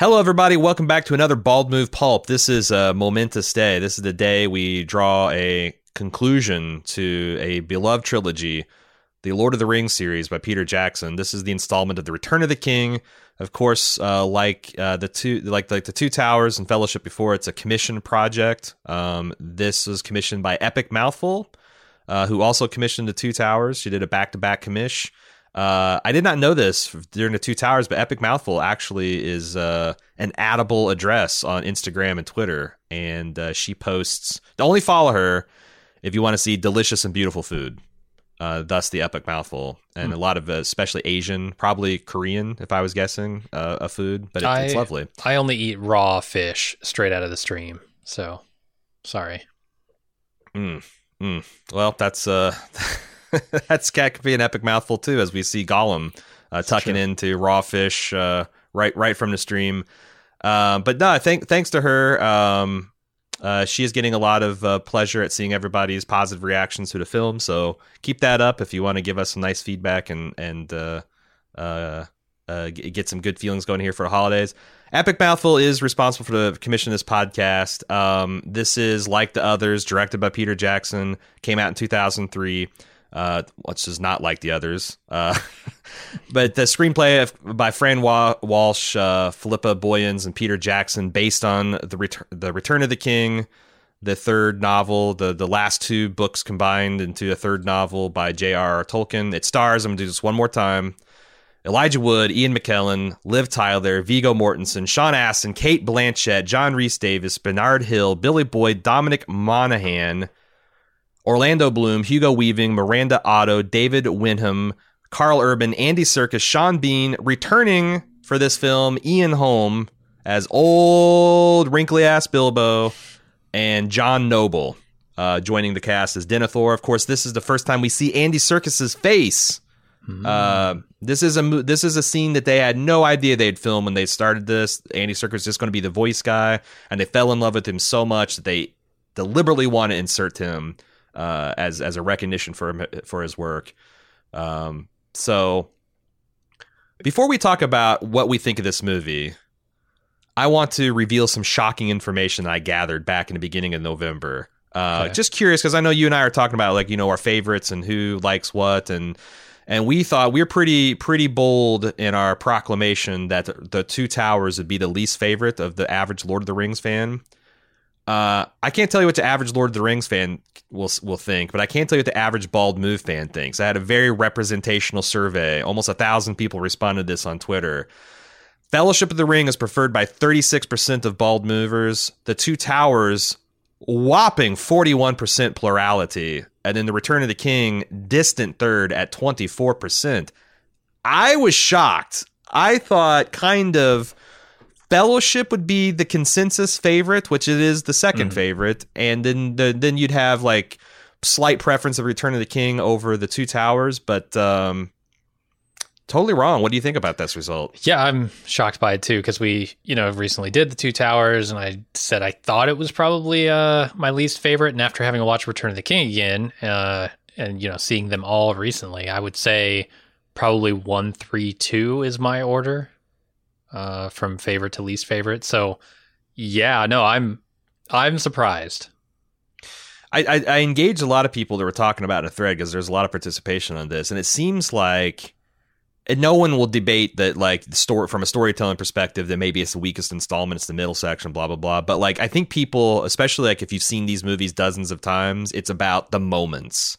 Hello, everybody. Welcome back to another Bald Move Pulp. This is a momentous day. This is the day we draw a conclusion to a beloved trilogy, the Lord of the Rings series by Peter Jackson. This is the installment of the Return of the King. Of course, uh, like uh, the two, like like the Two Towers and Fellowship before, it's a commission project. Um, this was commissioned by Epic Mouthful, uh, who also commissioned the Two Towers. She did a back to back commish. Uh, I did not know this during the Two Towers, but Epic Mouthful actually is uh, an addable address on Instagram and Twitter, and uh, she posts. Only follow her if you want to see delicious and beautiful food. Uh, thus, the Epic Mouthful, and Hmm. a lot of uh, especially Asian, probably Korean, if I was guessing, uh, a food, but it, it's lovely. I only eat raw fish straight out of the stream. So sorry. Mm, mm. Well, that's uh, that's that could be an epic mouthful too, as we see Gollum uh, tucking true. into raw fish uh, right right from the stream. Uh, but no, thank, thanks to her, um, uh, she is getting a lot of uh, pleasure at seeing everybody's positive reactions to the film. So keep that up if you want to give us some nice feedback and and uh, get some good feelings going here for the holidays. Epic Mouthful is responsible for the commission of this podcast. Um, this is like the others, directed by Peter Jackson. Came out in 2003. Uh, which is not like the others. Uh, but the screenplay of, by Fran Wa- Walsh, uh, Philippa Boyens, and Peter Jackson, based on the Retur- the Return of the King, the third novel, the the last two books combined into a third novel by J.R.R. Tolkien. It stars. I'm gonna do this one more time. Elijah Wood, Ian McKellen, Liv Tyler, Viggo Mortensen, Sean Astin, Cate Blanchett, John Rhys-Davies, Bernard Hill, Billy Boyd, Dominic Monaghan, Orlando Bloom, Hugo Weaving, Miranda Otto, David Wenham, Karl Urban, Andy Serkis, Sean Bean, returning for this film, Ian Holm as old wrinkly ass Bilbo, and John Noble uh, joining the cast as Denethor. Of course, this is the first time we see Andy Serkis's face. Uh, this is a this is a scene that they had no idea they'd film when they started this. Andy Serkis just going to be the voice guy, and they fell in love with him so much that they deliberately want to insert him uh, as as a recognition for him for his work. Um, so, before we talk about what we think of this movie, I want to reveal some shocking information that I gathered back in the beginning of November. Uh, Okay. Just curious because I know you and I are talking about like you know our favorites and who likes what and and we thought we were pretty pretty bold in our proclamation that the, the Two Towers would be the least favorite of the average Lord of the Rings fan. Uh, I can't tell you what the average Lord of the Rings fan will will think, but I can tell you what the average Bald Move fan thinks. I had a very representational survey. Almost a thousand people responded to this on Twitter. Fellowship of the Ring is preferred by 36% of bald movers. The Two Towers, whopping 41% plurality. And then The Return of the King, distant third at 24%. I was shocked. I thought kind of Fellowship would be the consensus favorite, which it is the 2nd Mhm. favorite, and then the, then you'd have like slight preference of Return of the King over the Two Towers, but um, totally wrong. What do you think about this result? Yeah, I'm shocked by it too because we, you know, recently did the Two Towers, and I said I thought it was probably uh, my least favorite. And after having watched Return of the King again, uh, and you know, seeing them all recently, I would say probably one, three, two is my order uh, from favorite to least favorite. So, yeah, no, I'm I'm surprised. I, I, I engaged a lot of people that were talking about in a thread because there's a lot of participation on this, and it seems like and no one will debate that like the story from a storytelling perspective that maybe it's the weakest installment, it's the middle section, blah blah blah. But like I think people, especially like if you've seen these movies dozens of times, it's about the moments.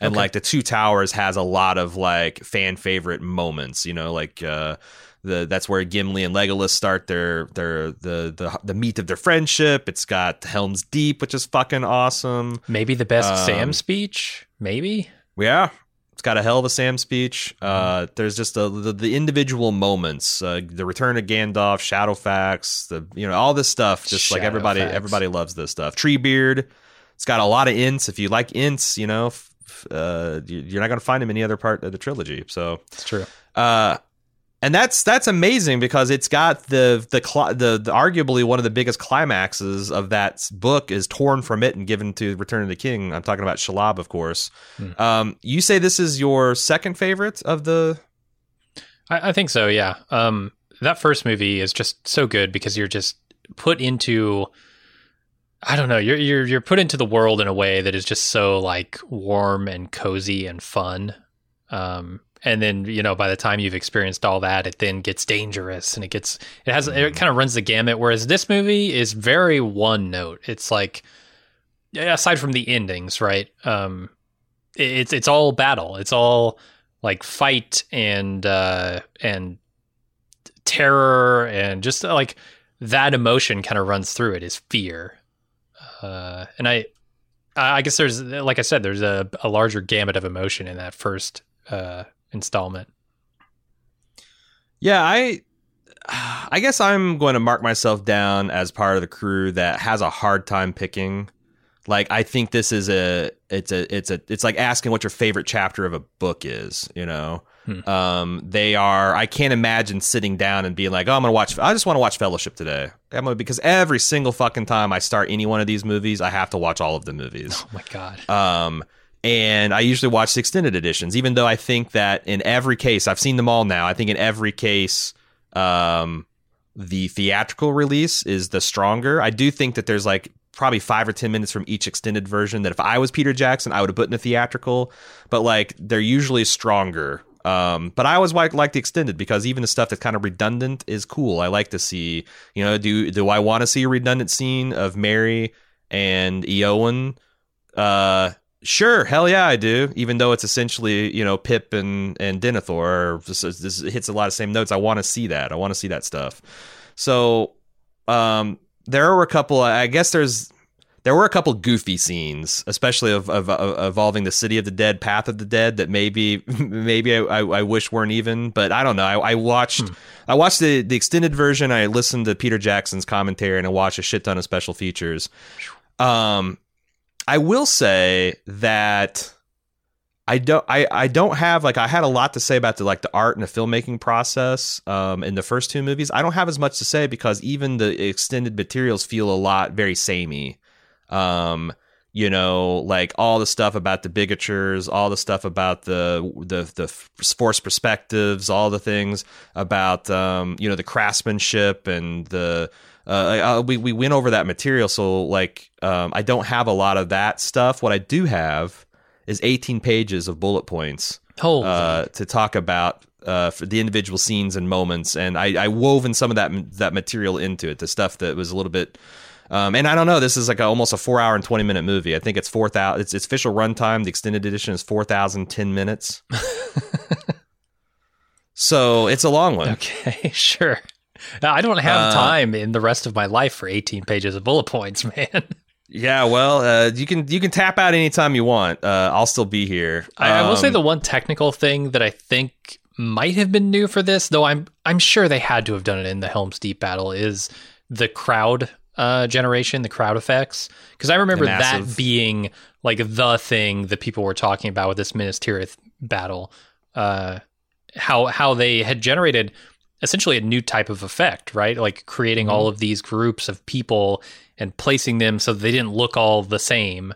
And Okay. like the Two Towers has a lot of like fan favorite moments, you know, like uh the that's where Gimli and Legolas start their their the the the meat of their friendship. It's got Helm's Deep, which is fucking awesome. Maybe the best Um, Sam speech. Maybe. Yeah. It's got a hell of a Sam speech. Uh, there's just a, the, the individual moments, uh, the return of Gandalf, Shadowfax, the you know all this stuff. Just like everybody, Shadowfax. everybody loves this stuff. Treebeard, it's got a lot of Ents. If you like Ents, you know, f- uh, you- you're not going to find them any other part of the trilogy. So, It's true. uh, and that's that's amazing because it's got the the, the the arguably one of the biggest climaxes of that book is torn from it and given to Return of the King. I'm talking about Shelob, of course. Hmm. Um, you say this is your second favorite of the I, I think so. Yeah. Um, that first movie is just so good because you're just put into I don't know, you're you're you're put into the world in a way that is just so like warm and cozy and fun. Um and then you know by the time you've experienced all that it then gets dangerous and it gets it has it kind of runs the gamut. Whereas this movie is very one note. It's like aside from the endings right? Um it's it's all battle. It's all like fight and uh and terror and just uh, like that emotion kind of runs through it is fear. Uh and i i guess there's like i said there's a, a larger gamut of emotion in that first uh installment. Yeah, I I guess I'm going to mark myself down as part of the crew that has a hard time picking. Like I think this is a it's a it's a it's like asking what your favorite chapter of a book is, you know. Hmm. Um, they are. I can't imagine sitting down and being like, "Oh, I'm gonna watch. I just want to watch Fellowship today." I'm gonna, because every single fucking time I start any one of these movies, I have to watch all of the movies. Oh my god. Um, and I usually watch the extended editions, even though I think that in every case, I've seen them all now. I think in every case, um, the theatrical release is the stronger. I do think that there's like probably five or ten minutes from each extended version that if I was Peter Jackson, I would have put in a theatrical, but like they're usually stronger. Um, but I always like like the extended because even the stuff that's kind of redundant is cool. I like to see, you know, do do I want to see a redundant scene of Merry and Eowyn? Uh, Sure, hell yeah, I do. Even though it's essentially you know Pip and and Denethor, this hits a lot of same notes. I want to see that. I want to see that stuff. So, um, there were a couple. I guess there's there were a couple goofy scenes, especially of, of, of, evolving the City of the Dead, Path of the Dead, that maybe maybe I, I, I wish weren't even. But I don't know. I, I watched hmm. I watched the the extended version. I listened to Peter Jackson's commentary, and I watched a shit ton of special features. Um, I will say that I don't I, I don't have like I had a lot to say about the like the art and the filmmaking process um, in the first two movies. I don't have as much to say because even the extended materials feel a lot very samey. Um, you know, like all the stuff about the bigatures, all the stuff about the the the forced perspectives, all the things about um, you know the craftsmanship and the uh, uh, we we went over that material, so like um, I don't have a lot of that stuff. What I do have is 18 pages of bullet points uh, to talk about uh, for the individual scenes and moments, and I, I woven some of that that material into it. The stuff that was a little bit. Um, and I don't know. This is like a, almost a four hour and twenty minute movie. I think it's four thousand. Its, its official runtime, the extended edition, is four thousand ten minutes. so it's a long one. Okay, sure. I don't have uh, time in the rest of my life for 18 pages of bullet points, man. Yeah, well, uh, you can you can tap out anytime you want. Uh, I'll still be here. Um, I, I, will say um, the one technical thing that I think might have been new for this, though I'm I'm sure they had to have done it in the Helm's Deep battle, is the crowd uh, generation, the crowd effects. Because I remember that being like the thing that people were talking about with this Minas Tirith battle. Uh, how how they had generated essentially a new type of effect, right? Like creating mm-hmm. all of these groups of people and placing them so they didn't look all the same,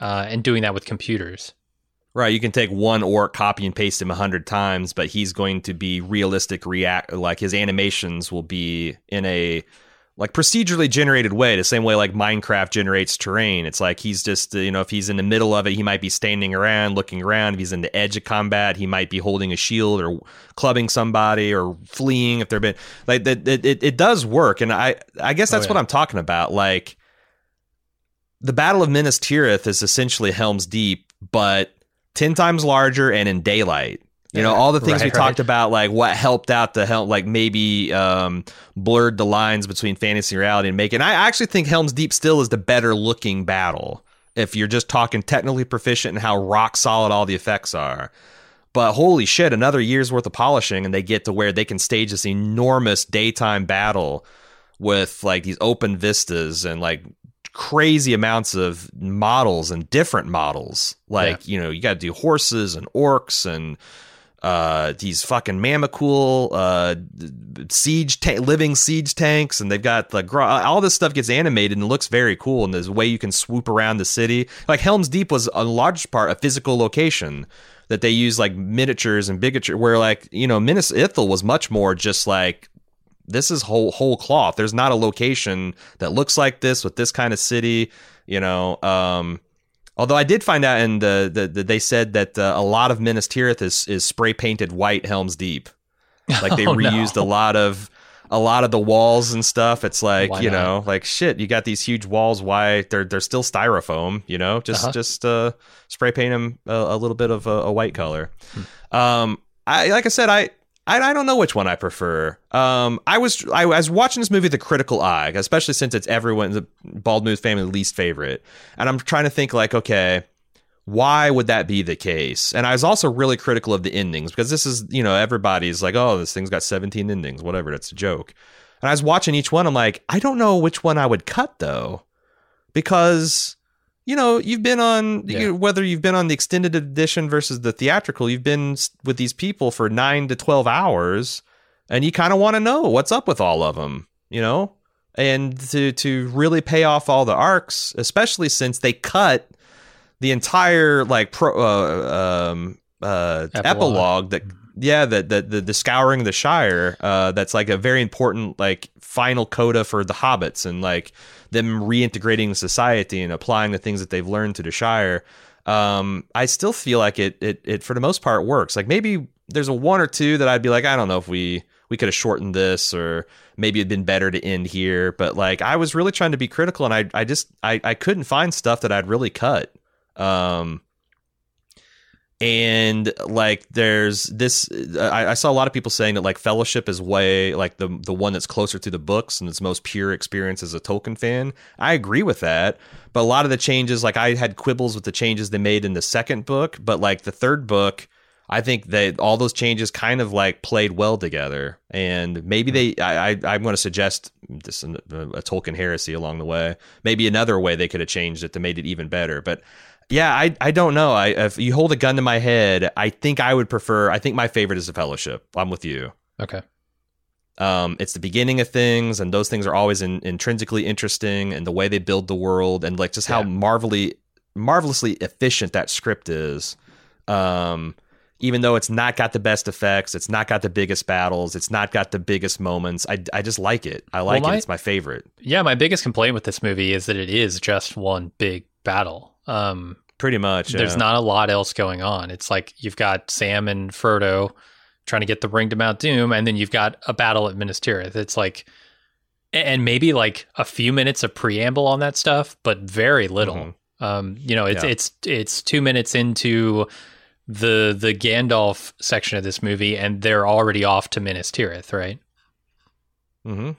uh, and doing that with computers. Right, you can take one orc, copy and paste him a hundred times, but he's going to be realistic. React like his animations will be in a like procedurally generated way, the same way like Minecraft generates terrain. It's like he's just you know if he's in the middle of it, he might be standing around, looking around. If he's in the edge of combat, he might be holding a shield or clubbing somebody or fleeing. If they're been like that, it, it, it does work, and I I guess oh, that's oh, yeah. what I'm talking about. Like the Battle of Minas Tirith is essentially Helm's Deep, but ten times larger and in daylight. You know, all the things right, we right. talked about, like what helped out to help, like maybe um, blurred the lines between fantasy and reality and make it. And I actually think Helm's Deep still is the better looking battle if you're just talking technically proficient and how rock solid all the effects are. But holy shit, another year's worth of polishing, and they get to where they can stage this enormous daytime battle with like these open vistas and like crazy amounts of models and different models. Like, yeah. you know, you got to do horses and orcs and uh, these fucking Mûmakil uh, siege ta- living siege tanks, and they've got the all this stuff gets animated and looks very cool. And there's a way you can swoop around the city. Like Helm's Deep was a large part a physical location that they use like miniatures and bigatures. Where like you know Minas Ithil was much more just like this is whole whole cloth. There's not a location that looks like this with this kind of city. You know, um, although I did find out in the, the, the they said that uh, a lot of Minas Tirith is is spray painted white Helm's Deep. Like they Oh, reused no. a lot of a lot of the walls and stuff. It's like Why you not? know, like shit. You got these huge walls. Why they're they're still styrofoam? You know, just Uh-huh. just uh, spray paint them a, a little bit of a, a white color. Hmm. Um, I like I said, I. I, I don't know which one I prefer. Um, I was I was watching this movie The critical eye, especially since it's everyone's the Bald Move family least favorite, and I'm trying to think like, okay, why would that be the case? And I was also really critical of the endings because this is, you know, everybody's like, oh, this thing's got 17 endings, whatever. That's a joke. And I was watching each one. I'm like, I don't know which one I would cut though, because, you know, you've been on, Yeah. you, whether you've been on the extended edition versus the theatrical, you've been with these people for nine to 12 hours and you kind of want to know what's up with all of them, you know? And to, to really pay off all the arcs, especially since they cut the entire like pro uh, um uh Epilogue. epilogue, that yeah that the, the the scouring the shire uh that's like a very important like final coda for the hobbits and like them reintegrating society and applying the things that they've learned to the shire. Um i still feel like it it, it for the most part works. Like maybe there's a one or two that i'd be like i don't know if we we could have shortened this or maybe it'd been better to end here. But like i was really trying to be critical and i i just i, I couldn't find stuff that i'd really cut. Um and like there's this I, I saw a lot of people saying that like fellowship is way like the the one that's closer to the books and its most pure experience as a tolkien fan. I agree with that. But a lot of the changes like i had quibbles with the changes they made in the second book but like the third book i think that all those changes kind of like played well together. And maybe hmm. they i, I i'm going to suggest this a, a tolkien heresy along the way. Maybe another way they could have changed it to made it even better. But yeah, I I don't know. I if you hold a gun to my head, I think I would prefer. I think my favorite is the Fellowship. I'm with you. Okay. Um, it's the beginning of things, and those things are always in, intrinsically interesting, and the way they build the world, and like just how Yeah. marvelly, marvelously efficient that script is. Um, even though it's not got the best effects, it's not got the biggest battles, it's not got the biggest moments. I, I just like it. I like my- it. It's my favorite. Yeah, my biggest complaint with this movie is that it is just one big battle. Um, Pretty much. There's yeah. not a lot else going on. It's like you've got Sam and Frodo trying to get the ring to Mount Doom, and then you've got a battle at Minas Tirith. It's like, and maybe like a few minutes of preamble on that stuff, but very little. Mhm. Um, you know, it's Yeah. it's it's two minutes into the the Gandalf section of this movie, and they're already off to Minas Tirith, right? Mm-hmm.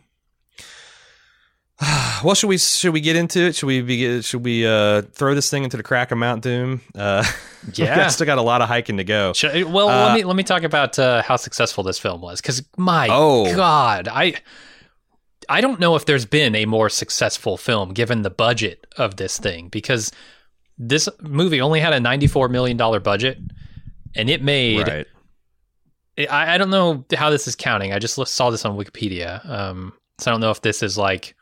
well, should we should we get into it? Should we be should we uh, throw this thing into the crack of Mount Doom? Uh, Yeah. I still got a lot of hiking to go. Should, well, Uh, let me let me talk about uh, how successful this film was, because my Oh. god, I I don't know if there's been a more successful film given the budget of this thing, because this movie only had a ninety four million dollar budget, and it made Right. I, I don't know how this is counting. I just saw this on Wikipedia, um, so I don't know if this is like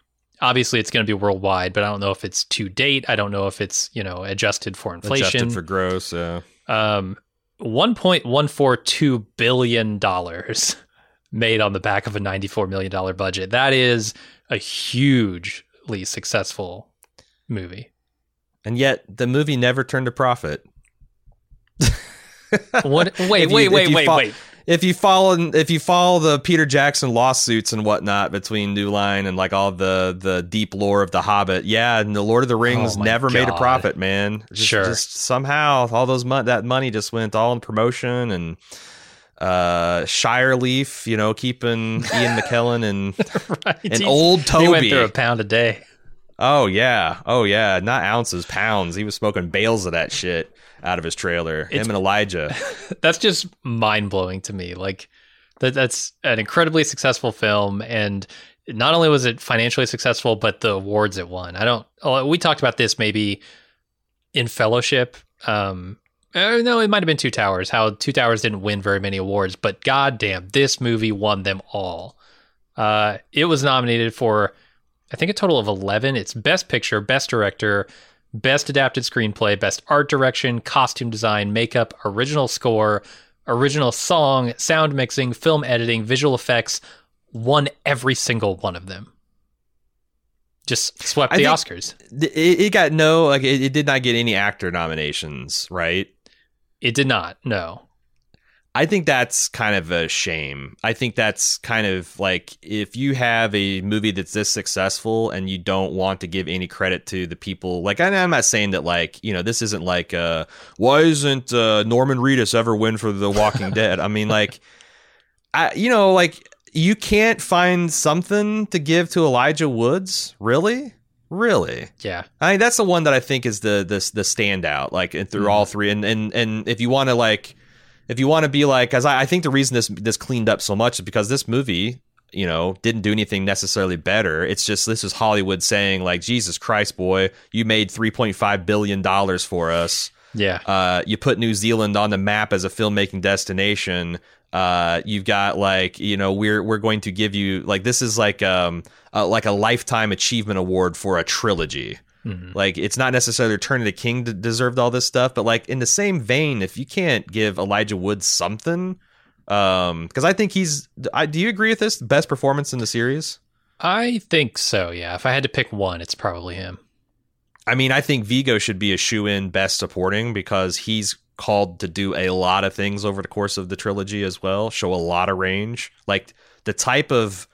obviously it's going to be worldwide, but I don't know if it's to date. I don't know if it's you know adjusted for inflation Adjusted for gross. Uh, um, one point one four two billion dollars made on the back of a ninety four million dollar budget. That is a hugely successful movie. and yet the movie never turned a profit. What? Wait, you- wait, wait, wait, fo- wait. If you follow if you follow the Peter Jackson lawsuits and whatnot between New Line and like all the the deep lore of the Hobbit, yeah, and the Lord of the Rings Oh never made a profit, man. Just, Sure. just somehow all those mon- that money just went all in promotion and uh Shire Leaf, you know, keeping Ian McKellen and right. and He- old Toby. He went through a pound a day. Oh yeah, oh yeah, not ounces, pounds. He was smoking bales of that shit out of his trailer. It's- Him and Elijah. That's just mind blowing to me. Like that, that's an incredibly successful film, and not only was it financially successful, but the awards it won. I don't. oh, We talked about this maybe in Fellowship. Um, uh, no, it might have been Two Towers. How Two Towers didn't win very many awards, but goddamn, this movie won them all. Uh, it was nominated for, I think, a total of eleven. It's Best Picture, Best Director, Best Adapted Screenplay, Best Art Direction, Costume Design, Makeup, Original Score, Original Song, Sound Mixing, Film Editing, Visual Effects, won every single one of them. Just swept I the Oscars. It, it got no like it, it did not get any actor nominations, right? It did not. No. I think that's kind of a shame. I think that's kind of like if you have a movie that's this successful and you don't want to give any credit to the people. Like, and I'm not saying that like you know this isn't like uh why isn't uh, Norman Reedus ever win for The Walking Dead? I mean, like, I you know like you can't find something to give to Elijah Woods, really, really. Yeah. I mean, that's the one that I think is the the the standout, like through all three. And and and if you want to like, if you want to be like, as I, I think the reason this this cleaned up so much is because this movie, you know, didn't do anything necessarily better. It's just this is Hollywood saying like, Jesus Christ, boy, you made three point five billion dollars for us. Yeah. Uh, you put New Zealand on the map as a filmmaking destination. Uh, you've got like you know we're we're going to give you like this is like um uh, like a lifetime achievement award for a trilogy. Mhm. Like it's not necessarily Return of the King d- deserved all this stuff, but like in the same vein, if you can't give Elijah Wood something, um, because I think he's. I, do you agree with this? Best performance in the series. I think so. Yeah. If I had to pick one, it's probably him. I mean, I think Viggo should be a shoe in best supporting because he's called to do a lot of things over the course of the trilogy as well, show a lot of range. Like the type of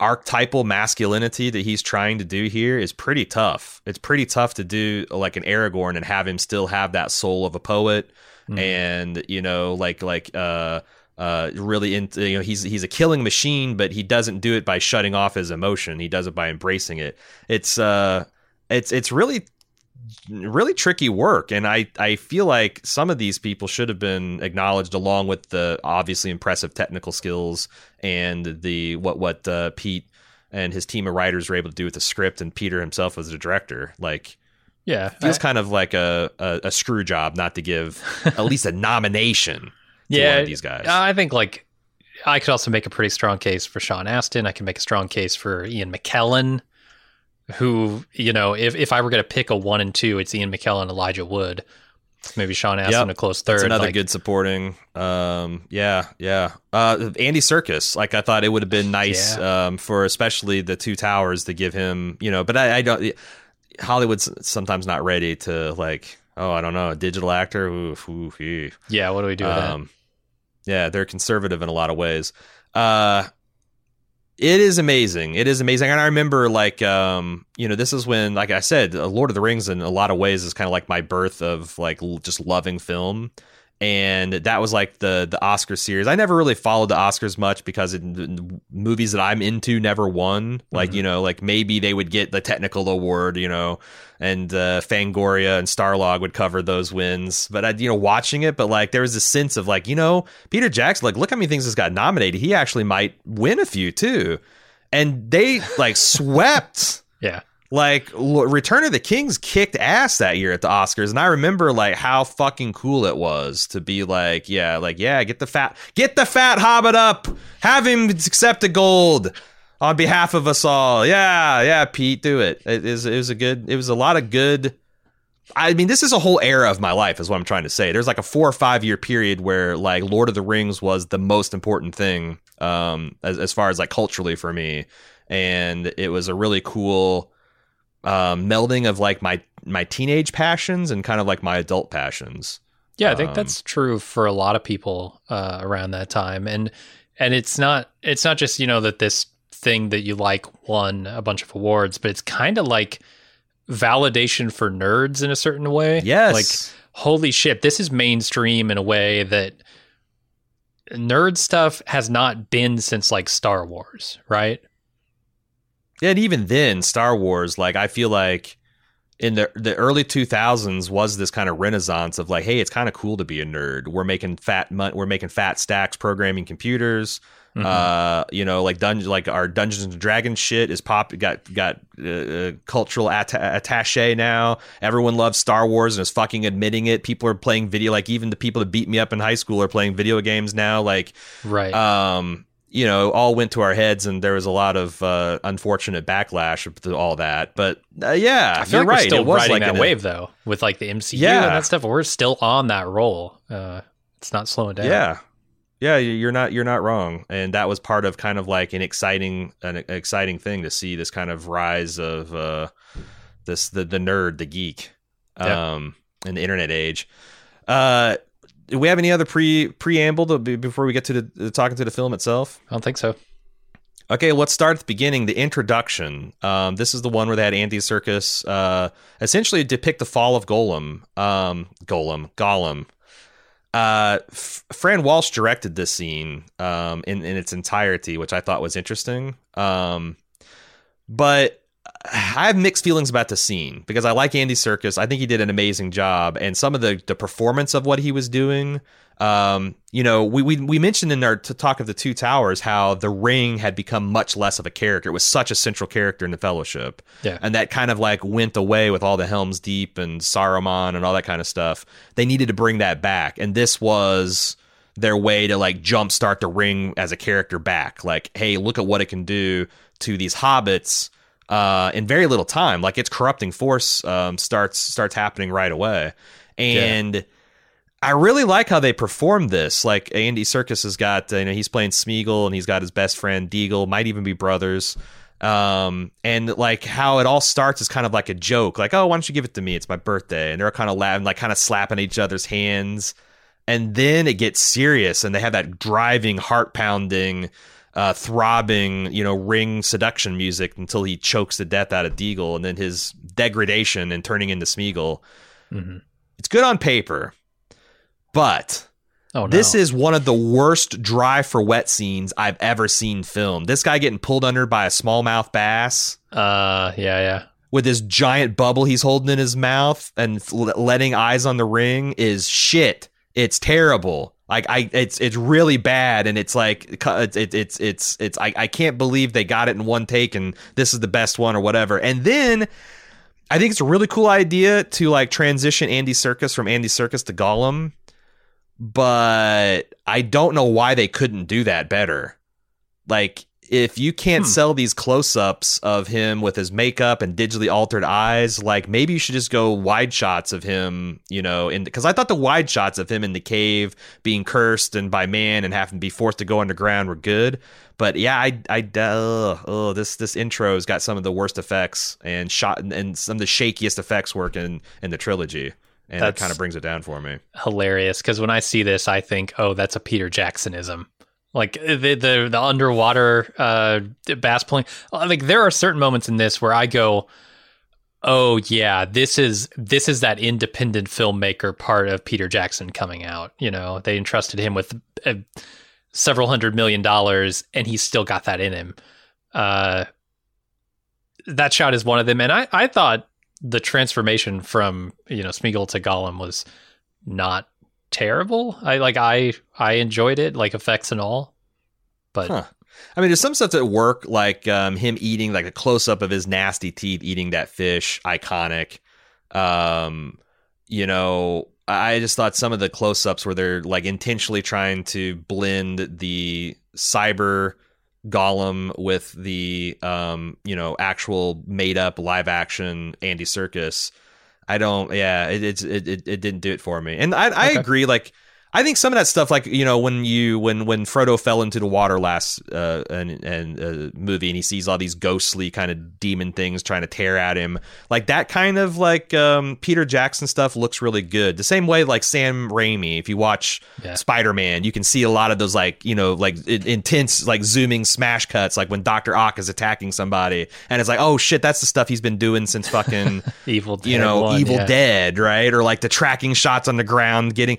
archetypal masculinity that he's trying to do here is pretty tough. It's pretty tough to do like an Aragorn and have him still have that soul of a poet Mhm. and you know like like uh uh really into you know he's he's a killing machine but he doesn't do it by shutting off his emotion he does it by embracing it it's uh it's it's really really tricky work and i i feel like some of these people should have been acknowledged along with the obviously impressive technical skills and the what what uh, pete and his team of writers were able to do with the script and peter himself as the director like Yeah. feels I- kind of like a, a, a screw job not to give at least a nomination to yeah. one of these guys. I think like I could also make a pretty strong case for Sean Astin. I can make a strong case for Ian McKellen, who, you know, if, if I were going to pick a one and two, it's Ian McKellen, and Elijah Wood. Maybe Sean Astin Yep. a close third. That's another like- good supporting. Um, yeah, yeah. Uh, Andy Serkis. Like I thought it would have been nice um, for especially the two towers to give him. You know, but I, I don't. Hollywood's sometimes not ready to like. Oh, I don't know, a digital actor. Oof, oof, ew. Yeah. What do we do with that? Um, yeah, they're conservative in a lot of ways. Uh, it is amazing. It is amazing. And I remember, like, um, you know, this is when, like I said, uh, Lord of the Rings in a lot of ways is kind of like my birth of like l- just loving film. And that was like the the Oscar series. I never really followed the Oscars much because it, movies that I'm into never won. Like Mhm. you know, like maybe they would get the technical award, you know, and uh, Fangoria and Starlog would cover those wins. But I, you know, watching it, but like there was a sense of like, you know, Peter Jackson, like, look how many things has got nominated. He actually might win a few too, and they like swept. Yeah. Like Return of the Kings kicked ass that year at the Oscars, and I remember like how fucking cool it was to be like, yeah, like yeah, get the fat, get the fat hobbit up, have him accept the gold on behalf of us all. Yeah, yeah, Pete, do it. It is, it was a good, it was a lot of good. I mean, this is a whole era of my life, is what I'm trying to say. There's like a four or five year period where like Lord of the Rings was the most important thing, um, as as far as like culturally for me, and it was a really cool um, melding of like my my teenage passions and kind of like my adult passions. Yeah, I think Um, that's true for a lot of people uh, around that time, and and it's not it's not just you know that this thing that you like won a bunch of awards, but it's kind of like validation for nerds in a certain way. Yes, like holy shit, this is mainstream in a way that nerd stuff has not been since like Star Wars, right? Yeah, and even then, Star Wars, like I feel like in the the early two thousands was this kind of renaissance of like, hey, it's kind of cool to be a nerd. We're making fat mon- we're making fat stacks programming computers. Mhm. Uh, you know, like dungeon, like our Dungeons and Dragons shit is pop got got uh, uh, cultural atta- attaché now. Everyone loves Star Wars and is fucking admitting it. People are playing video, like even the people that beat me up in high school are playing video games now. Like, right. um, you know, all went to our heads, and there was a lot of uh, unfortunate backlash to all that. But uh, yeah, I feel you're like right. we're still it was riding like that an- wave though, with like the MCU Yeah. and that stuff. We're still on that roll. Uh, it's not slowing down. Yeah. Yeah, you're not you're not wrong, and that was part of kind of like an exciting an exciting thing to see this kind of rise of uh, this the the nerd, the geek, um, in the internet age. Uh, do we have any other pre preamble to, before we get to the, talking to the film itself? I don't think so. Okay, let's start at the beginning. The introduction. Um, this is the one where they had Andy Serkis uh, essentially depict the fall of Golem. Um, Golem, Gollum. Uh, F- Fran Walsh directed this scene um, in in its entirety, which I thought was interesting. Um, but I have mixed feelings about the scene because I like Andy Serkis. I think he did an amazing job, and some of the the performance of what he was doing. Um, you know, we, we we mentioned in our talk of the two towers how the ring had become much less of a character. It was such a central character in the Fellowship, yeah, and that kind of like went away with all the Helm's Deep and Saruman and all that kind of stuff. They needed to bring that back, and this was their way to like jumpstart the ring as a character back. Like, hey, look at what it can do to these hobbits uh, in very little time. Like its corrupting force um, starts starts happening right away, and. Yeah. I really like how they performed this. Like Andy Serkis has got, you know, he's playing Smeagol and he's got his best friend Deagol, might even be brothers. Um, and like how it all starts is kind of like a joke, like, oh, why don't you give it to me? It's my birthday. And they're kind of laughing, like kind of slapping each other's hands. And then it gets serious and they have that driving, heart pounding, uh, throbbing, you know, ring seduction music until he chokes the death out of Deagol and then his degradation and turning into Smeagol. Mm-hmm. It's good on paper but oh, no. this is one of the worst dry for wet scenes I've ever seen filmed. This guy getting pulled under by a smallmouth bass. Uh, yeah, yeah. With this giant bubble he's holding in his mouth and letting eyes on the ring is shit. It's terrible. Like I, it's it's really bad, and it's like it's it's it's it's I, I can't believe they got it in one take, and this is the best one or whatever. And then I think it's a really cool idea to like transition Andy Serkis from Andy Serkis to Gollum but I don't know why they couldn't do that better. Like, if you can't hmm. sell these close ups of him with his makeup and digitally altered eyes, like maybe you should just go wide shots of him, you know, in because I thought the wide shots of him in the cave being cursed and by man and having to be forced to go underground were good. But yeah, I, I, uh, oh, this this intro's got some of the worst effects and shot and some of the shakiest effects work in in the trilogy and that kind of brings it down for me. Hilarious because when I see this, I think, oh, that's a Peter Jacksonism. Like the the, the underwater uh, bass playing. Like there are certain moments in this where I go, oh yeah, this is this is that independent filmmaker part of Peter Jackson coming out. You know, they entrusted him with uh, several hundred million dollars, and he's still got that in him. Uh, that shot is one of them, and I I thought the transformation from you know Smeagol to Gollum was not terrible. I like I I enjoyed it, like effects and all. But huh. I mean, there's some stuff at work, like um, him eating, like a close up of his nasty teeth eating that fish, iconic. Um, you know, I just thought some of the close ups where they're like intentionally trying to blend the cyber golem with the um, you know actual made up live action Andy Serkis. I don't. Yeah, it it it, it didn't do it for me. And I I okay. agree. Like I think some of that stuff, like you know, when you when when Frodo fell into the water last uh, and and uh, movie, and he sees all these ghostly kind of demon things trying to tear at him, like that kind of like um, Peter Jackson stuff looks really good. The same way like Sam Raimi, if you watch yeah. Spider Man, you can see a lot of those like you know like intense like zooming smash cuts, like when Doctor Ock is attacking somebody, and it's like oh shit, that's the stuff he's been doing since fucking Evil, Dead you know, one, Evil yeah. Dead, right? Or like the tracking shots on the ground, getting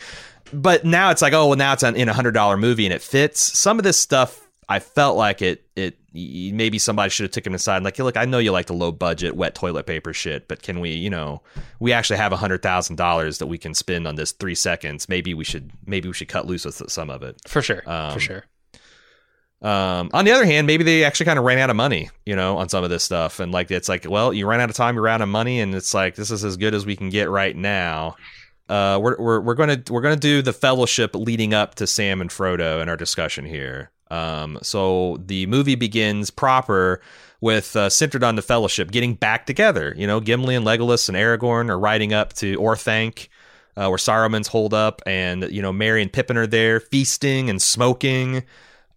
but now it's like, oh, well, now it's in a hundred dollar movie and it fits. Some of this stuff, I felt like it, it maybe somebody should have took him aside. Like, look, I know you like the low budget wet toilet paper shit, but can we, you know, we actually have a hundred thousand dollars that we can spend on this three seconds. Maybe we should, maybe we should cut loose with some of it. For sure. Um, for sure. Um, on the other hand, maybe they actually kind of ran out of money, you know, on some of this stuff. And like, it's like, well, you ran out of time, you ran out of money, and it's like, this is as good as we can get right now uh, we're we're we're gonna we're gonna do the fellowship leading up to Sam and Frodo in our discussion here. Um, so the movie begins proper with uh, centered on the fellowship getting back together. You know, Gimli and Legolas and Aragorn are riding up to Orthanc. uh, where Saruman's hold up, and you know Merry and Pippin are there feasting and smoking.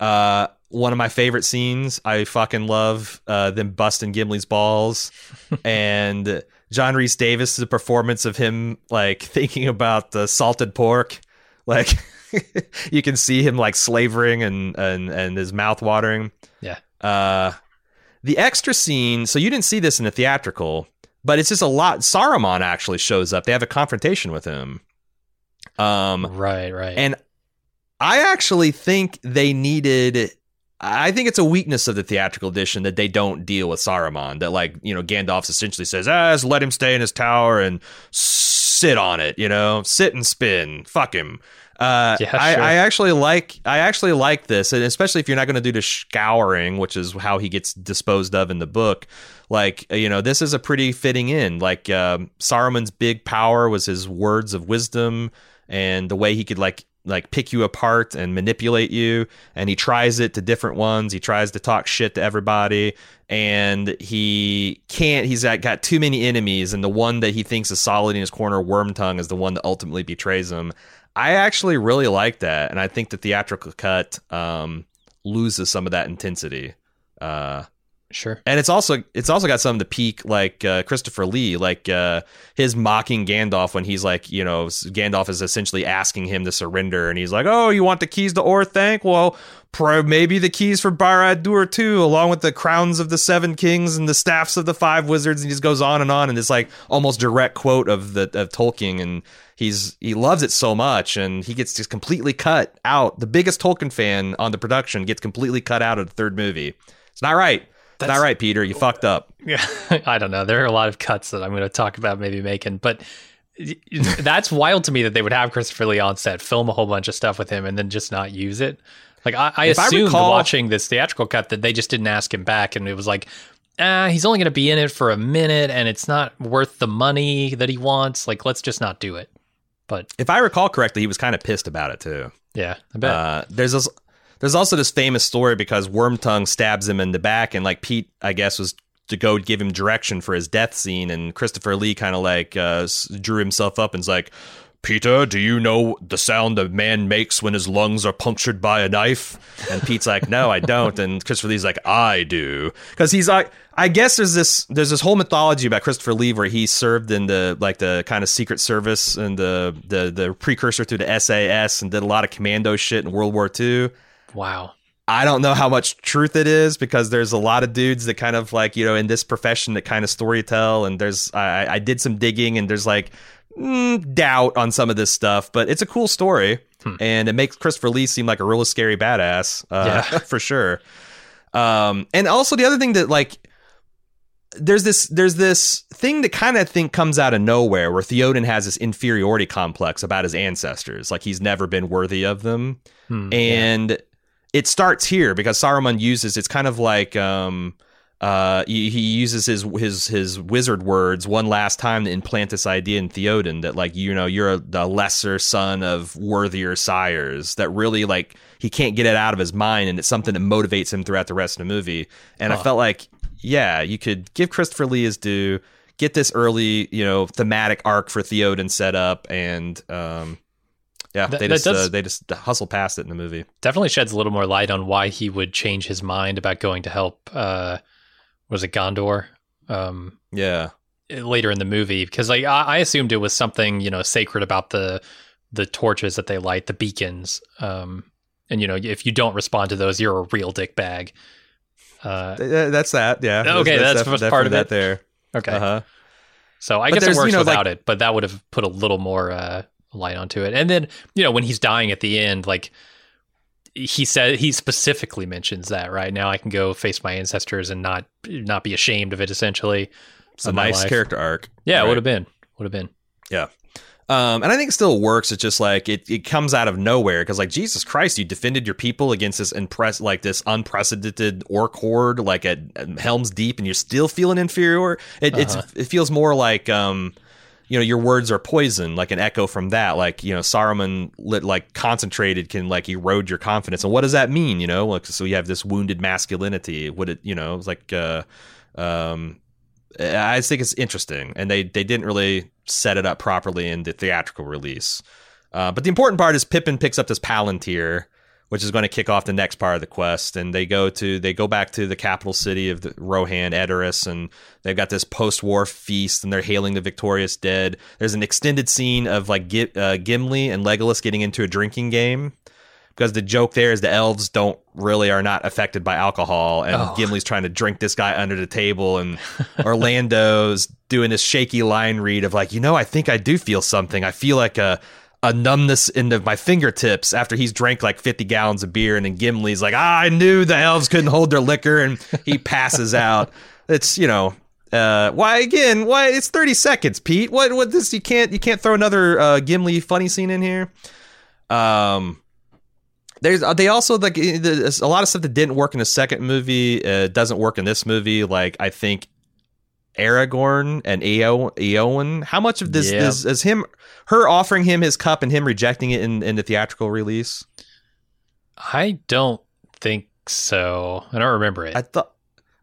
Uh, one of my favorite scenes. I fucking love uh, them busting Gimli's balls, and John Reese Davis' the performance of him like thinking about the salted pork, like you can see him like slavering and and and his mouth watering. Yeah. Uh, the extra scene. So you didn't see this in the theatrical, but it's just a lot. Saruman actually shows up. They have a confrontation with him. Um, right, right. and I actually think they needed. I think it's a weakness of the theatrical edition that they don't deal with Saruman. That like you know Gandalf essentially says, "Ah, just let him stay in his tower and sit on it. You know, sit and spin. Fuck him." Uh, Yeah, I. I actually like I actually like this, and especially if you're not going to do the scouring, which is how he gets disposed of in the book. Like you know, this is a pretty fitting in. Like um, Saruman's big power was his words of wisdom and the way he could like like pick you apart and manipulate you. And he tries it to different ones. He tries to talk shit to everybody. And he can't he's got, too many enemies. And the one that he thinks is solid in his corner wormtongue is the one that ultimately betrays him. I actually really like that. And i think the theatrical cut um, loses some of that intensity. Uh, sure. and it's also it's also got some of the peak like uh, Christopher Lee, like uh, his mocking Gandalf when he's like, you know, Gandalf is essentially asking him to surrender, and he's like, "Oh, you want the keys to Orthanc? Well, pro- maybe the keys for Barad-dûr too, along with the crowns of the seven kings and the staffs of the five wizards." And he just goes on and on, and it's like almost direct quote of the of Tolkien, and he's he loves it so much, and he gets just completely cut out. The biggest Tolkien fan on the production gets completely cut out of the third movie. It's not right. It's not That's- right, Peter. You fucked up. Yeah, I don't know. There are a lot of cuts that I'm going to talk about maybe making, but that's wild to me that they would have Christopher Lee on set, film a whole bunch of stuff with him, and then just not use it. Like I, I If I recall- watching this theatrical cut that they just didn't ask him back, and it was like, ah, he's only going to be in it for a minute, and it's not worth the money that he wants. Like, let's just not do it. But If I recall correctly, he was kind of pissed about it too. yeah, I bet. Uh, there's this, there's also this famous story because Wormtongue stabs him in the back, and like Pete, I guess, was to go give him direction for his death scene, and Christopher Lee kind of like uh, drew himself up and's like. Peter, do you know the sound a man makes when his lungs are punctured by a knife? And Pete's like, no, I don't. And Christopher Lee's like, I do, because he's like, I guess there's this there's this whole mythology about Christopher Lee where he served in the like the kind of secret service and the the the precursor to the SAS and did a lot of commando shit in World War II. Wow. I don't know how much truth it is because there's a lot of dudes that kind of like you know in this profession that kind of story tell and there's I, I did some digging and there's like mm, doubt on some of this stuff but it's a cool story and it makes Christopher Lee seem like a really scary badass uh, Yeah. for sure. Um, and also the other thing that like there's this there's this thing that kind of think comes out of nowhere where Theoden has this inferiority complex about his ancestors. Like he's never been worthy of them. Hmm, and it starts here because Saruman uses it's kind of like um uh he, he uses his his his wizard words one last time to implant this idea in Theoden that like you know you're a, the lesser son of worthier sires that really like he can't get it out of his mind and it's something that motivates him throughout the rest of the movie. And I felt like yeah you could give Christopher Lee his due get this early you know thematic arc for Theoden set up and um yeah That- they just does- uh, they just hustle past it in the movie definitely sheds a little more light on why he would change his mind about going to help. Uh, was it Gondor? Um, yeah later in the movie because like I, I assumed it was something you know sacred about the the torches that they light, the beacons. Um, and you know if you don't respond to those, you're a real dick bag. Uh, Th- th- that's that. Yeah. Okay, that's what's definitely part of that it. there. okay, Uh huh. so I But guess it there's, you works know, like- without it, but that would have put a little more uh, light onto it. And then you know when he's dying at the end, like he said, he specifically mentions that right now I can go face my ancestors and not not be ashamed of it. Essentially, It's a nice life. character arc. Yeah, it would have been. Would have been. Yeah. Um, and I think it still works. It's just like it, it comes out of nowhere because like Jesus Christ, you defended your people against this impress like this unprecedented orc horde like at, at Helm's Deep, and you're still feeling inferior. It, Uh-huh. It's it feels more like um, you know, your words are poison, like an echo from that. Like you know, Saruman lit like concentrated can like erode your confidence. And what does that mean? You know, like so you have this wounded masculinity. Would it you know, it's like uh, um, I think it's interesting, and they they didn't really set it up properly in the theatrical release. Uh, but the important part is Pippin picks up this Palantir, which is going to kick off the next part of the quest, and they go to they go back to the capital city of the Rohan, Edoras, and they've got this post-war feast, and they're hailing the victorious dead. There's an extended scene of like uh, Gimli and Legolas getting into a drinking game because the joke there is the elves don't really are not affected by alcohol and oh. Gimli's trying to drink this guy under the table and Orlando's doing this shaky line read of like you know I think I do feel something I feel like a a numbness into my fingertips after he's drank like 50 gallons of beer and then Gimli's like ah, I knew the elves couldn't hold their liquor and he passes out it's you know uh, why again? Why it's thirty seconds, Pete? What? What? This you can't you can't throw another uh, Gimli funny scene in here. Um, there's uh, they also like a lot of stuff that didn't work in the second movie uh, doesn't work in this movie. Like I think Aragorn and Eowyn. How much of this yeah. is, is him her offering him his cup and him rejecting it in, in the theatrical release? I don't think so. I don't remember it. I thought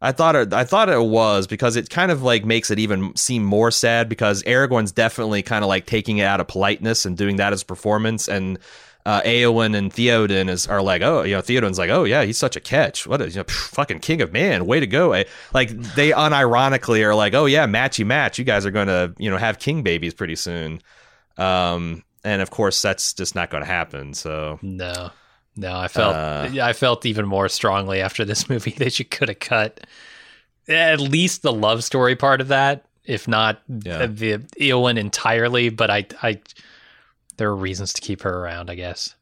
I thought it, I thought it was because it kind of like makes it even seem more sad because Aragorn's definitely kind of like taking it out of politeness and doing that as performance and uh, Eowyn and Theoden is are like, oh, you know, Theoden's like, oh yeah, he's such a catch. What is you know, fucking king of man? Way to go! I, like they unironically are like, oh yeah, matchy match. You guys are going to you know have king babies pretty soon. Um, and of course that's just not going to happen. So no, no, I felt uh, I felt even more strongly after this movie that you could have cut at least the love story part of that, if not yeah. the, the Eowyn entirely. But I I there are reasons to keep her around, I guess.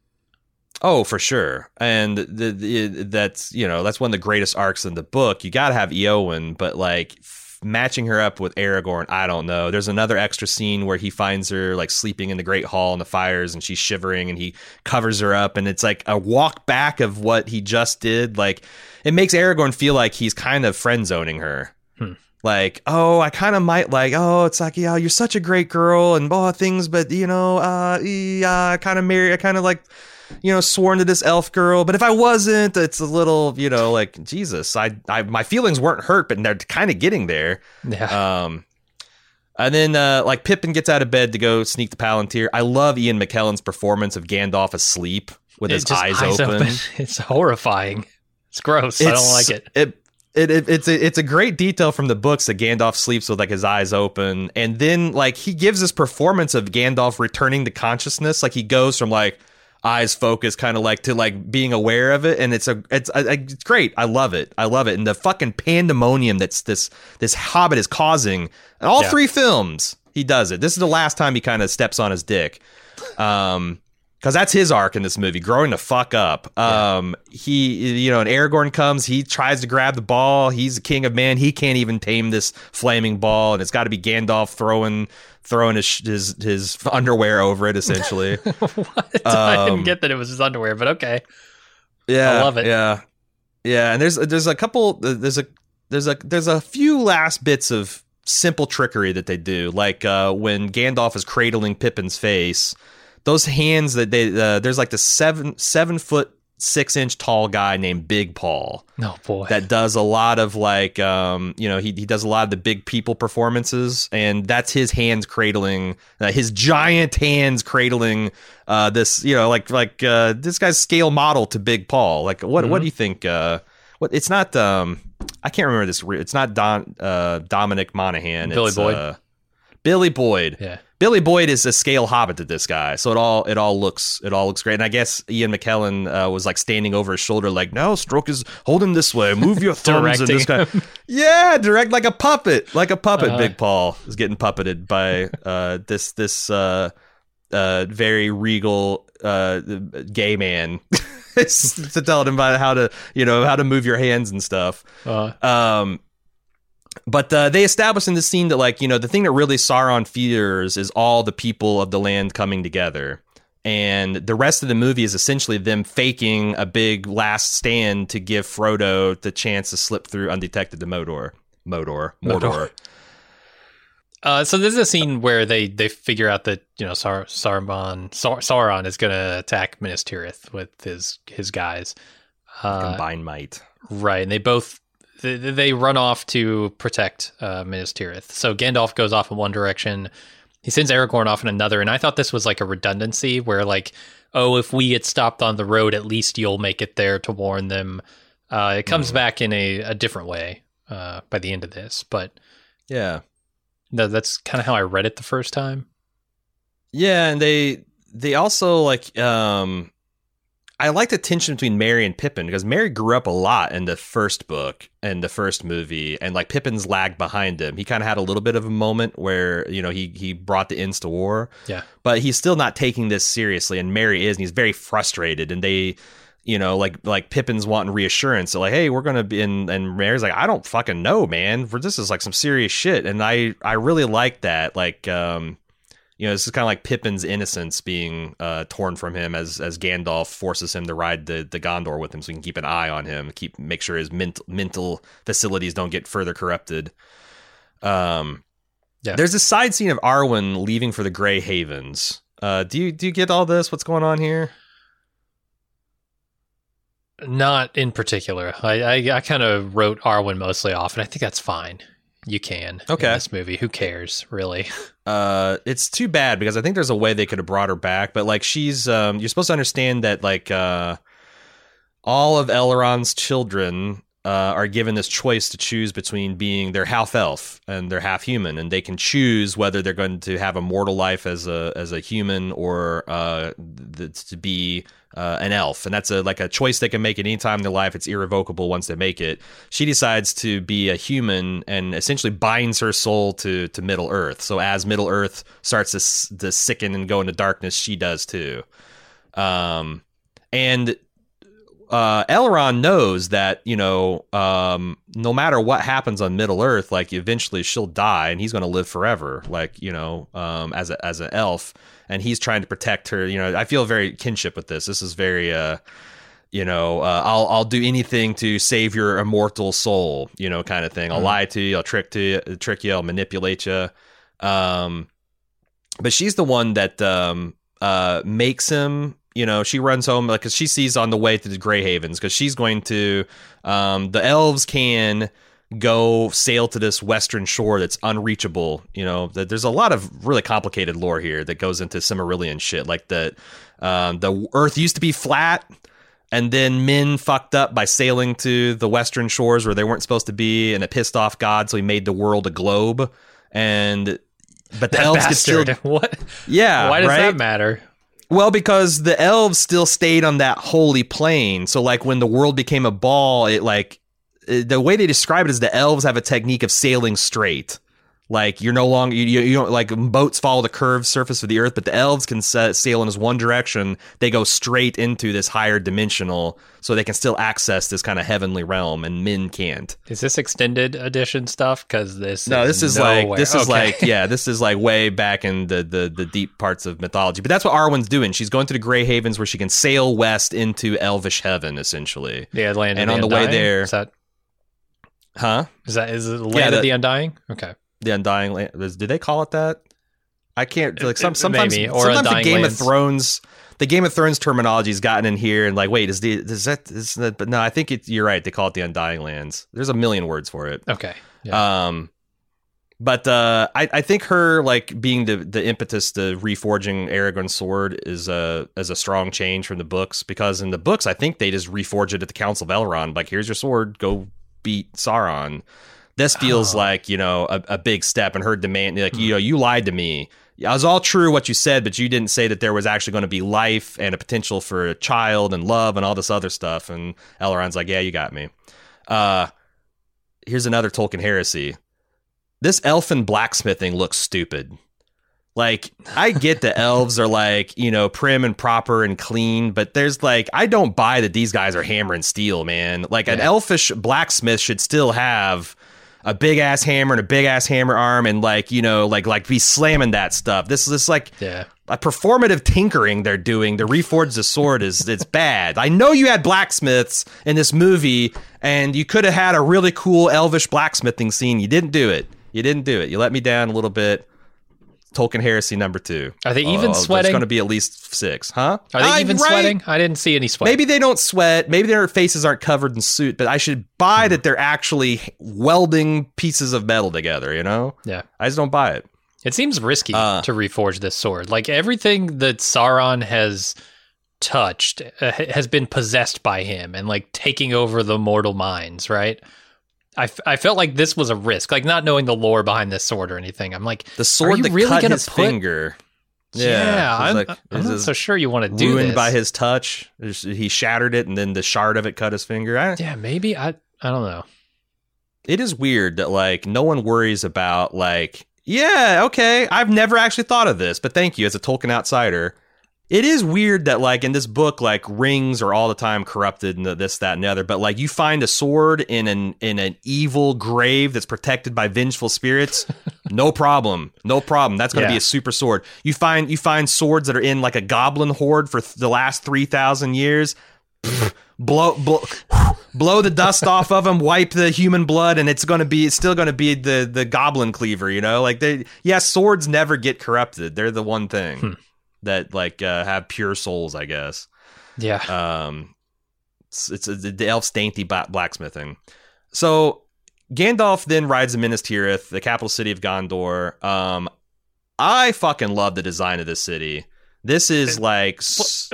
Oh, for sure, and the, the, that's you know that's one of the greatest arcs in the book. You got to have Eowyn, but like f- matching her up with Aragorn, I don't know. There's another extra scene where he finds her like sleeping in the Great Hall in the fires, and she's shivering, and he covers her up, and it's like a walk back of what he just did. Like it makes Aragorn feel like he's kind of friend zoning her hmm. Like, oh, I kind of might like, oh, it's like, yeah, you're such a great girl and all things, but you know, uh, yeah, I kind of married, I kind of like, you know, sworn to this elf girl, but if I wasn't, it's a little, you know, like Jesus, I, I, my feelings weren't hurt, but they're kind of getting there. Yeah. Um, and then, uh, like Pippin gets out of bed to go sneak the Palantir. I love Ian McKellen's performance of Gandalf asleep with his eyes, eyes open. open. It's horrifying. It's gross. It's, I don't like it. It it, it, it's a, it's a great detail from the books that Gandalf sleeps with like his eyes open, and then like he gives this performance of Gandalf returning to consciousness, like he goes from like eyes focused, kind of like to like being aware of it, and it's a it's, a, it's great. I love it. I love it, and the fucking pandemonium that's this this Hobbit is causing. In all yeah. three films, he does it. This is the last time he kind of steps on his dick. Um, because that's his arc in this movie, growing the fuck up. Um, yeah. he, you know, and Aragorn comes, he tries to grab the ball. He's the king of man. He can't even tame this flaming ball, and it's got to be Gandalf throwing throwing his his, his underwear over it, essentially. what? Um, I didn't um, get that it was his underwear, but okay. Yeah, I love it. Yeah, yeah, and there's there's a couple there's a there's a there's a few last bits of simple trickery that they do, like uh, when Gandalf is cradling Pippin's face those hands that they uh, there's like the seven seven foot six inch tall guy named Big Paul. Oh boy, that does a lot of like um you know he he does a lot of the big people performances, and that's his hands cradling uh, his giant hands cradling uh this you know like like uh this guy's scale model to Big Paul. Like what mm-hmm. what do you think? Uh, what it's not um I can't remember this. It's not Don uh Dominic Monaghan. Billy it's, Boyd. Uh, Billy Boyd. Yeah. Billy Boyd is a scale hobbit to this guy, so it all it all looks it all looks great. And I guess Ian McKellen uh, was like standing over his shoulder, like, "No, stroke is hold him this way, move your thumbs." and this guy, yeah, direct like a puppet, like a puppet. Uh-huh. Big Paul is getting puppeted by uh, this this uh, uh, very regal uh, gay man. to tell him about how to you know how to move your hands and stuff. Uh-huh. Um, but uh, they establish in this scene that like you know the thing that really Sauron fears is all the people of the land coming together. And the rest of the movie is essentially them faking a big last stand to give Frodo the chance to slip through undetected to Mordor. Mordor. Mordor. Uh, so this is a scene where they, they figure out that you know Sar- Saruman Sar- Sauron is going to attack Minas Tirith with his his guys. Uh, Combined might. Right, and they both they, they run off to protect uh, Minas Tirith. So Gandalf goes off in one direction. He sends Aragorn off in another. And I thought this was like a redundancy where, like, oh, if we get stopped on the road, at least you'll make it there to warn them. Uh, it comes Mhm. back in a, a different way uh, by the end of this. But Yeah. no, that's kind of how I read it the first time. Yeah, and they they also like um I like the tension between Merry and Pippin because Merry grew up a lot in the first book and the first movie, and like Pippin's lagged behind him. He kind of had a little bit of a moment where you know he he brought the Ents to war, Yeah. but he's still not taking this seriously, and Merry is, and he's very frustrated. And they, you know, like like Pippin's wanting reassurance, so like, hey, we're gonna be, in, and Merry's like, I don't fucking know, man. For this is like some serious shit, and I I really like that, like um you know, this is kind of like Pippin's innocence being uh, torn from him as as Gandalf forces him to ride the the Gondor with him, so he can keep an eye on him, keep make sure his mental mental facilities don't get further corrupted. Um, Yeah. there's a side scene of Arwen leaving for the Grey Havens. Uh, do you do you get all this? What's going on here? Not in particular. I, I, I kind of wrote Arwen mostly off, and I think that's fine. You can. Okay. In this movie. Who cares, really? Uh, it's too bad because I think there's a way they could have brought her back, but like she's um, you're supposed to understand that like uh, all of Elrond's children uh, are given this choice to choose between being they're half elf and they're half human, and they can choose whether they're going to have a mortal life as a as a human or uh, th- to be uh, an elf, and that's a like a choice they can make at any time in their life. It's irrevocable once they make it. She decides to be a human and essentially binds her soul to to Middle Earth. So as Middle Earth starts to, to sicken and go into darkness, she does too. Um, and uh, Elrond knows that you know, um, no matter what happens on Middle Earth, like eventually she'll die, and he's going to live forever, like you know, um, as a as an elf, and he's trying to protect her. You know, I feel very kinship with this. This is very, uh, you know, uh, I'll I'll do anything to save your immortal soul, you know, kind of thing. I'll Mhm. lie to you, I'll trick to you, trick you, I'll manipulate you. Um, but she's the one that um uh makes him you know she runs home like because she sees on the way to the gray havens because she's going to um the elves can go sail to this western shore that's unreachable you know that there's a lot of really complicated lore here that goes into Silmarillion shit like that um the earth used to be flat and then men fucked up by sailing to the western shores where they weren't supposed to be and it pissed off god so he made the world a globe and but the That elves could still what? yeah Why does right? that matter? Well, because the elves still stayed on that holy plane. So, like, when the world became a ball, it like uh, the way they describe it is the elves have a technique of sailing straight. Like you're no longer you, you don't like boats follow the curved surface of the earth, but the elves can sa- sail in this one direction. They go straight into this higher dimensional, so they can still access this kind of heavenly realm, and men can't. Is this extended edition stuff? Because this No, this is nowhere. like this is Okay. like yeah, this is like way back in the, the the deep parts of mythology. But that's what Arwen's doing. She's going to the Grey Havens where she can sail west into Elvish heaven, essentially. the land. and on the way there- is that Huh? is that is it the land Yeah, of the- the Undying? Okay, The Undying Land. is- Did they call it that? I can't like some sometimes maybe, or sometimes the Game Lands. of Thrones the Game of Thrones terminology has gotten in here and like wait is the is that is that but no I think it, you're right they call it the Undying Lands. There's a million words for it. okay, yeah. Um, but uh, I I think her like being the the impetus to reforging Aragorn's sword is a is a strong change from the books because in the books I think they just reforge it at the Council of Elrond like here's your sword go beat Sauron. This feels Oh. like you know a, a big step and her demand like you know you lied to me. It was all true what you said, but you didn't say that there was actually going to be life and a potential for a child and love and all this other stuff. And Elrond's like, yeah, you got me. Uh, here's another Tolkien heresy. This elfin blacksmithing looks stupid. Like, I get the elves are like, you know, prim and proper and clean, but there's like, I don't buy that these guys are hammering steel, man. Like, an elfish blacksmith should still have a big ass hammer and a big ass hammer arm and like, you know, like, like be slamming that stuff. This is like, yeah. a performative tinkering they're doing to reforge the sword is it's bad. I know you had blacksmiths in this movie, and you could have had a really cool elvish blacksmithing scene. You didn't do it. You didn't do it. You let me down a little bit. Tolkien Heresy number two. Are they even Oh, sweating? There's going to be at least six, huh? Are they Ah, even right? sweating? I didn't see any sweat. Maybe they don't sweat. Maybe their faces aren't covered in soot, but I should buy Hmm. that they're actually welding pieces of metal together, you know? Yeah. I just don't buy it. It seems risky Uh. to reforge this sword. Like everything that Sauron has touched uh, has been possessed by him and like taking over the mortal minds, right? I, f- I felt like this was a risk, like not knowing the lore behind this sword or anything. I'm like, The sword you that really cut gonna his put- finger. yeah, it's I'm, like- I'm not so sure you want to do ruined this. by his touch. He shattered it, and then the shard of it cut his finger. I, yeah, maybe I I don't know. it is weird that like no one worries about like yeah okay i've never actually thought of this but thank you as a tolkien outsider it is weird that like in this book like rings are all the time corrupted and this that and the other but like you find a sword in an in an evil grave that's protected by vengeful spirits no problem no problem that's going to Yeah. be a super sword you find you find swords that are in like a goblin horde for th- the last 3000 years Pfft, blow blow blow the dust off of them, wipe the human blood, and it's gonna be it's still gonna be the the goblin cleaver. You know, like they yeah, swords never get corrupted. They're the one thing Hmm. That like uh, have pure souls, I guess. Yeah, Um, it's, it's the elf's dainty bla- blacksmithing. So Gandalf then rides to Minas Tirith, the capital city of Gondor. Um, I fucking love the design of this city. This is like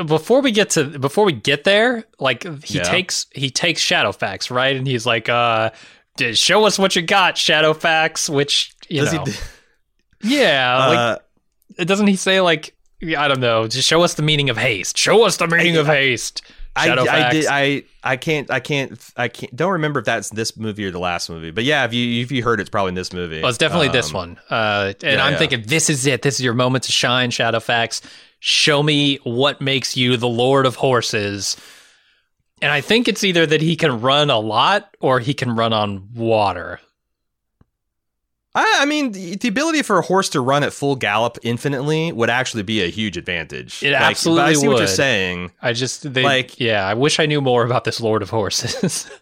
before we get to before we get there, like he Yeah. takes he takes Shadowfax right, and he's like, uh, "Show us what you got, Shadowfax." Which you does know, he? yeah, like uh, doesn't he say like I don't know, just show us the meaning of haste. Show us the meaning I- of haste. I, Shadowfax. I did I I can't I can't I can't don't remember if that's this movie or the last movie. But yeah, if you if you heard it, it's probably in this movie. Well, it's definitely this Um, one. Uh, and yeah, I'm yeah. thinking, this is it. This is your moment to shine, Shadowfax. Show me what makes you the Lord of Horses. And I think it's either that he can run a lot or he can run on water. I, I mean, the, the ability for a horse to run at full gallop infinitely would actually be a huge advantage. It Like, but I absolutely see what you're saying. I just they, Like- yeah. I wish I knew more about this Lord of Horses.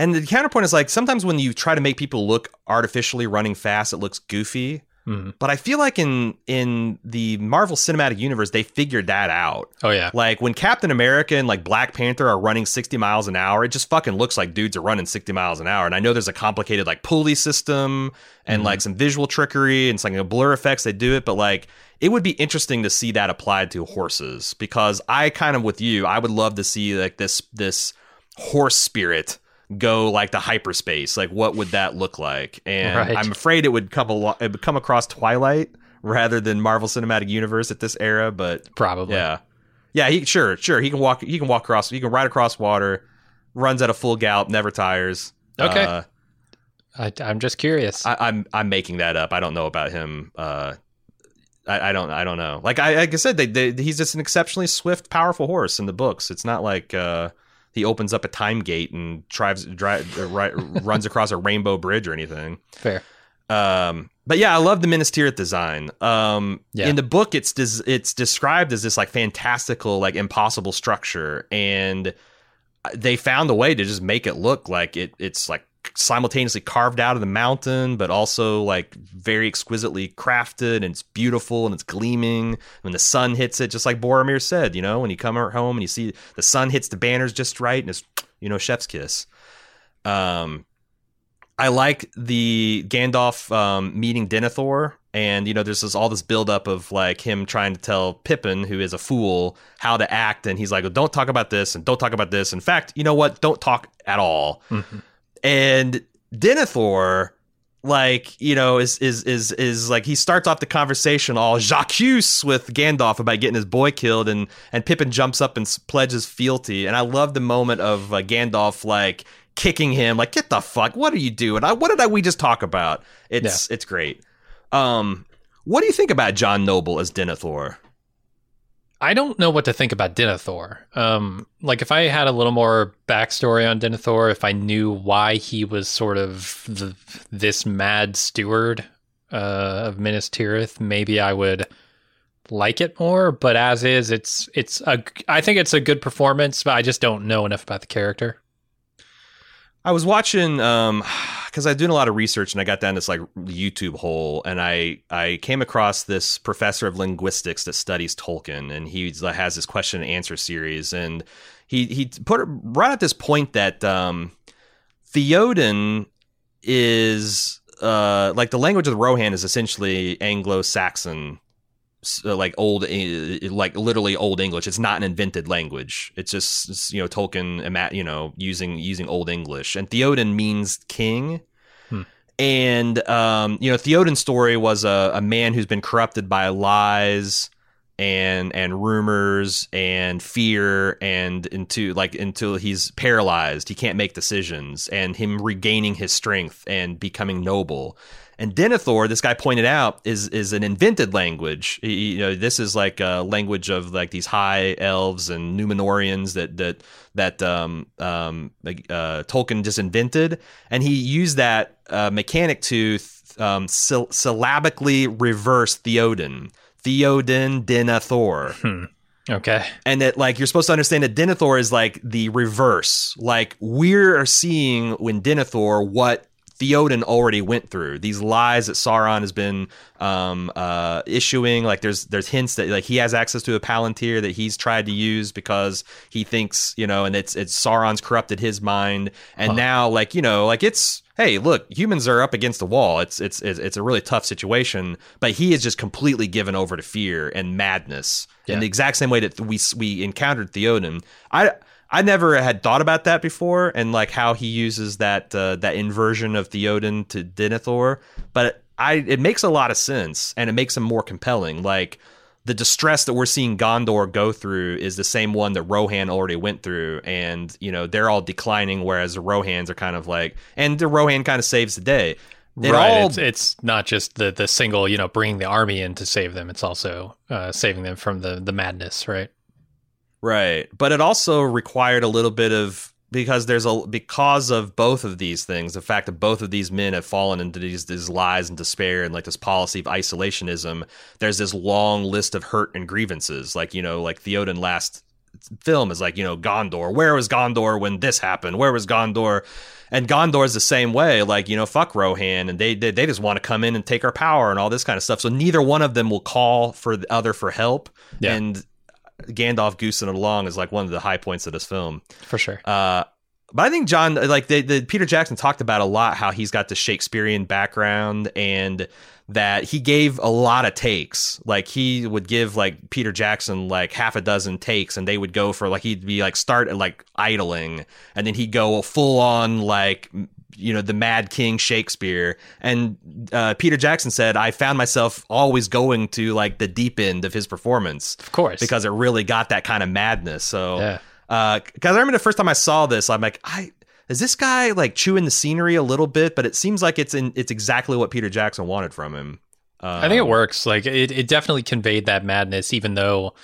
And the counterpoint is like sometimes when you try to make people look artificially running fast, it looks goofy. Mhm. But I feel like in in the Marvel Cinematic Universe, they figured that out. Oh yeah, Like when Captain America and like Black Panther are running 60 miles an hour, it just fucking looks like dudes are running 60 miles an hour. And I know there's a complicated like pulley system and Mhm. like some visual trickery and some like, blur effects they do it, but like it would be interesting to see that applied to horses because I kind of with you, I would love to see like this this horse spirit go like to hyperspace. Like what would that look like? And Right. I'm afraid it would come it would come across Twilight rather than Marvel Cinematic Universe at this era, but probably. yeah, yeah. He sure, sure. He can walk. He can walk across. He can ride across water. Runs at a full gallop. Never tires. Okay. Uh, I, I'm just curious. I, I'm I'm making that up. I don't know about him. Uh, I, I don't I don't know. Like I like I said, they, they, he's just an exceptionally swift, powerful horse in the books. It's not like uh, he opens up a time gate and drives drive, uh, runs across a rainbow bridge or anything. Fair. Um, but yeah, I love the Minas Tirith design. Um, Yeah. in the book, it's des- it's described as this like fantastical, like impossible structure, and they found a way to just make it look like it. It's like simultaneously carved out of the mountain, but also like very exquisitely crafted, and it's beautiful and it's gleaming when the sun hits it, just like Boromir said. You know, when you come home and you see the sun hits the banners just right, and it's you know chef's kiss. Um, I like the Gandalf um, meeting Denethor, and you know, there's this, all this buildup of like him trying to tell Pippin, who is a fool, how to act, and he's like, well, "Don't talk about this, and don't talk about this. In fact, you know what? Don't talk at all." Mhm. And Denethor, like you know, is is is is like he starts off the conversation all jacques with Gandalf about getting his boy killed, and and Pippin jumps up and pledges fealty, and I love the moment of uh, Gandalf like kicking him, like get the fuck, what are you doing? I, what did I, we just talk about? It's it's great. Um, what do you think about John Noble as Denethor? I don't know what to think about Denethor. Um, like if I had a little more backstory on Denethor, if I knew why he was sort of the, this mad steward uh, of Minas Tirith, maybe I would like it more. But as is, it's it's a I think it's a good performance, but I just don't know enough about the character. I was watching um because I was doing a lot of research and I got down this like YouTube hole and I I came across this professor of linguistics that studies Tolkien and he has this question and answer series and he he put brought out this point that um Theoden is uh like the language of the Rohan is essentially Anglo-Saxon uh, like old like literally old english. It's not an invented language. It's just it's, you know tolkien you know using using old english. And theoden means king. Hmm. and um, you know theoden's story was a, a man who's been corrupted by lies and and rumors and fear and into like until he's paralyzed. He can't make decisions. And him regaining his strength and becoming noble and Denethor, this guy pointed out, is is an invented language. You know, this is like a language of like these high elves and Númenóreans that that that um, um, uh, Tolkien just invented, and he used that uh, mechanic to um, syll- syllabically reverse Theoden. Theoden Denethor. Hmm. Okay. And that like you're supposed to understand that Denethor is like the reverse. Like we're seeing when Denethor what Theoden already went through. These lies that Sauron has been um, uh, issuing, like there's there's hints that like he has access to a palantir that he's tried to use because he thinks you know, and it's it's Sauron's corrupted his mind, and huh. now like you know, like it's hey, look, humans are up against the wall. It's it's it's, it's a really tough situation, but he is just completely given over to fear and madness yeah. in the exact same way that we we encountered Theoden. I I never had thought about that before, and like how he uses that uh, that inversion of Theoden to Denethor. But I it makes a lot of sense, and it makes him more compelling. Like the distress that we're seeing Gondor go through is the same one that Rohan already went through, and you know they're all declining, whereas the Rohans are kind of like, and the Rohan kind of saves the day. It right, all, it's, it's, not just the the single, you know, bringing the army in to save them. It's also uh, saving them from the the madness, right? Right. But it also required a little bit of because there's a because of both of these things, the fact that both of these men have fallen into these these lies and despair and like this policy of isolationism, there's this long list of hurt and grievances. Like, you know, like Theoden last film is like, you know, Gondor. Where was Gondor when this happened? Where was Gondor? And Gondor is the same way, like you know, fuck Rohan, and they they, they just want to come in and take our power and all this kind of stuff. So neither one of them will call for the other for help, yeah. and Gandalf goosing it along is like one of the high points of this film for sure. Uh, but I think John, like the, the Peter Jackson talked about a lot how he's got the Shakespearean background and that he gave a lot of takes. Like he would give like Peter Jackson like half a dozen takes, and they would go for like he'd be like start at like idling, and then he'd go full on like you know the Mad King Shakespeare. And uh, Peter Jackson said, I found myself always going to like the deep end of his performance, of course, because it really got that kind of madness. So, yeah. Because uh, I remember the first time I saw this, I'm like, I is this guy like chewing the scenery a little bit? But it seems like it's in it's exactly what Peter Jackson wanted from him. Um, I think it works. Like it, it definitely conveyed that madness, even though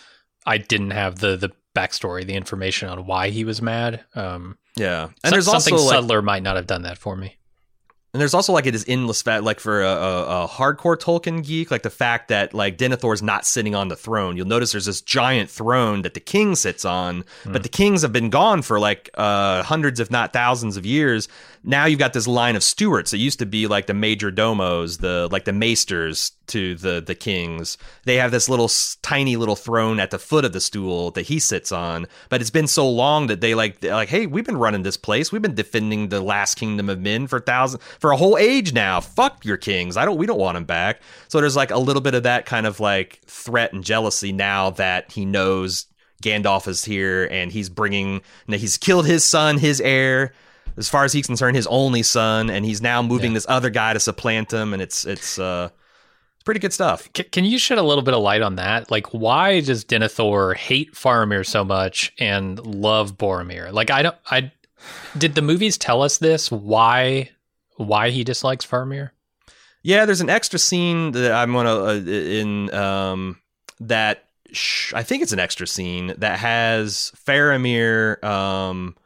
I didn't have the the backstory, the information on why he was mad. Um, yeah, and so, there's something also subtler like, might not have done that for me. And there's also like it is endless fat like for a, a, a, hardcore Tolkien geek, like the fact that like Denethor's not sitting on the throne. You'll notice there's this giant throne that the king sits on, mm. but the kings have been gone for like uh, hundreds, if not thousands, of years. Now you've got this line of stewards. It used to be like the major domos, the like the maesters to the the kings. They have this little tiny little throne at the foot of the stool that he sits on. But it's been so long that they like like, hey, we've been running this place. We've been defending the last kingdom of men for thousands for a whole age now. Fuck your kings. I don't. We don't want them back. So there's like a little bit of that kind of like threat and jealousy now that he knows Gandalf is here and he's bringing. He's killed his son, his heir. As far as he's concerned, his only son, and he's now moving yeah. this other guy to supplant him, and it's it's uh it's pretty good stuff. C- can you shed a little bit of light on that? Like, why does Denethor hate Faramir so much and love Boromir? Like, I don't. I did the movies tell us this? Why why he dislikes Faramir? Yeah, there's an extra scene that I'm gonna uh, in um, that sh- I think it's an extra scene that has Faramir um,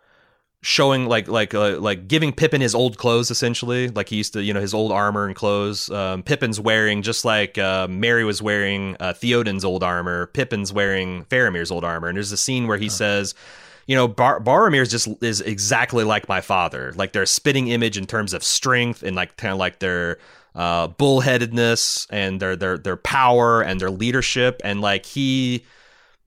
showing like like uh, like giving Pippin his old clothes essentially, like he used to you know his old armor and clothes. Um, Pippin's wearing just like uh, Merry was wearing uh, Theoden's old armor. Pippin's wearing Faramir's old armor, and there's a scene where he says you know, Bar- Boromir is just is exactly like my father. Like they're a spitting image in terms of strength and like kind of like their uh, bullheadedness and their their their power and their leadership and like he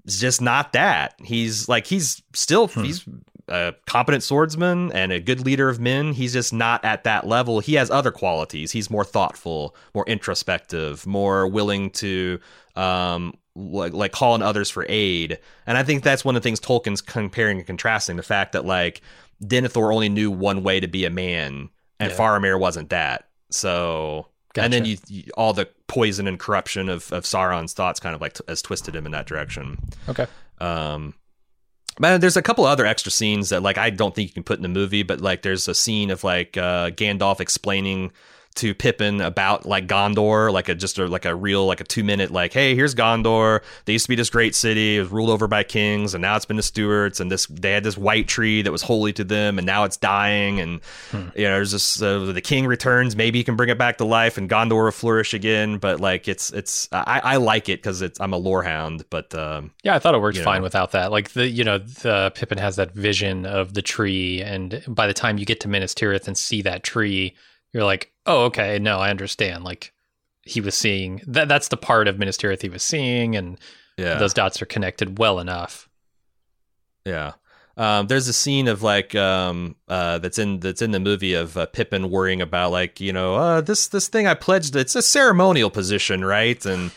is just not that. He's like he's still hmm. he's a competent swordsman and a good leader of men. He's just not at that level. He has other qualities. He's more thoughtful, more introspective, more willing to um, like like calling others for aid. And I think that's one of the things Tolkien's comparing and contrasting the fact that like Denethor only knew one way to be a man, and yeah. Faramir wasn't that. So. Gotcha. And then you, you, all the poison and corruption of, of Sauron's thoughts kind of like t- has twisted him in that direction. Okay. Um, Man, there's a couple other extra scenes that like I don't think you can put in the movie, but like there's a scene of like uh, Gandalf explaining to Pippin about like Gondor, like a just a, like a real like a two minute like, hey, here's Gondor. They used to be this great city. It was ruled over by kings, and now it's been the Stewards. And this they had this white tree that was holy to them, and now it's dying. And hmm. you know, there's this uh, the king returns. Maybe he can bring it back to life, and Gondor will flourish again. But like it's it's I, I like it because it's I'm a lore hound. But um, yeah, I thought it worked fine know. without that. Like the you know the Pippin has that vision of the tree, and by the time you get to Minas Tirith and see that tree you're like, oh, okay, no, I understand. Like he was seeing that that's the part of Minas Tirith he was seeing, and yeah. those dots are connected well enough. Yeah. Um, there's a scene of like um, uh, that's in that's in the movie of uh, Pippin worrying about like you know uh, this this thing I pledged it's a ceremonial position right and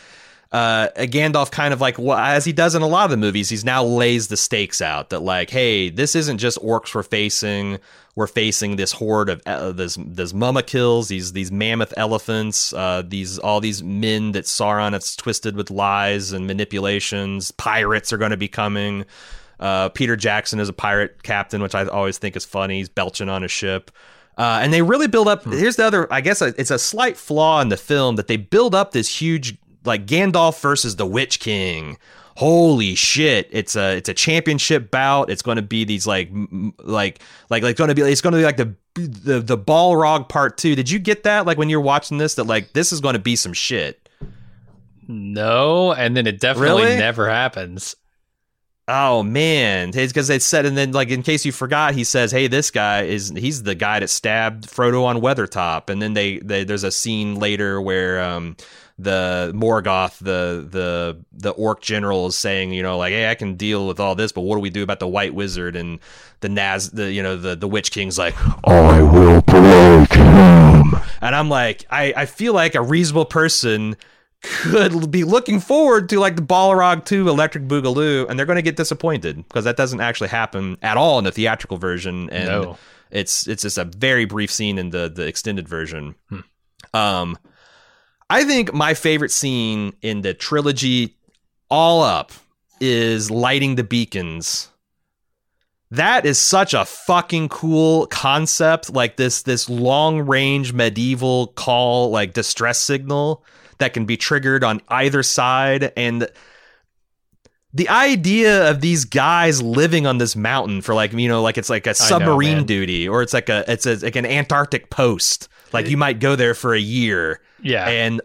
uh, Gandalf kind of like well, as he does in a lot of the movies he's now lays the stakes out that like hey this isn't just orcs we're facing we're facing this horde of uh, this this Mûmakils, these these mammoth elephants, uh, these all these men that Sauron has twisted with lies and manipulations. Pirates are going to be coming. Uh, Peter Jackson is a pirate captain, which I always think is funny. He's belching on a ship. Uh, and they really build up. Hmm. Here's the other. I guess it's a slight flaw in the film that they build up this huge, like Gandalf versus the Witch King, holy shit it's a it's a championship bout. It's going to be these like like like like going to be it's going to be like the the the balrog part 2 did you get that like when you're watching this that like this is going to be some shit? No and then it definitely really? never happens. Oh man, it's because they said, and then like in case you forgot, he says, "Hey, this guy is he's the guy that stabbed Frodo on Weathertop." And then they, they there's a scene later where um, the Morgoth, the the the orc general is saying, you know, like, hey, I can deal with all this, but what do we do about the White Wizard and the Naz, the you know, the the Witch King's like, I will break him, and I'm like, I I feel like a reasonable person could be looking forward to like the Balrog 2 Electric Boogaloo, and they're going to get disappointed because that doesn't actually happen at all in the theatrical version, and no. it's it's just a very brief scene in the the extended version. Hmm. Um, I think my favorite scene in the trilogy, all up, is lighting the beacons. That is such a fucking cool concept, like this this long range medieval call, like distress signal that can be triggered on either side, and the idea of these guys living on this mountain for like you know like it's like a submarine know, duty or it's like a it's a, like an Antarctic post like you might go there for a year. Yeah. And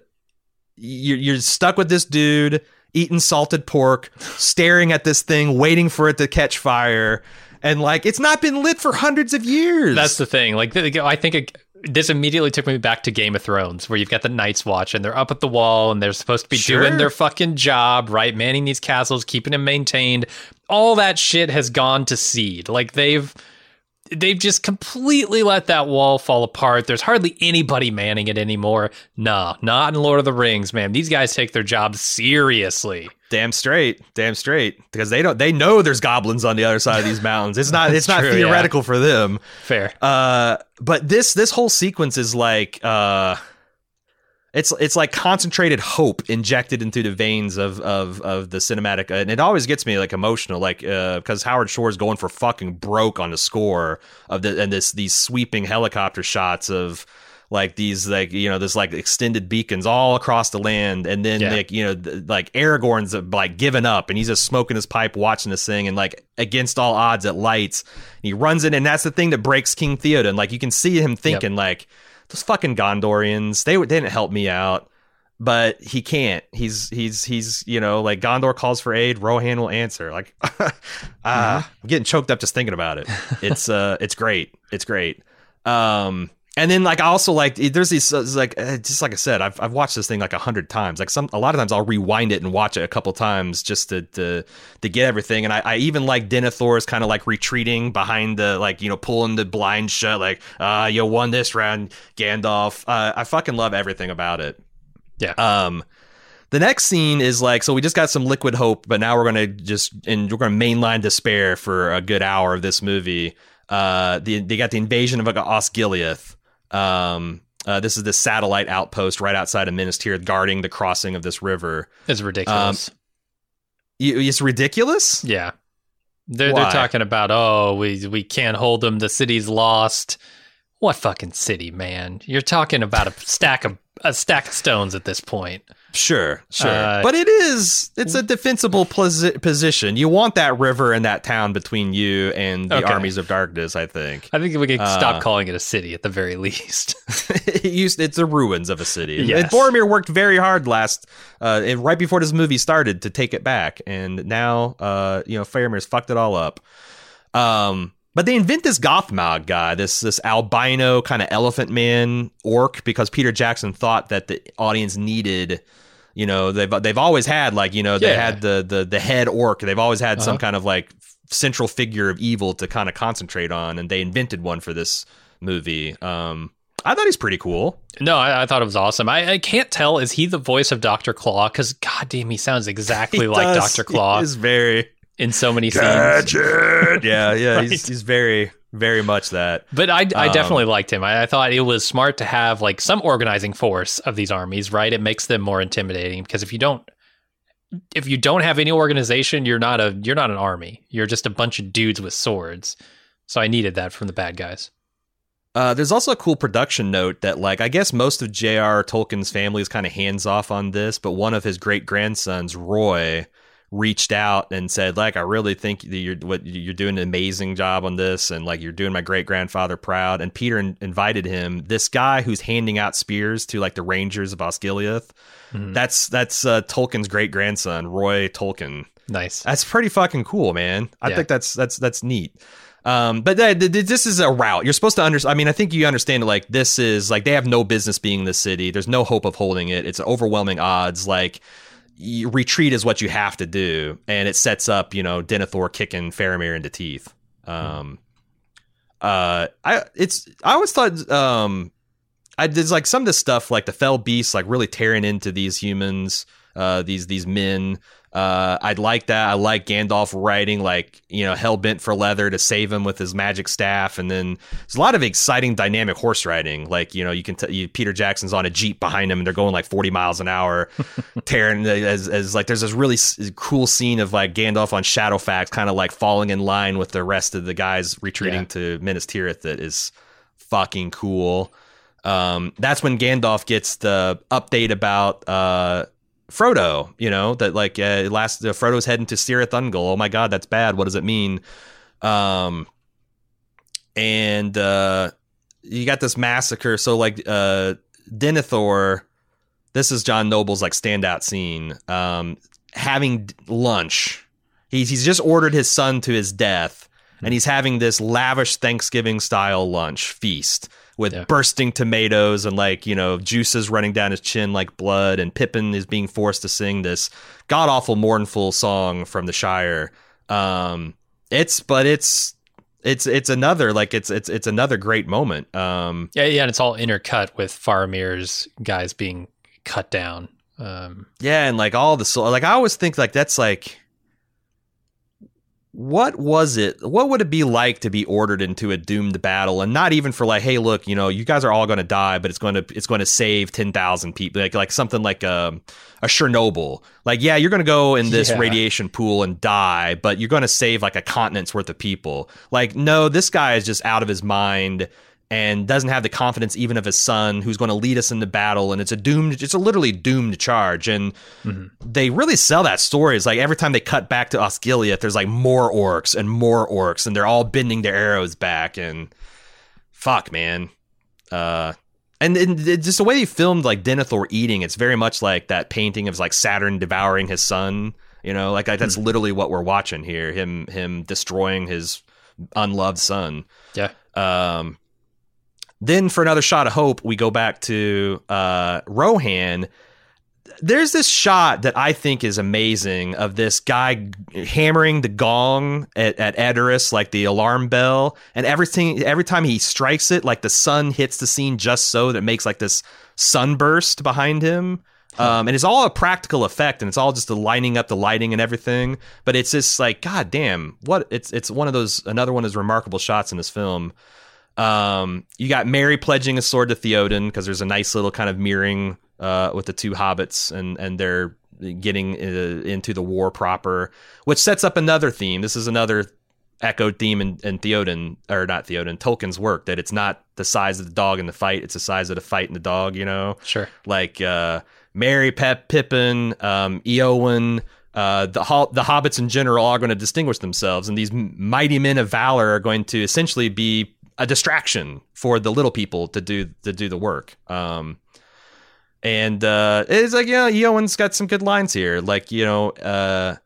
you're, you're stuck with this dude eating salted pork, staring at this thing, waiting for it to catch fire. And like, it's not been lit for hundreds of years. That's the thing. Like, I think it, this immediately took me back to Game of Thrones, where you've got the Night's Watch and they're up at the wall and they're supposed to be sure. doing their fucking job, right? Manning these castles, keeping them maintained. All that shit has gone to seed. Like, they've they've just completely let that wall fall apart. There's hardly anybody manning it anymore. Nah, not in Lord of the Rings, man. These guys take their job seriously. Damn straight, damn straight. Because they don't, they know there's goblins on the other side of these mountains. It's not, it's not true, theoretical yeah. for them. Fair. Uh, but this, this whole sequence is like, uh, it's it's like concentrated hope injected into the veins of of of the cinematic, and it always gets me like emotional, like because uh, Howard Shore is going for fucking broke on the score of the and this these sweeping helicopter shots of like these like you know this like extended beacons all across the land and then yeah. like you know th- like aragorn's like given up and he's just smoking his pipe watching this thing and like against all odds at lights he runs in and that's the thing that breaks king theoden like you can see him thinking yep. like those fucking Gondorians, they, they didn't help me out. but he can't. He's he's he's you know like Gondor calls for aid, Rohan will answer. Like, ah, I'm getting choked up just thinking about it. It's uh, it's great. It's great. Um, and then like I also like there's these uh, like uh, just like I said I've I've watched this thing like a hundred times. Like some a lot of times I'll rewind it and watch it a couple times just to to, to get everything. And I, I even like Denethor's kind of like retreating behind the like you know pulling the blind shut like uh you won this round Gandalf. Uh, I fucking love everything about it. Yeah. um the next scene is like so we just got some liquid hope but now we're gonna just and we're gonna mainline despair for a good hour of this movie. Uh the, they got the invasion of a Osgiliath um, uh, this is the satellite outpost right outside of Minas Tirith, guarding the crossing of this river. It's ridiculous. Y- It's ridiculous. yeah. They're, Why? they're talking about, oh, we, we can't hold them. The city's lost. What fucking city, man? You're talking about a stack of a stack of stones at this point. Sure, sure, Uh, but it is it's a defensible posi- position. You want that river and that town between you and the Okay. armies of darkness. I think I think we could Uh, stop calling it a city at the very least. it used it's the ruins of a city. Yes. And Boromir worked very hard last uh, right before this movie started to take it back, and now uh, you know Faramir's fucked it all up. Um, but they invent this Gothmog guy, this this albino kind of elephant man orc, because Peter Jackson thought that the audience needed. You know they've they've always had like you know they Yeah. had the the the head orc. They've always had some Uh-huh. kind of like central figure of evil to kind of concentrate on, and they invented one for this movie. Um, I thought he's pretty cool. no, I, I thought it was awesome. I, I can't tell. Is he the voice of Dr. Claw? Because, goddamn, he sounds exactly He like does. Dr. Claw He is very in so many scenes. gadget. yeah, yeah. Right. He's he's very very much that. But I, I Um, definitely liked him. I, I thought it was smart to have like some organizing force of these armies, right? It makes them more intimidating because if you don't, if you don't have any organization, you're not a you're not an army. You're just a bunch of dudes with swords. So I needed that from the bad guys. Uh, there's also a cool production note that, like, I guess most of J.R. Tolkien's family is kind of hands off on this, but one of his great grandsons, Royd, reached out and said, like, I really think that you're what you're doing an amazing job on this, and like you're doing my great grandfather proud. And Peter in- invited him, this guy who's handing out spears to like the Rangers of Osgiliath. Mhm. That's that's uh, Tolkien's great grandson, Royd Tolkien. Nice. That's pretty fucking cool, man. I Yeah. think that's that's that's neat. Um, but th- th- this is a route. You're supposed to understand. I mean, I think you understand. Like this is like they have no business being in the city. There's no hope of holding it. It's overwhelming odds. Like retreat is what you have to do, and it sets up you know Denethor kicking Faramir into teeth. Um, uh, I it's I always thought um, I there's like some of this stuff like the fell beasts like really tearing into these humans, uh, these these men. Uh, I'd like that. I like Gandalf riding like you know hell bent for leather to save him with his magic staff, and then there's a lot of exciting dynamic horse riding. Like you know you can t- you, Peter Jackson's on a jeep behind him, and they're going like 40 miles an hour, tearing as as like there's this really s- cool scene of like Gandalf on Shadowfax, kind of like falling in line with the rest of the guys retreating Yeah. to Minas Tirith. That is fucking cool. Um, that's when Gandalf gets the update about uh, Frodo. You know that like uh, last uh, Frodo's heading to Cirith Ungol. Oh my god, that's bad. What does it mean? Um, and uh, you got this massacre. So like uh, Denethor, this is John Noble's like standout scene. Um, having lunch, he's he's just ordered his son to his death, and he's having this lavish Thanksgiving style lunch feast with Yeah. bursting tomatoes and like you know juices running down his chin like blood, and Pippin is being forced to sing this god awful mournful song from the Shire. Um, it's but it's it's it's another like it's it's it's another great moment. Um, Yeah, yeah, and it's all intercut with Faramir's guys being cut down. Um, Yeah, and like all the like I always think like that's like, what was it? What would it be like to be ordered into a doomed battle, and not even for like, hey, look, you know, you guys are all going to die, but it's going to it's going to save ten thousand people, like like something like a a Chernobyl. Like, yeah, you're going to go in this Yeah. radiation pool and die, but you're going to save like a continent's worth of people. Like, no, this guy is just out of his mind and doesn't have the confidence even of his son who's going to lead us into battle and it's a doomed it's a literally doomed charge and Mhm. they really sell that story it's like every time they cut back to Osgiliath there's like more orcs and more orcs and they're all bending their arrows back and fuck man uh and, and just the way he filmed like Denethor eating, it's very much like that painting of like Saturn devouring his son. You know, like that's Hmm. literally what we're watching here. Him him destroying his unloved son. Yeah. Um, then for another shot of hope, we go back to uh, Rohan. There's this shot that I think is amazing of this guy hammering the gong at, at Edoras, like the alarm bell, and everything. Every time he strikes it, like the sun hits the scene just so that it makes like this sunburst behind him. Um, and it's all a practical effect, and it's all just the lining up the lighting and everything. But it's just like, god damn, what? It's it's one of those another one of those remarkable shots in this film. Um, you got Merry pledging a sword to Theoden because there's a nice little kind of mirroring uh, with the two hobbits, and and they're getting uh, into the war proper, which sets up another theme. This is another echoed theme in, in Theoden, or not Theoden, Tolkien's work that it's not the size of the dog in the fight; it's the size of the fight in the dog. You know, Sure. like uh, Merry, Pep, Pippin, um, Eowyn. Uh, the ho- the hobbits in general are going to distinguish themselves, and these m- mighty men of valor are going to essentially be a distraction for the little people to do to do the work. Um, and uh, it's like yeah, know, Eowyn's got some good lines here, like you know. Uh,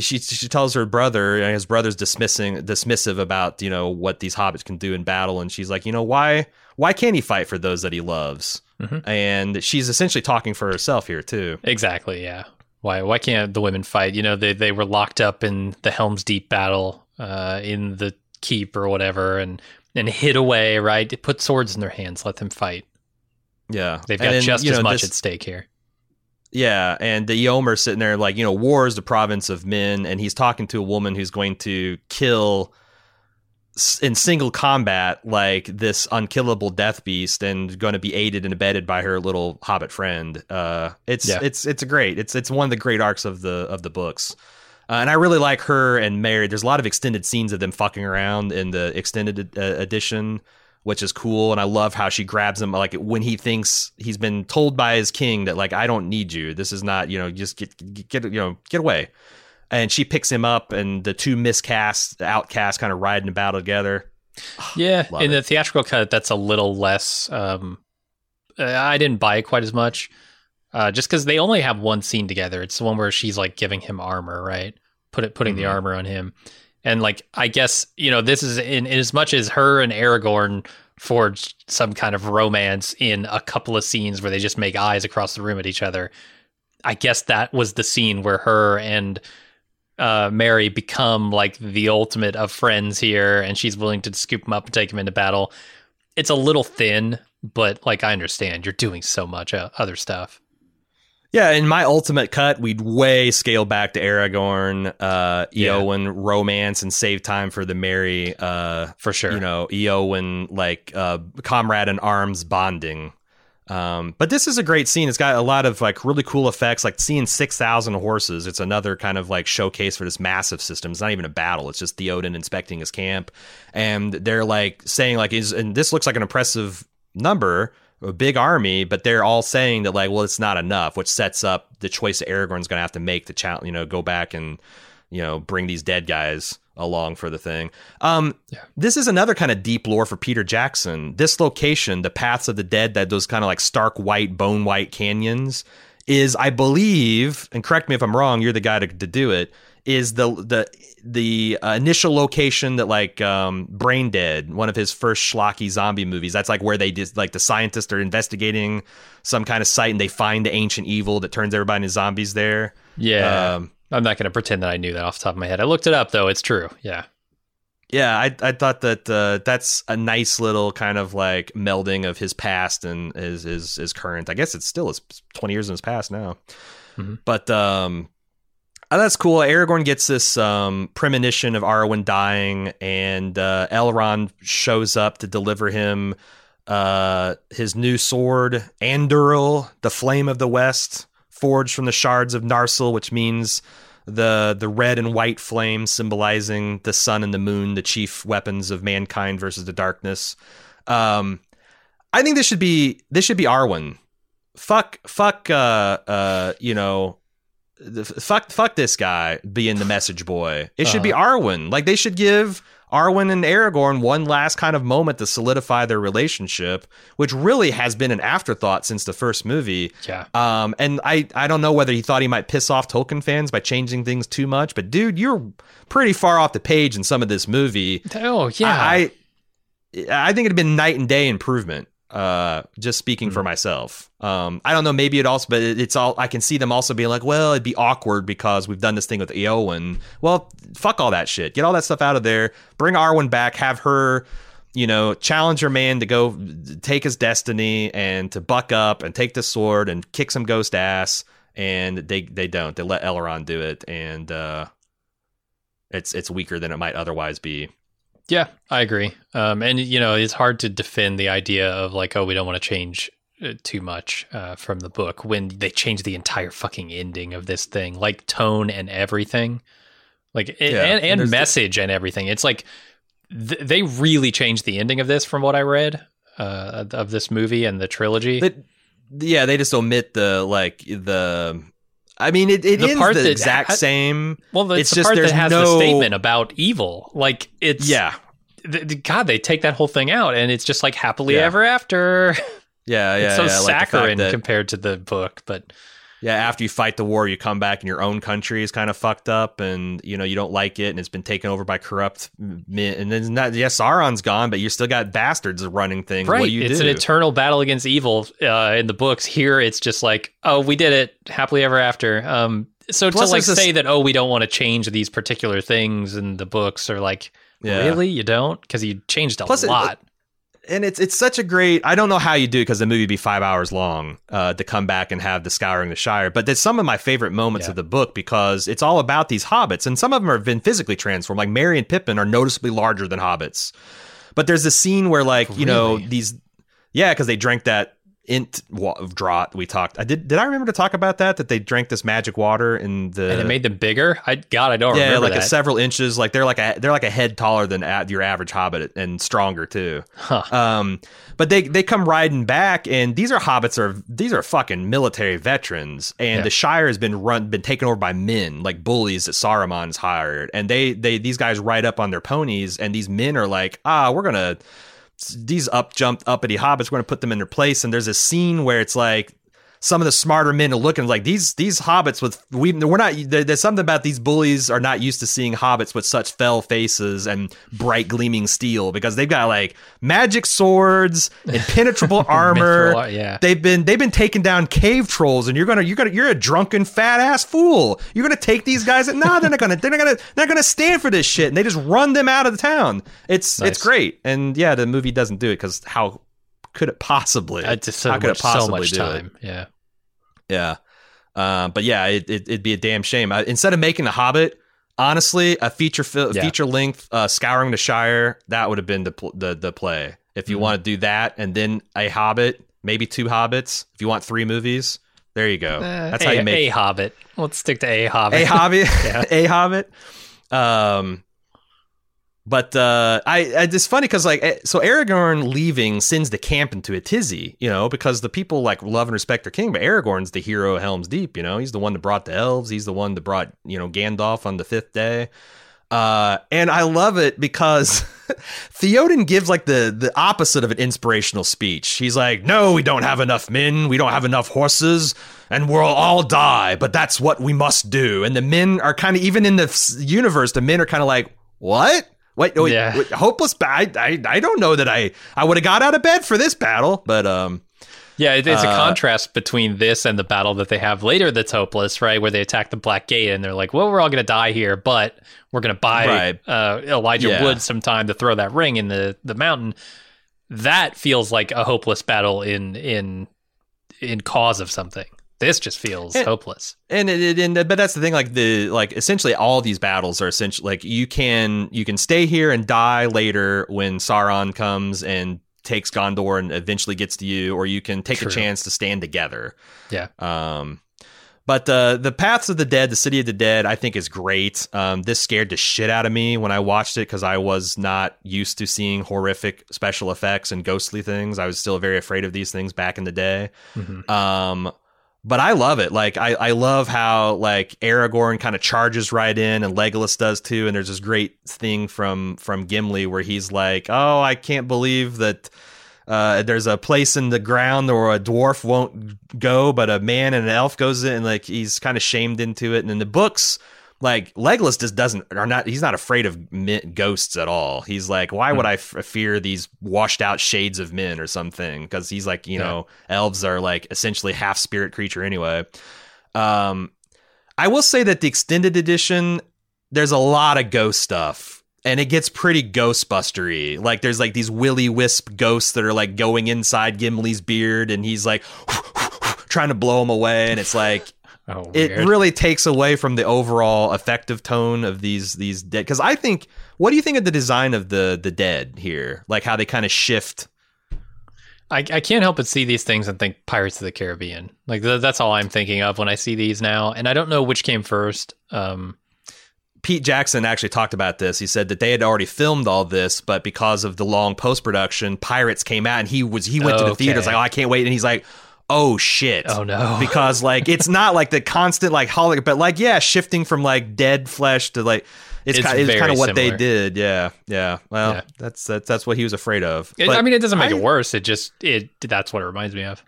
she she tells her brother, and his brother's dismissing dismissive about you know what these hobbits can do in battle, and she's like, you know, why why can't he fight for those that he loves? Mhm. And she's essentially talking for herself here too. Exactly. Yeah. Why? Why can't the women fight? You know, they they were locked up in the Helm's Deep battle, uh, in the keep or whatever, and and hid away. Right. Put swords in their hands. Let them fight. Yeah, They've got then, just as know, much this- at stake here. Yeah, and the Eomer sitting there like, you know, war is the province of men, and he's talking to a woman who's going to kill in single combat like this unkillable death beast and going to be aided and abetted by her little hobbit friend. Uh, it's Yeah. it's it's a great. It's it's one of the great arcs of the of the books. Uh, and I really like her and Merry. There's a lot of extended scenes of them fucking around in the extended uh, edition, which is cool. And I love how she grabs him like when he thinks he's been told by his king that like I don't need you. This is not you know just get get, get you know get away. And she picks him up, and the two miscast outcasts kind of ride in battle together. Yeah, in it. the theatrical cut, that's a little less. Um, uh, I didn't buy it quite as much, uh, just because they only have one scene together. It's the one where she's like giving him armor, right? Put it, putting the Mhm. armor on him, and like I guess you know this is in, in as much as her and Aragorn forged some kind of romance in a couple of scenes where they just make eyes across the room at each other. I guess that was the scene where her and uh, Merry become like the ultimate of friends here, and she's willing to scoop him up and take him into battle. It's a little thin, but like I understand, you're doing so much uh, other stuff. Yeah, in my ultimate cut, we'd way scale back to Aragorn, uh, Yeah. Eowyn romance, and save time for the Merry, uh, For sure. you know, Eowyn like uh, comrade in arms bonding. Um, but this is a great scene. It's got a lot of like really cool effects, like seeing six thousand horses. It's another kind of like showcase for this massive system. It's not even a battle. It's just Theoden inspecting his camp, and they're like saying like, "Is and this looks like an impressive number." A big army, but they're all saying that like, well, it's not enough, which sets up the choice that Aragorn's going to have to make to challenge, you know, go back and you know bring these dead guys along for the thing. Um, Yeah. this is another kind of deep lore for Peter Jackson. This location, the Paths of the Dead, that those kind of like stark white, bone white canyons, is I believe, and correct me if I'm wrong, you're the guy to, to do it. Is the the the uh, initial location that like um, Brain Dead, one of his first schlocky zombie movies. That's like where they did like the scientists are investigating some kind of site and they find the ancient evil that turns everybody into zombies there. yeah, Um, I'm not going to pretend that I knew that off the top of my head. I looked it up though; it's true. Yeah, Yeah, I I thought that uh, that's a nice little kind of like melding of his past and his his, his current. I guess it's still is twenty years in his past now, Mhm. but um, uh, that's cool. Aragorn gets this um premonition of Arwen dying, and uh, Elrond shows up to deliver him uh his new sword, Anduril, the Flame of the West, forged from the shards of Narsil, which means the the red and white flame symbolizing the sun and the moon, the chief weapons of mankind versus the darkness. Um, I think this should be this should be Arwen. Fuck, fuck, uh, uh, you know, the- fuck, fuck this guy being the message boy. It should be Arwen. Like they should give Arwen and Aragorn one last kind of moment to solidify their relationship, which really has been an afterthought since the first movie. Yeah. Um, and I, I don't know whether he thought he might piss off Tolkien fans by changing things too much, but dude, you're pretty far off the page in some of this movie. Oh yeah. I, I, I think it'd been night and day improvement. Uh, just speaking Hmm. for myself. Um, I don't know. Maybe it also, but it, it's all. I can see them also being like, well, it'd be awkward because we've done this thing with Eowyn. Well, fuck all that shit. Get all that stuff out of there. Bring Arwen back. Have her, you know, challenge her man to go take his destiny and to buck up and take the sword and kick some ghost ass. And they they don't. They let Elrond do it, and uh, it's it's weaker than it might otherwise be. Yeah, I agree. Um, and you know, it's hard to defend the idea of like, oh, we don't want to change uh, too much uh, from the book when they change the entire fucking ending of this thing, like tone and everything, like and, Yeah, and, and and there's the- message and everything. It's like th- they really changed the ending of this from what I read uh, of this movie and the trilogy. But yeah, they just omit the like the. I mean, it, it The ends part the that exact ha- same. well, it's, it's the just part that has the statement about evil. Like it's Yeah, th- th- God, they take that whole thing out, and it's just like happily Yeah. ever after. yeah, yeah. it's so yeah, like saccharine that- compared to the book, but yeah, after you fight the war, you come back and your own country is kind of fucked up, and you know you don't like it, and it's been taken over by corrupt men. And then not, yeah, Sauron's gone, but you still got bastards running things. right, What do you it's do? an eternal battle against evil uh, in the books. Here, it's just like, oh, we did it, happily ever after. Um, so Plus to like this- say that, oh, we don't want to change these particular things in the books, or like, Yeah. really, you don't, because you changed a Plus it- lot. And it's it's such a great. I don't know how you do because the movie would be five hours long uh, to come back and have the scouring the Shire. But there's some of my favorite moments Yeah. of the book because it's all about these hobbits, and some of them have been physically transformed. Like Merry and Pippin are noticeably larger than hobbits. But there's a scene where like you know these, yeah, because they drank that Ent wa- draught we talked. I did. Did I remember to talk about that? That they drank this magic water in the and it made them bigger. I God, I don't remember. yeah, like a several inches. Like they're like a they're like a head taller than a- your average hobbit and stronger too. Huh. Um, but they they come riding back, and these are hobbits are these are fucking military veterans, and the Shire has been run been taken over by men like bullies that Saruman's hired, and they they these guys ride up on their ponies, and these men are like, ah, we're gonna these up jumped uppity hobbits, we're gonna put them in their place, and there's a scene where it's like some of the smarter men are looking like these these hobbits with we we're not there, there's something about these bullies are not used to seeing hobbits with such fell faces and bright gleaming steel because they've got like magic swords and impenetrable armor Mithril, yeah. they've been they've been taking down cave trolls and you're gonna you're gonna you're a drunken fat ass fool you're gonna take these guys at no they're not gonna they're not gonna they're not gonna stand for this shit and they just run them out of the town it's Nice. it's great and yeah the movie doesn't do it because how could it possibly I just so how could much, it possibly so much do it? time. Yeah. Yeah. Um, but yeah, it, it, it'd be a damn shame. I, instead of making The Hobbit, honestly, a feature fi- Yeah. feature length uh, Scouring the Shire, that would have been the, pl- the the play. If you Mhm. want to do that and then a Hobbit, maybe two Hobbits, if you want three movies, there you go. Uh, That's a, how you make a Hobbit. Let's stick to a Hobbit. a Hobbit. Yeah. a Hobbit. Um, but uh, I, I it's funny because like eh, so Aragorn leaving sends the camp into a tizzy, you know, because the people like love and respect their king, but Aragorn's the hero of Helm's Deep, you know, he's the one that brought the elves, he's the one that brought you know Gandalf on the fifth day. Uh, and I love it because Theoden gives like the the opposite of an inspirational speech. He's like, "No, we don't have enough men. We don't have enough horses, and we'll all die. But that's what we must do." And the men are kind of even in the universe. The men are kind of like, "What? Wait, wait, Yeah. wait, hopeless? I, I I don't know that I I would have got out of bed for this battle, but um, Yeah, it, it's a Uh, contrast between this and the battle that they have later that's hopeless, right? Where they attack the Black Gate and they're like, well, we're all going to die here, but we're going to buy Right. uh, Elijah Yeah. Wood some time to throw that ring in the, the mountain. That feels like a hopeless battle in in in cause of something. This just feels And- hopeless. and it, and but that's the thing like the like essentially all these battles are essentially like you can you can stay here and die later when Sauron comes and takes Gondor and eventually gets to you or you can take True. a chance to stand together Yeah. um but uh, the Paths of the Dead, the City of the Dead, I think is great. Um, this scared the shit out of me when I watched it because I was not used to seeing horrific special effects and ghostly things. I was still very afraid of these things back in the day. Mhm. Um, but I love it. Like I, I love how like Aragorn kind of charges right in, and Legolas does too. And there's this great thing from from Gimli where he's like, "Oh, I can't believe that." Uh, there's a place in the ground where a dwarf won't go, but a man and an elf goes in, and like he's kind of shamed into it. And in the books, like Legolas just doesn't are not he's not afraid of men, ghosts at all. He's like, why would I f- fear these washed out shades of men or something? Because he's like, you Yeah. know, elves are like essentially half spirit creature anyway. Um, I will say that the extended edition, there's a lot of ghost stuff. And it gets pretty Ghostbustery. Like there's like these willy wisp ghosts that are like going inside Gimli's beard, and he's like trying to blow them away. And it's like Oh, it really takes away from the overall effective tone of these these dead because i think what do you think of the design of the the dead here? Like how they kind of shift. I, I can't help but see these things and think Pirates of the Caribbean. Like th- that's all I'm thinking of when I see these now, and I don't know which came first. Um, pete jackson actually talked about this. He said that they had already filmed all this but because of the long post-production pirates came out and he was he went to the theaters like oh i can't wait. And he's like oh shit oh no, because like it's not like the constant like holiday but like yeah shifting from like dead flesh to like it's, It's kind, it's kind of what similar. they did yeah yeah well Yeah. that's that's that's what he was afraid of It- I mean, it doesn't make I- it worse. It just it that's what it reminds me of.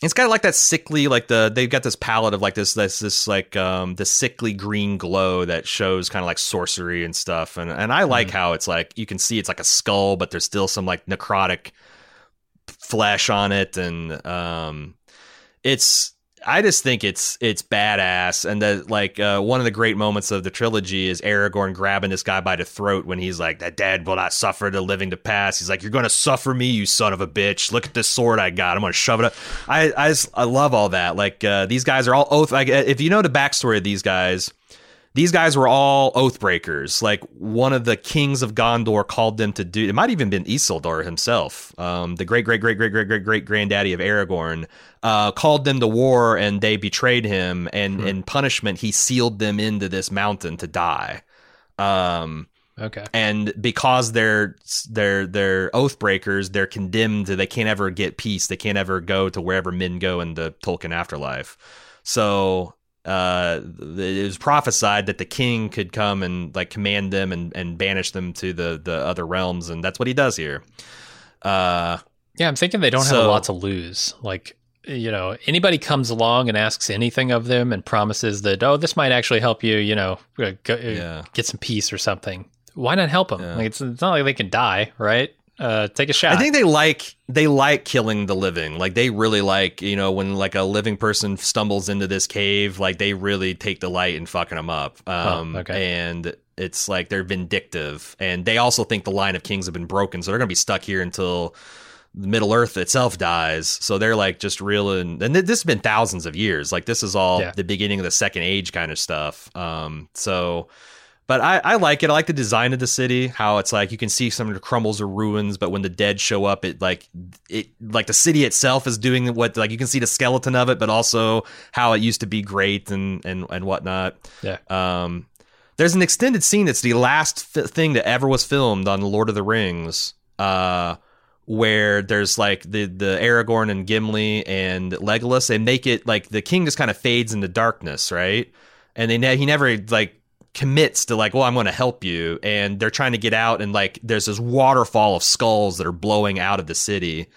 It's kind of like that sickly, like the they've got this palette of like this this this like um the sickly green glow that shows kind of like sorcery and stuff, and and I like how it's like you can see it's like a skull, but there's still some like necrotic flesh on it, and um, it's I just think it's it's badass, and that like uh, one of the great moments of the trilogy is Aragorn grabbing this guy by the throat when he's like, "That dead will not suffer the living to pass." He's like, "You're gonna suffer me, you son of a bitch! Look at this sword I got. I'm gonna shove it up." I I, just, I love all that. Like uh, these guys are all oath. Like, if you know the backstory of these guys, these guys were all oath breakers. Like one of the kings of Gondor called them to do. It might even been Isildur himself, um, the great great great great great great great granddaddy of Aragorn, uh, called them to war, and they betrayed him. And in punishment, he sealed them into this mountain to die. Um, Okay, and because they're they're they're oath breakers, they're condemned. to- They can't ever get peace. They can't ever go to wherever men go in the Tolkien afterlife. So uh, it was prophesied that the king could come and like command them and, and banish them to the the other realms, and that's what he does here. Uh, yeah, I'm thinking they don't have a lot to lose. Like you know, anybody comes along and asks anything of them and promises that oh, this might actually help you. You know, uh, go, uh, Yeah. get some peace or something. Why not help them? Yeah. Like it's, it's not like they can die, right? Uh, take a shot. I think they like they like killing the living. Like they really like you know when like a living person stumbles into this cave, like they really take delight in fucking them up. Um, okay. And it's like they're vindictive, and they also think the line of kings have been broken, so they're gonna be stuck here until Middle Earth itself dies. So they're like just real and and this has been thousands of years. Like this is all Yeah. the beginning of the Second Age kind of stuff. Um, so. But I, I like it. I like the design of the city. How it's like you can see some of the crumbles or ruins, but when the dead show up, it like it like the city itself is doing what like you can see the skeleton of it, but also how it used to be great and and and whatnot. Yeah. Um, there's an extended scene that's the last th- thing that ever was filmed on the Lord of the Rings. Uh, where there's like the the Aragorn and Gimli and Legolas, they make it like the king just kind of fades into darkness, right? And they ne- he never like commits to like, well, I'm going to help you, and they're trying to get out, and like there's this waterfall of skulls that are blowing out of the city.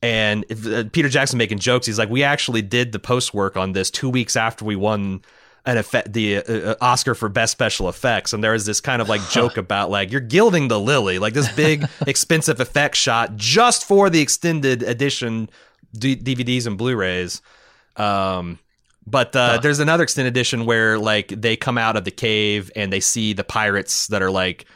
And if, uh, Peter Jackson making jokes, he's like, we actually did the post work on this two weeks after we won an effect, the uh, uh, Oscar for best special effects, and there was this kind of like joke about like you're gilding the lily, like this big expensive effect shot just for the extended edition D- DVDs and Blu-rays. Um, but uh, Huh. there's another extended edition where like they come out of the cave and they see the pirates that are like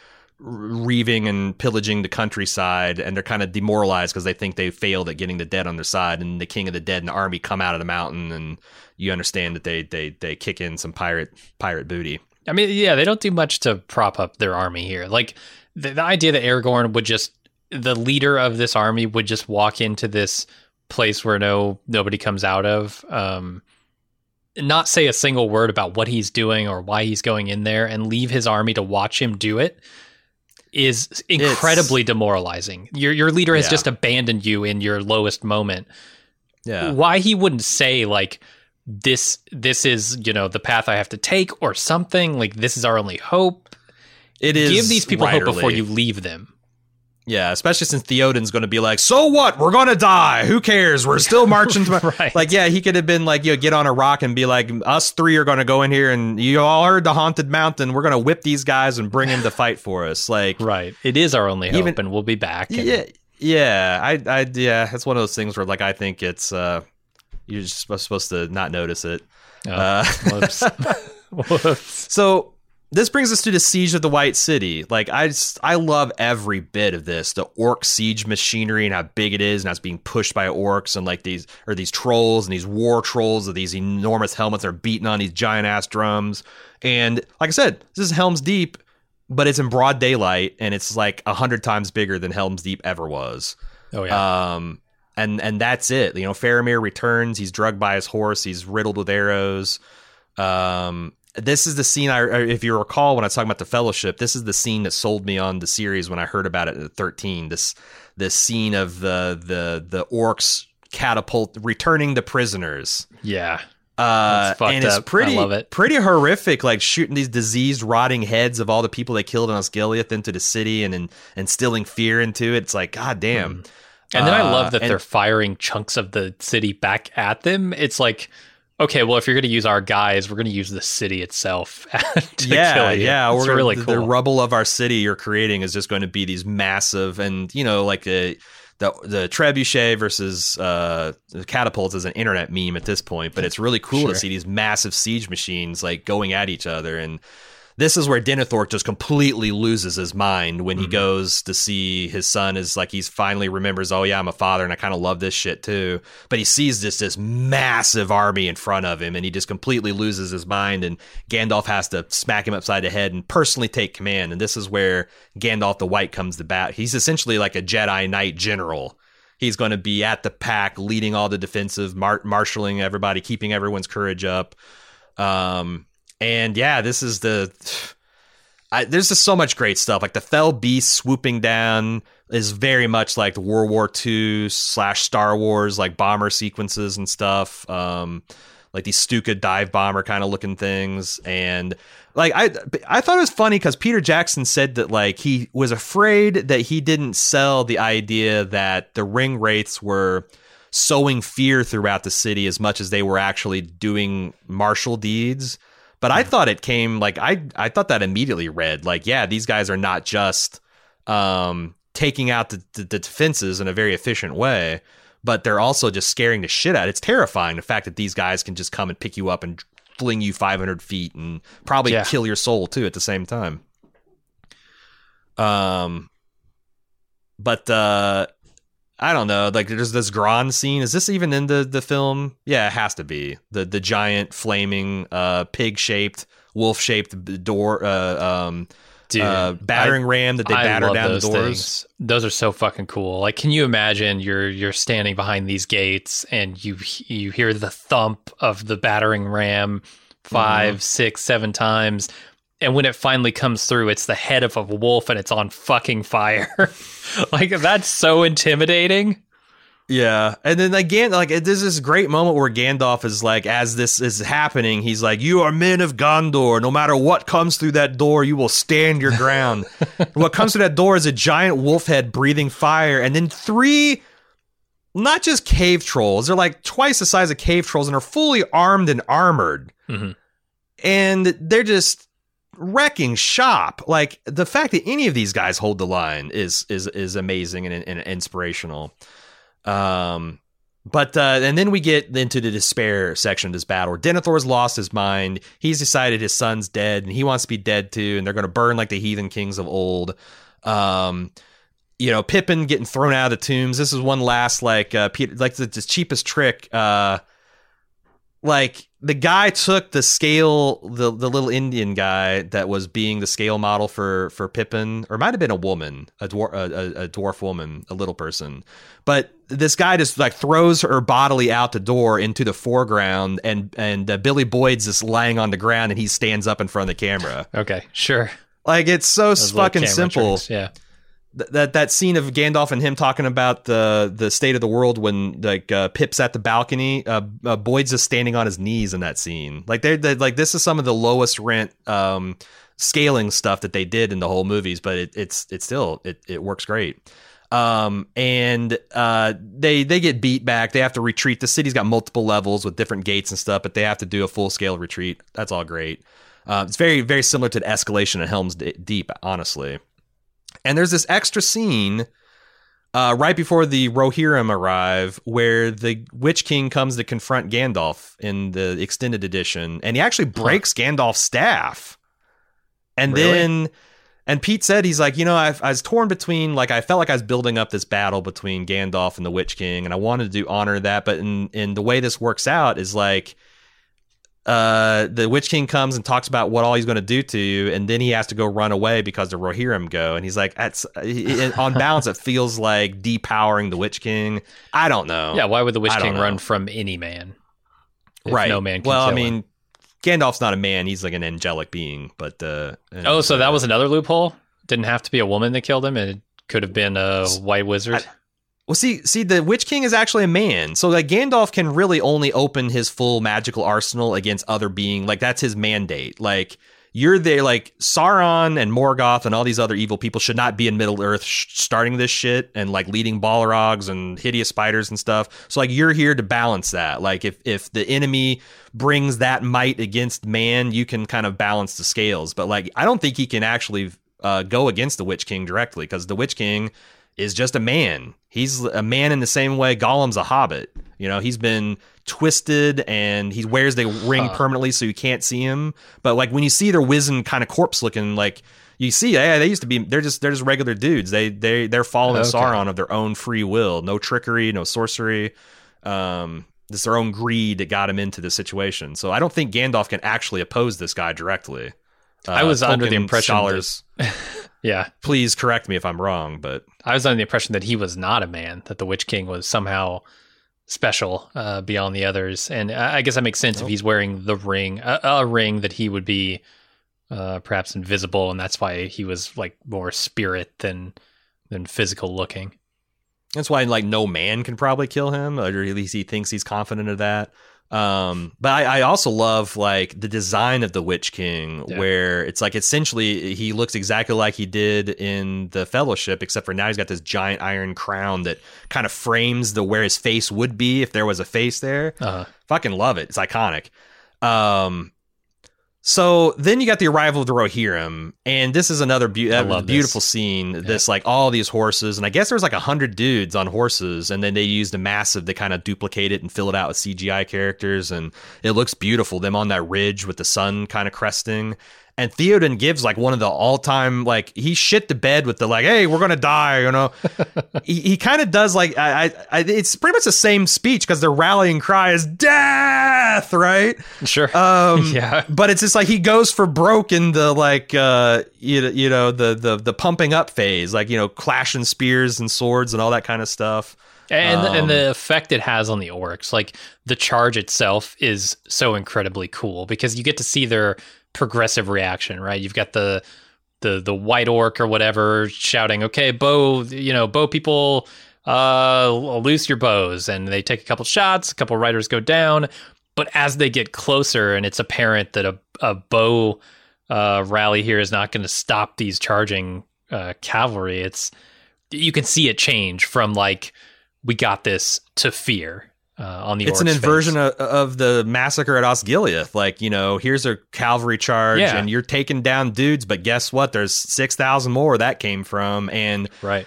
reaving and pillaging the countryside, and they're kind of demoralized because they think they failed at getting the dead on their side, and the king of the dead and the army come out of the mountain, and you understand that they they they kick in some pirate pirate booty. I mean, yeah, they don't do much to prop up their army here. Like the, the idea that Aragorn would just the leader of this army would just walk into this place where no nobody comes out of, um, not say a single word about what he's doing or why he's going in there, and leave his army to watch him do it is incredibly demoralizing. Your your leader has Yeah. just abandoned you in your lowest moment Yeah, why he wouldn't say like this this is you know the path I have to take or something. Like this is our only hope. It is Give these people hope before you leave them. Yeah, especially since Theoden's going to be like, "So what? We're going to die. Who cares? We're still marching." to Right. Like, yeah, he could have been like, you know, get on a rock and be like, "Us three are going to go in here, and you all heard the haunted mountain. We're going to whip these guys and bring them to fight for us." Like, Right. It is our only hope, Even- and we'll be back. and- yeah, yeah, I, I, yeah, it's one of those things where like I think it's uh, you're just supposed supposed to not notice it. Oh, Uh, whoops. whoops. So this brings us to the siege of the White City. Like I, just, I love every bit of this. The orc siege machinery and how big it is, and how it's being pushed by orcs and like these or these trolls and these war trolls with these enormous helmets are beating on these giant ass drums. And like I said, this is Helm's Deep, but it's in broad daylight and it's like a hundred times bigger than Helm's Deep ever was. Oh yeah. Um, and and that's it. You know, Faramir returns. He's drugged by his horse. He's riddled with arrows. Um, this is the scene I, if you recall, when I was talking about the Fellowship, this is the scene that sold me on the series when I heard about it at thirteen. This this scene of the the the orcs catapult returning the prisoners. yeah. Uh, and it's up. Pretty, it. pretty horrific. Like shooting these diseased, rotting heads of all the people they killed in Osgiliath into the city and, and instilling fear into it. It's like, god damn. And then I Uh, love that and- they're firing chunks of the city back at them. It's like, okay, well, if you're going to use our guys, we're going to use the city itself to yeah, kill you. yeah. it's we're- really the, cool. The rubble of our city you're creating is just going to be these massive, and you know, like a, the the trebuchet versus uh, the catapults is an internet meme at this point, but it's really cool Sure. to see these massive siege machines like going at each other and. This is where Denethor just completely loses his mind when he Mm-hmm. goes to see his son. Is like he's finally remembers, oh yeah, I'm a father, and I kind of love this shit too. But he sees this this massive army in front of him, and he just completely loses his mind. And Gandalf has to smack him upside the head and personally take command. And this is where Gandalf the White comes to bat. He's essentially like a Jedi Knight general. He's going to be at the pack, leading all the defensive, mar- marshaling everybody, keeping everyone's courage up. Um, and yeah, this is the. I, there's just so much great stuff. Like the fell beast swooping down is very much like the World War II slash Star Wars like bomber sequences and stuff. Um, like these Stuka dive bomber kind of looking things, and like I I thought it was funny because Peter Jackson said that like he was afraid that he didn't sell the idea that the ring wraiths were sowing fear throughout the city as much as they were actually doing martial deeds. But I thought it came like I I thought that immediately read like yeah these guys are not just um, taking out the, the, the defenses in a very efficient way, but they're also just scaring the shit out. It's terrifying the fact that these guys can just come and pick you up and fling you 500 feet and probably Yeah. kill your soul too at the same time. Um, but uh, I don't know. Like, there's this Grond scene. Is this even in the the film? Yeah, it has to be the the giant flaming uh pig shaped wolf shaped door uh um Dude, uh, battering ram that they I batter down the doors. things. Those are so fucking cool. Like, can you imagine you're you're standing behind these gates and you you hear the thump of the battering ram 5 Mm-hmm. six, seven times, and when it finally comes through, it's the head of a wolf and it's on fucking fire. like that's so intimidating. Yeah, and then again, like there's this great moment where Gandalf is like, as this is happening, he's like, "You are men of Gondor. No matter what comes through that door, you will stand your ground." what comes through that door is a giant wolf head breathing fire, and then three, not just cave trolls. They're like twice the size of cave trolls, and are fully armed and armored, Mhm. and they're just wrecking shop. Like the fact that any of these guys hold the line is is is amazing and, and inspirational. Um, but uh, and then we get into the despair section of this battle. Denethor's lost his mind. He's decided his son's dead, and he wants to be dead too. And they're going to burn like the heathen kings of old. Um, you know, Pippin getting thrown out of the tombs. This is one last like uh, Peter, like the, the cheapest trick. Uh, like the guy took the scale, the the little Indian guy that was being the scale model for for Pippin, or might have been a woman, a dwarf, a, a, a dwarf woman, a little person. But this guy just like throws her bodily out the door into the foreground, and and uh, Billy Boyd's just lying on the ground, and he stands up in front of the camera. Okay, sure. Like it's so Those fucking simple tricks, Yeah. Th- that that scene of Gandalf and him talking about the the state of the world when like uh, Pip's at the balcony, uh, uh, Boyd's just standing on his knees in that scene. Like they're, they're like this is some of the lowest rent um, scaling stuff that they did in the whole movies, but it, it's it's still it it works great. Um, and uh, they they get beat back. They have to retreat. The city's got multiple levels with different gates and stuff, but they have to do a full scale retreat. That's all great. Uh, it's very very similar to the escalation of Helm's Deep, honestly. And there's this extra scene uh, right before the Rohirrim arrive, where the Witch King comes to confront Gandalf in the extended edition, and he actually breaks huh. Gandalf's staff. And really? then, and Pete said he's like, you know, I, I was torn between like I felt like I was building up this battle between Gandalf and the Witch King, and I wanted to do honor that, but in in the way this works out is like uh, the Witch King comes and talks about what all he's going to do to you, and then he has to go run away because the Rohirrim go, and he's like, "That's on balance, it feels like depowering the Witch King." I don't know. Yeah, why would the Witch King know. run from any man? Right. No man. well, I mean, him? Gandalf's not a man; he's like an angelic being. But uh, oh, so that was another loophole. Didn't have to be a woman that killed him. It could have been a white wizard. I, well, see, see, the Witch King is actually a man, so like Gandalf can really only open his full magical arsenal against other being. Like that's his mandate. Like you're there, like Sauron and Morgoth and all these other evil people should not be in Middle Earth sh- starting this shit and like leading Balrogs and hideous spiders and stuff. So like you're here to balance that. Like if if the enemy brings that might against man, you can kind of balance the scales. But like I don't think he can actually uh, go against the Witch King directly because the Witch King is just a man. He's a man in the same way Gollum's a hobbit. You know, he's been twisted and he wears the ring permanently so you can't see him. But like when you see their wizened kind of corpse looking, like you see, yeah, they used to be. They're just they're just regular dudes. They they they're following okay. Sauron of their own free will. No trickery, no sorcery. Um, it's their own greed that got him into this situation. So I don't think Gandalf can actually oppose this guy directly. Uh, I was under the impression scholars. That, yeah, please correct me if I'm wrong, but I was under the impression that he was not a man, that the Witch King was somehow special uh, beyond the others, and I guess that makes sense nope. if he's wearing the ring, a, a ring that he would be uh, perhaps invisible, and that's why he was like more spirit than than physical looking. That's why like no man can probably kill him, or at least he thinks he's confident of that. Um, but I, I, also love like the design of the Witch King, yeah. where it's like essentially he looks exactly like he did in the Fellowship, except for now he's got this giant iron crown that kind of frames the where his face would be if there was a face there. Uh-huh. Fucking love it. It's iconic. Um, so then you got the arrival of the Rohirrim, and this is another be- beautiful this. scene. Yeah. This like all these horses, and I guess there's like a hundred dudes on horses, and then they used a massive. to kind of duplicate it and fill it out with CGI characters, and it looks beautiful. Them on that ridge with the sun kind of cresting, and Theoden gives like one of the all time like he shit the bed with the like, hey, we're gonna die, you know. he, he kind of does like I, I, it's pretty much the same speech because their rallying cry is death, right? Sure. Um, yeah. But it's just like he goes for broke in the like uh you, you know the the the pumping up phase, like you know clashing spears and swords and all that kind of stuff. And um, and the effect it has on the orcs, like the charge itself, is so incredibly cool because you get to see their progressive reaction, right? You've got the the the white orc or whatever shouting, "Okay, bow, you know, bow people, uh, loose your bows," and they take a couple shots. A couple riders go down, but as they get closer, and it's apparent that a a bow uh, rally here is not going to stop these charging uh, cavalry. It's you can see it change from like we got this to fear uh, on the. It's an inversion of, of, the massacre at Osgiliath. Like you know, here's a cavalry charge, yeah. and you're taking down dudes, but guess what? There's six thousand more that came from, and right.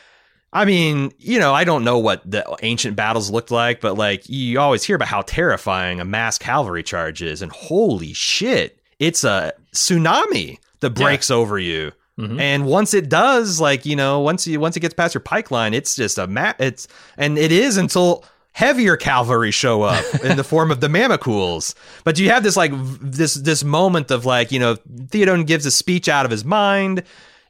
I mean, you know, I don't know what the ancient battles looked like, but like you always hear about how terrifying a mass cavalry charge is, and holy shit, it's a tsunami that breaks yeah. over you. Mm-hmm. And once it does, like you know, once you once it gets past your pike line, it's just a mat. It's and it is until heavier cavalry show up in the form of the Mûmakils. But you have this like this this moment of like you know Theoden gives a speech out of his mind,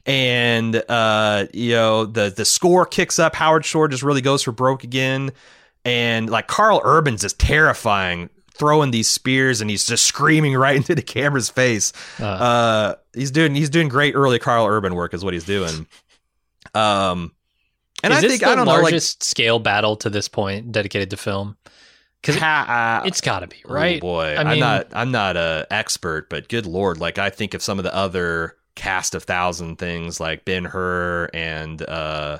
and uh, you know the the score kicks up. Howard Shore just really goes for broke again, and like Karl Urban's just terrifying. Throwing these spears and he's just screaming right into the camera's face. Uh, uh, he's doing he's doing great early Karl Urban work is what he's doing. Um, and is I this think the I don't know, like largest scale battle to this point dedicated to film? Because ha- uh, it's got to be Oh right. boy, I I'm mean- not I'm not a expert, but good lord, like I think of some of the other cast of thousand things like Ben Hur and uh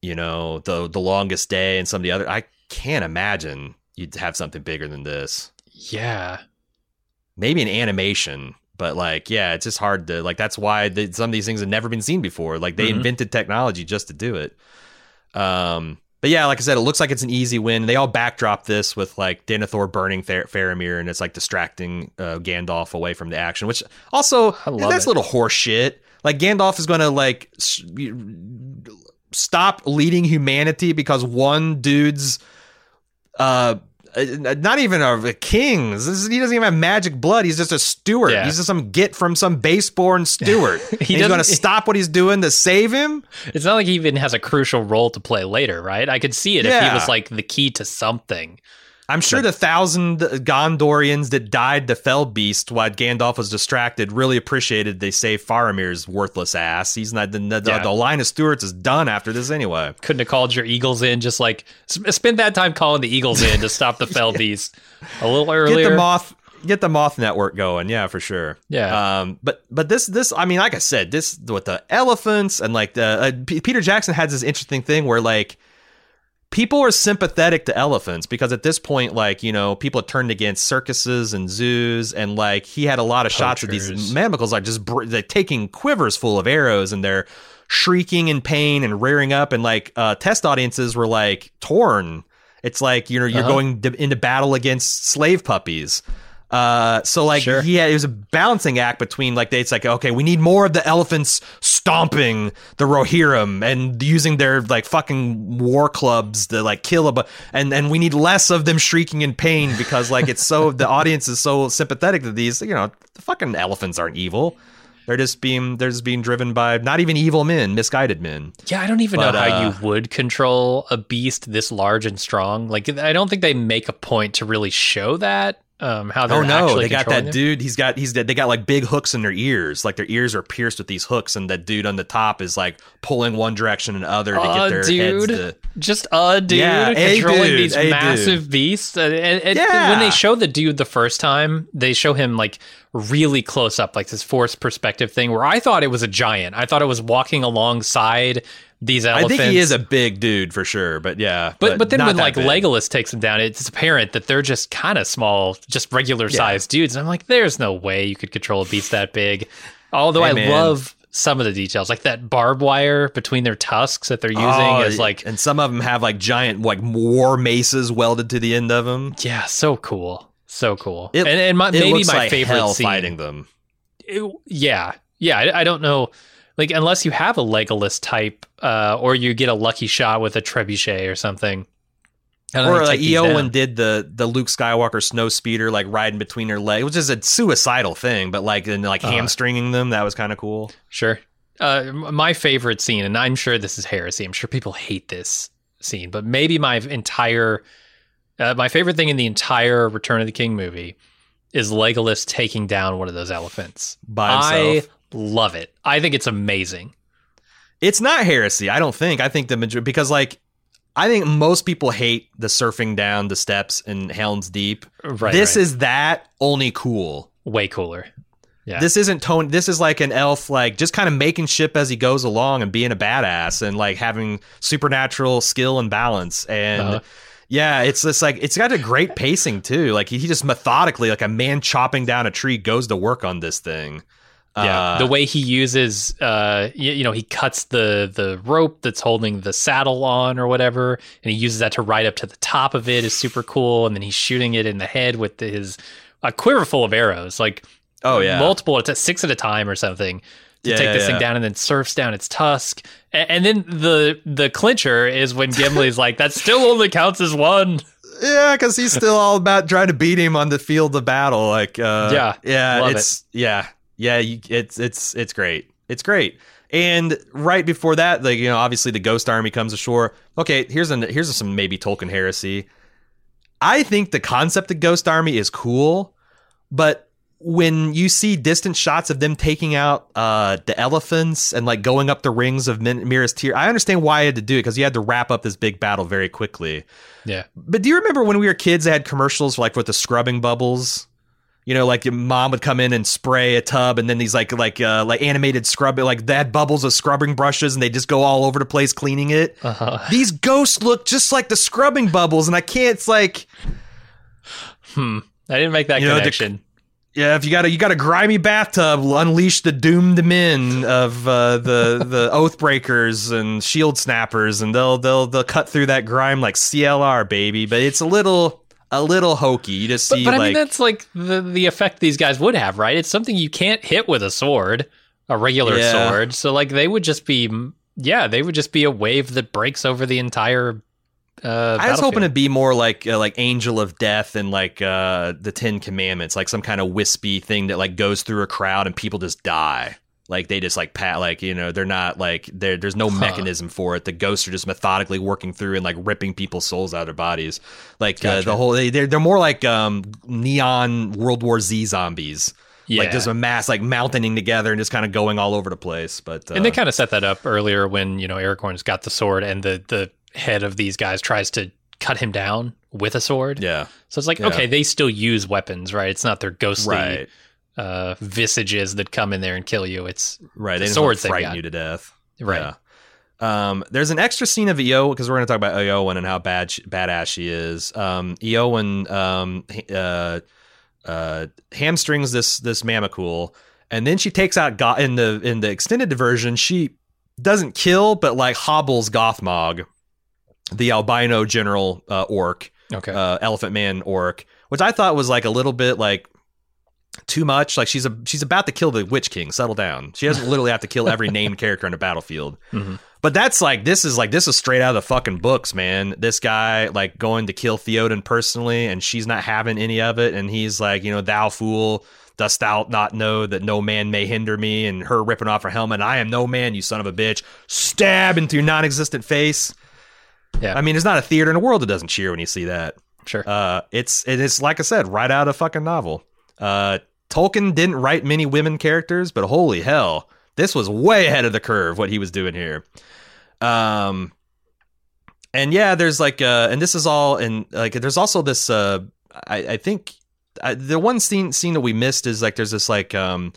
you know the the longest day and some of the other I can't imagine you'd have something bigger than this. Yeah, Maybe an animation, but like yeah, it's just hard to like that's why some of these things have never been seen before. Like they Mhm. invented technology just to do it. Um but yeah, like I said, it looks like it's an easy win. They all backdrop this with like Denethor burning Fer- Faramir, and it's like distracting uh, Gandalf away from the action. Which also that's it. a little horse shit. Like Gandalf is going to like s- stop leading humanity because one dude's uh, Uh, uh, not even a king. This is- he doesn't even have magic blood. He's just a steward. Yeah. He's just some git from some baseborn steward. He he's going to stop what he's doing to save him. it's not like he even has a crucial role to play later, right? I could see it if he was like the key to something. I'm sure the thousand Gondorians that died the Fell Beast while Gandalf was distracted really appreciated they saved Faramir's worthless ass. He's not the, the, Yeah. the line of Stewards is done after this anyway. Couldn't have called your Eagles in. Just like spend that time calling the Eagles in to stop the Fell Beast a little earlier. Get the moth, get the moth network going. Yeah, for sure. Yeah. Um, but but this this I mean, like I said, this with the elephants and like the uh, P- Peter Jackson has this interesting thing where like people are sympathetic to elephants because at this point, like you know, people have turned against circuses and zoos, and like he had a lot of shots of these Poachers. mammals like just br- like taking quivers full of arrows and they're shrieking in pain and rearing up, and like uh, test audiences were like torn. It's like you know you're Uh-huh. going to, into battle against slave puppies. Uh, so like Sure. had, it was a balancing act between like they, it's like okay we need more of the elephants stomping the Rohirrim and using their like fucking war clubs to like kill a bu- and and we need less of them shrieking in pain because like it's so the audience is so sympathetic to these you know the fucking elephants aren't evil they're just being they're just being driven by not even evil men misguided men Yeah, I don't even But, know how uh, you would control a beast this large and strong. Like, I don't think they make a point to really show that. Um, how they're Oh no, actually they got that them. dude. He's got he's they got like big hooks in their ears. Like their ears are pierced with these hooks, and that dude on the top is like pulling one direction and other to Uh, get their dude. heads to. Just a dude Yeah, controlling dude, these massive beasts. And, and- and Yeah. when they show the dude the first time, they show him like really close up, like this forced perspective thing. Where I thought it was a giant. I thought it was walking alongside these elephants. I think he is a big dude for sure, but yeah. But but then not when like big. Legolas takes him down, it's apparent that they're just kind of small, just regular sized dudes. And I'm like, there's no way you could control a beast that big. Although Hey, I man. love some of the details, like that barbed wire between their tusks that they're using Oh, as like, and some of them have like giant like war maces welded to the end of them. yeah, so cool, so cool. It- and and my, maybe my like favorite scene. fighting them. it- yeah, yeah. I, I don't know, like unless you have a Legolas type, uh, or you get a lucky shot with a trebuchet or something. Or like take these down. Eowyn did the the Luke Skywalker snow speeder like riding between her legs, which is a suicidal thing, but like and like Uh-huh. hamstringing them, that was kind of cool. Sure. Uh, my favorite scene, and I'm sure this is heresy. I'm sure people hate this scene, but maybe my entire, uh, my favorite thing in the entire Return of the King movie is Legolas taking down one of those elephants. By I love it. I think it's amazing. It's not heresy. I don't think. I think the major because like I think most people hate the surfing down the steps in Helm's Deep. Right. this right. is that only cool. way cooler. Yeah. This isn't tone. This is like an elf, like just kind of making ship as he goes along and being a badass and like having supernatural skill and balance. And Uh-huh. Yeah, it's just like it's got a great pacing too. Like he, he just methodically, like a man chopping down a tree, goes to work on this thing. Yeah, Uh, the way he uses, uh, you, you know, he cuts the the rope that's holding the saddle on or whatever, and he uses that to ride up to the top of it is super cool. And then he's shooting it in the head with his a quiver full of arrows, like oh yeah, multiple, it's at six at a time or something to Yeah, take yeah, this yeah. thing down, and then surfs down its tusk. And, and then the the clincher is when Gimli's like, that still only counts as one. Yeah, because he's still all about trying to beat him on the field of battle. Like, uh, Yeah, yeah, it's yeah, yeah, you, it's it's it's great. It's great. And right before that, like you know, obviously the Ghost Army comes ashore. Okay, here's an here's some maybe Tolkien heresy. I think the concept of Ghost Army is cool, but when you see distant shots of them taking out uh, the elephants and like going up the rings of Min- Minas Tirith, I understand why I had to do it because you had to wrap up this big battle very quickly. Yeah. But do you remember when we were kids, they had commercials like with the scrubbing bubbles? You know, like your mom would come in and spray a tub, and then these like like uh, like animated scrub like that bubbles of scrubbing brushes, and they just go all over the place cleaning it. Uh-huh. These ghosts look just like the scrubbing bubbles, and I can't. It's like Hmm. I didn't make that You know, the- connection. Yeah, if you got a you got a grimy bathtub, unleash the doomed men of uh, the the Oathbreakers and Shield Snappers, and they'll they'll they'll cut through that grime like CLR baby. But it's a little a little hokey. You just but, see but I like mean, that's like the the effect these guys would have, right? It's something you can't hit with a sword, a regular Yeah. sword. So like they would just be, yeah, they would just be a wave that breaks over the entire. Uh, I was hoping to be more like uh, like Angel of Death and like uh, the Ten Commandments, like some kind of wispy thing that like goes through a crowd and people just die. Like they just like pat like you know they're not like there there's no Huh. mechanism for it. The ghosts are just methodically working through and like ripping people's souls out of their bodies. Like uh, Gotcha. the whole they they're, they're more like um neon World War Z zombies. yeah. Like just a mass like mounting together and just kind of going all over the place. But uh, and they kind of set that up earlier when you know Aragorn's got the sword and the the head of these guys tries to cut him down with a sword. yeah So it's like Yeah. okay, they still use weapons, right? It's not their ghostly right uh, visages that come in there and kill you. It's right the they swords frighten got. you to death. right. Yeah. Um, there's an extra scene of Eo because we're going to talk about Eowyn and how bad she, badass she is. Um, Eowyn um, uh, uh, hamstrings this this Mûmakil, and then she takes out Go- in the in the extended version. She doesn't kill, but like hobbles Gothmog, the albino general uh, orc Okay. uh, Elephant Man orc, which I thought was like a little bit like too much. Like she's a she's about to kill the Witch King. Settle down. She doesn't literally have to kill every named character on the battlefield. Mhm. But that's like this is like this is straight out of the fucking books, man. This guy like going to kill Theoden personally, and she's not having any of it, and he's like, you know, thou fool. Dost thou not know that no man may hinder me? And her ripping off her helmet. I am no man, you son of a bitch. Stab into your non-existent face. Yeah. I mean, there's not a theater in the world that doesn't cheer when you see that. sure. Uh, it's it is like I said, right out of fucking novel. Uh, Tolkien didn't write many women characters, but holy hell, this was way ahead of the curve what he was doing here. Um, and yeah, there's like uh, and this is all and like there's also this uh, I, I think I, the one scene scene that we missed is like there's this like um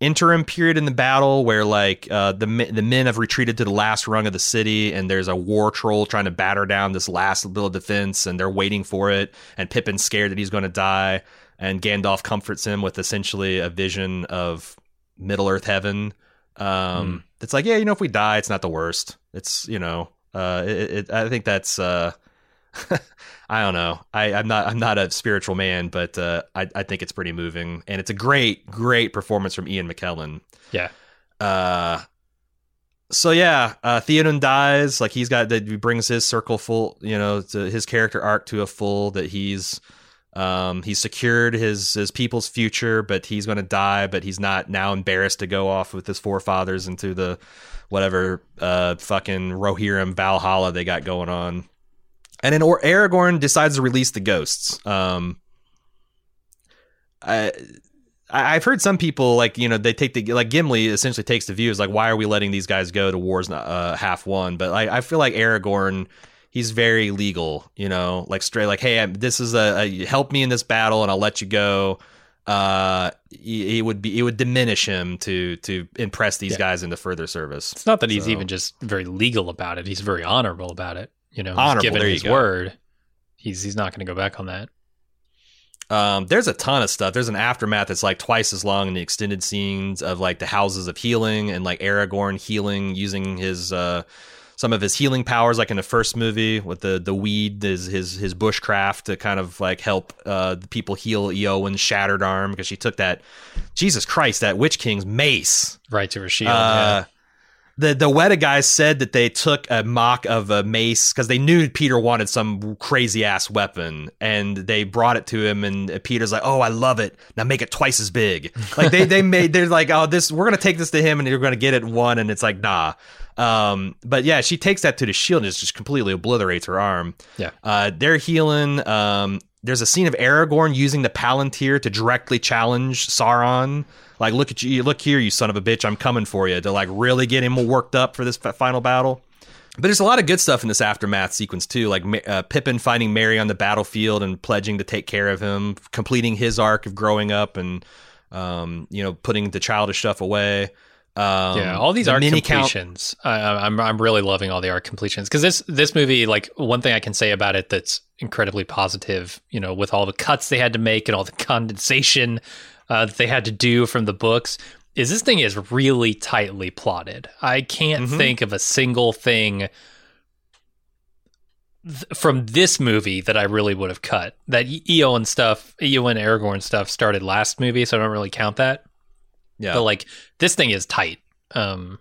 interim period in the battle where like uh, the men- the men have retreated to the last rung of the city, and there's a war troll trying to batter down this last little defense, and they're waiting for it. And Pippin's scared that he's going to die, and Gandalf comforts him with essentially a vision of Middle Earth heaven. Um, It's like, yeah, you know, if we die, it's not the worst. It's you know, uh, it, it, I think that's. Uh, I don't know. I, I'm not. I'm not a spiritual man, but uh, I, I think it's pretty moving, and it's a great, great performance from Ian McKellen. yeah. Uh, so yeah, uh, Theoden dies. Like he's got that he brings his circle full. You know, to his character arc to a full. That he's um he's secured his his people's future, but he's going to die. But he's not now embarrassed to go off with his forefathers into the whatever uh fucking Rohirrim Valhalla they got going on. And then or- Aragorn decides to release the ghosts. Um, I, I've heard some people like you know they take the like Gimli essentially takes the view is like why are we letting these guys go to war's not uh, half won? But I, I feel like Aragorn. He's very legal, you know, like straight, like, hey, I'm, this is a, a help me in this battle, and I'll let you go. Uh, he would be, it would diminish him to to impress these Yeah. guys into further service. It's not that he's So- even just very legal about it. He's very honorable about it. You know, Honorable, given his go. word. He's he's not going to go back on that. Um, there's a ton of stuff. There's an aftermath that's like twice as long in the extended scenes of like the houses of healing and like Aragorn healing using his uh some of his healing powers, like in the first movie with the the weed, his his his bushcraft to kind of like help uh the people heal Eowyn's shattered arm because she took that Jesus Christ that Witch King's mace Right to her shield. uh, the the Weta guys said that they took a mock of a mace because they knew Peter wanted some crazy ass weapon, and they brought it to him. And Peter's like, "Oh, I love it. Now make it twice as big." Like they they made they're like, "Oh, this we're gonna take this to him, and you're gonna get it one." And it's like, nah. Um, but yeah, she takes that to the shield and it just completely obliterates her arm. Yeah. Uh, they're healing. Um, there's a scene of Aragorn using the Palantir to directly challenge Sauron. Like, look at you, look here, you son of a bitch, I'm coming for you to like really get him worked up for this final battle. But there's a lot of good stuff in this aftermath sequence too, like uh, Pippin finding Merry on the battlefield and pledging to take care of him, completing his arc of growing up and um, you know putting the childish stuff away. Um, yeah, all these the arc completions. Count- I, I'm I'm really loving all the art completions because this this movie, like one thing I can say about it that's incredibly positive, you know, with all the cuts they had to make and all the condensation uh, that they had to do from the books, is this thing is really tightly plotted. I can't mm-hmm. think of a single thing th- from this movie that I really would have cut. That Eowyn stuff, Eowyn Aragorn stuff started last movie, so I don't really count that. Yeah. But like this thing is tight. Um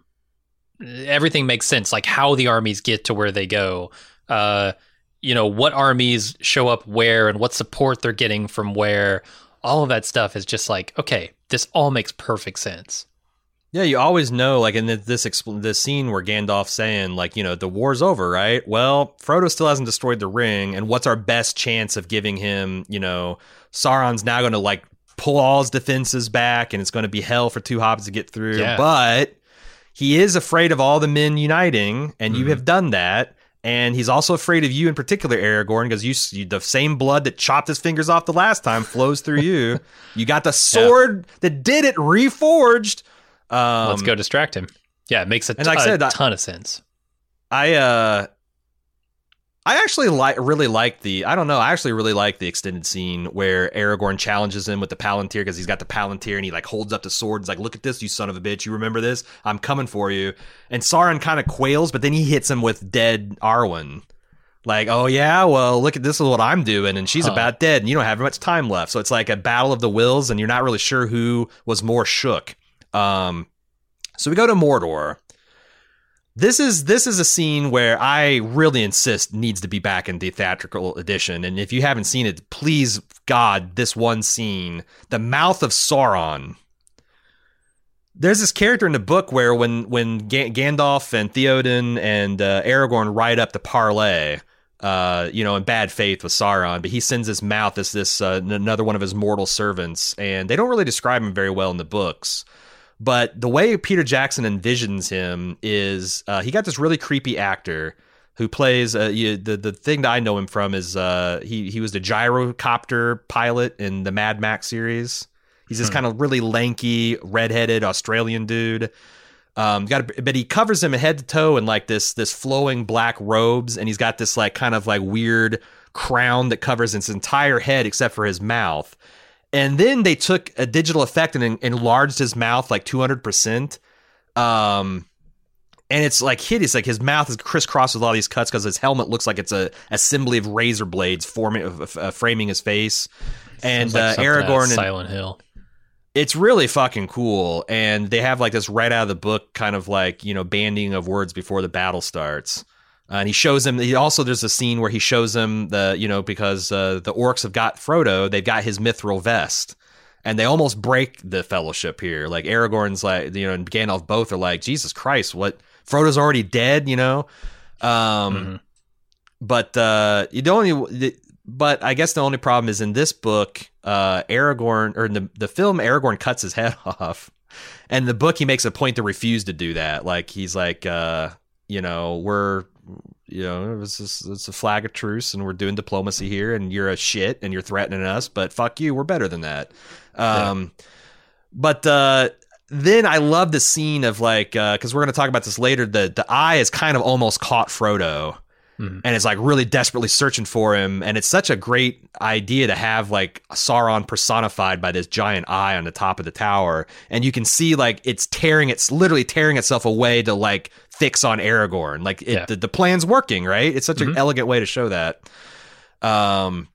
everything makes sense like how the armies get to where they go. Uh you know, what armies show up where and what support they're getting from where. All of that stuff is just like, okay, this all makes perfect sense. Yeah, you always know, like in this this scene where Gandalf's saying, like, you know, the war's over, right? Well, Frodo still hasn't destroyed the ring, and what's our best chance of giving him, you know, Sauron's now going to like pull all his defenses back, and it's going to be hell for two hobbits to get through. Yeah. But he is afraid of all the men uniting, and mm-hmm. you have done that and he's also afraid of you in particular, Aragorn, because you, you, the same blood that chopped his fingers off the last time flows through you. you got the sword yeah. that did it reforged. Um, Let's go distract him. Yeah, it makes a, like said, a ton of sense. I uh I actually like really like the I don't know I actually really like the extended scene where Aragorn challenges him with the Palantir because he's got the Palantir and he like holds up the sword. He's like, "Look at this, you son of a bitch! You remember this? I'm coming for you." And Sauron kind of quails, but then he hits him with dead Arwen. Like, oh yeah, well look at this is what I'm doing, and she's huh. about dead, and you don't have much time left. So it's like a battle of the wills, and you're not really sure who was more shook. Um, so we go to Mordor this is this is a scene where I really insist needs to be back in the theatrical edition. And if you haven't seen it, please God, this one scene, the mouth of Sauron. There's this character in the book where when when G- Gandalf and Theoden and uh, Aragorn ride up to parley, uh, you know, in bad faith with Sauron, but he sends his mouth as this uh, another one of his mortal servants, and they don't really describe him very well in the books. But the way Peter Jackson envisions him is uh, he got this really creepy actor who plays uh, you, the the thing that I know him from is uh, he he was the gyrocopter pilot in the Mad Max series. He's this hmm. kind of really lanky, redheaded Australian dude. Um, got a, but he covers him head to toe in like this this flowing black robes, and he's got this like kind of like weird crown that covers his entire head except for his mouth. And then they took a digital effect and enlarged his mouth like 200%. Um, and it's like hideous. Like his mouth is crisscrossed with all these cuts because his helmet looks like it's a assembly of razor blades forming, uh, framing his face. And like uh, Aragorn and Silent Hill. It's really fucking cool, and they have like this right out of the book kind of like you know banding of words before the battle starts. Uh, and he shows him. He also there's a scene where he shows him the you know because uh, the orcs have got Frodo, they've got his mithril vest, and they almost break the Fellowship here. Like Aragorn's like you know and Gandalf both are like Jesus Christ, what Frodo's already dead, you know. Um, mm-hmm. But uh, you don't. But I guess the only problem is in this book, uh, Aragorn or in the the film, Aragorn cuts his head off, and the book he makes a point to refuse to do that. Like he's like, uh, you know, we're you know, it's just, it's a flag of truce, and we're doing diplomacy here, and you're a shit, and you're threatening us, but fuck you, we're better than that. Um, yeah. But uh, then I love the scene of like, because uh, we're going to talk about this later. The the eye is kind of almost caught Frodo, mm-hmm. and it's like really desperately searching for him, and it's such a great idea to have like Sauron personified by this giant eye on the top of the tower, and you can see like it's tearing, it's literally tearing itself away to like fix on Aragorn. Like it, yeah. the, the plan's working, right? It's such mm-hmm. an elegant way to show that. Um,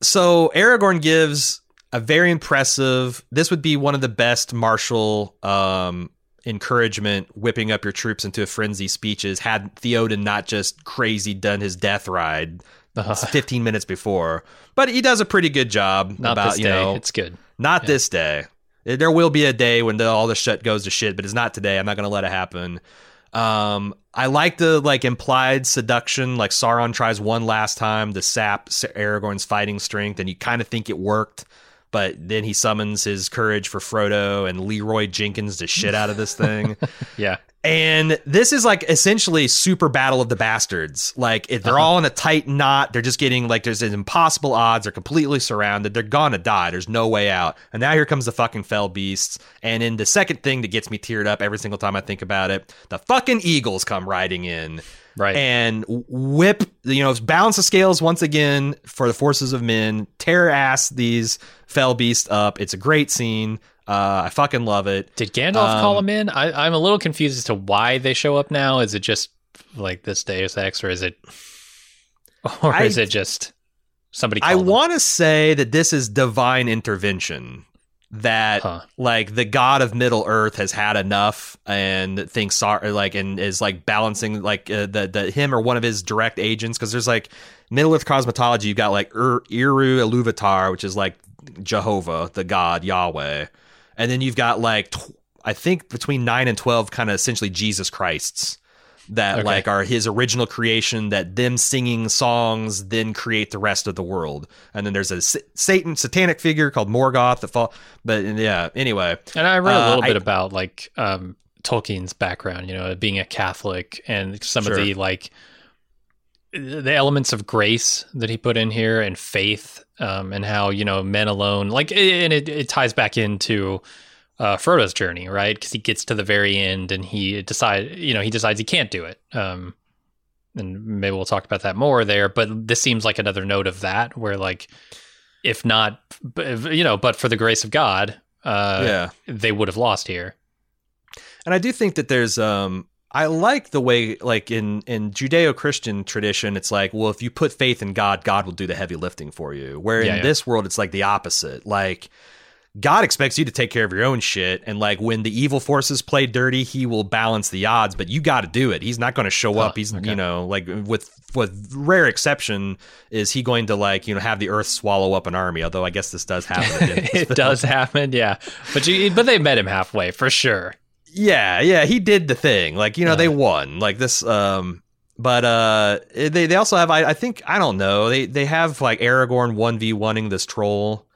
so Aragorn gives a very impressive. This would be one of the best martial um, encouragement, whipping up your troops into a frenzy speeches. Had Theoden not just crazy done his death ride uh-huh. 15 minutes before, but he does a pretty good job. Not about you day. know, it's good. Not yeah. this day. There will be a day when the, all the shit goes to shit, but it's not today. I'm not going to let it happen. Um, I like the like implied seduction. Like Sauron tries one last time to sap Aragorn's fighting strength, and you kind of think it worked. But then he summons his courage for Frodo and Leroy Jenkins to shit out of this thing. Yeah. And this is like essentially super battle of the bastards. Like if they're Uh-huh. all in a tight knot. They're just getting like there's an impossible odds. They're completely surrounded. They're gonna die. There's no way out. And now here comes the fucking fell beasts. And in the second thing that gets me teared up every single time I think about it, the fucking eagles come riding in Right. and whip you know balance the scales once again for the forces of men. Tear ass these fell beasts up. It's a great scene. Uh, I fucking love it. Did Gandalf call Um, him in? I, I'm a little confused as to why they show up now. Is it just like this Deus Ex, or is it, or I- is it just somebody? I want to say that this is divine intervention. That Huh. like the god of Middle Earth has had enough and thinks sorry, like and is like balancing like uh, the the him or one of his direct agents because there's like Middle Earth cosmetology. You've got like Ur, Iru Iluvatar, which is like Jehovah, the god Yahweh, and then you've got like tw- I think between nine and twelve, kind of essentially Jesus Christs that Okay. like are his original creation that them singing songs then create the rest of the world and then there's a sa- satan satanic figure called morgoth that fall but yeah anyway And I read a Uh, little I- bit about like um, Tolkien's background, you know, being a Catholic and some Sure. of the like the elements of grace that he put in here and faith um, and how you know men alone like and it, it ties back into uh, Frodo's journey right? Because he gets to the very end and he decide you know he decides he can't do it. Um, and maybe we'll talk about that more there but this seems like another note of that where like if not b- you know but for the grace of God uh, yeah. they would have lost here. And i do think that there's um i like the way like in in judeo-christian tradition it's like well if you put faith in god god will do the heavy lifting for you where Yeah, in yeah. this world it's like the opposite like God expects you to take care of your own shit, and like when the evil forces play dirty, he will balance the odds. But you got to do it. He's not going to show Huh, up. Oh, He's okay. you know like with with rare exception, is he going to like you know have the earth swallow up an army? Although I guess this does happen. it does happen yeah but you but they met him halfway for sure Yeah, yeah, he did the thing. Like, you know, Uh. they won. Like this um but uh they they also have I, I think I don't know. They they have like Aragorn 1v1ing this troll,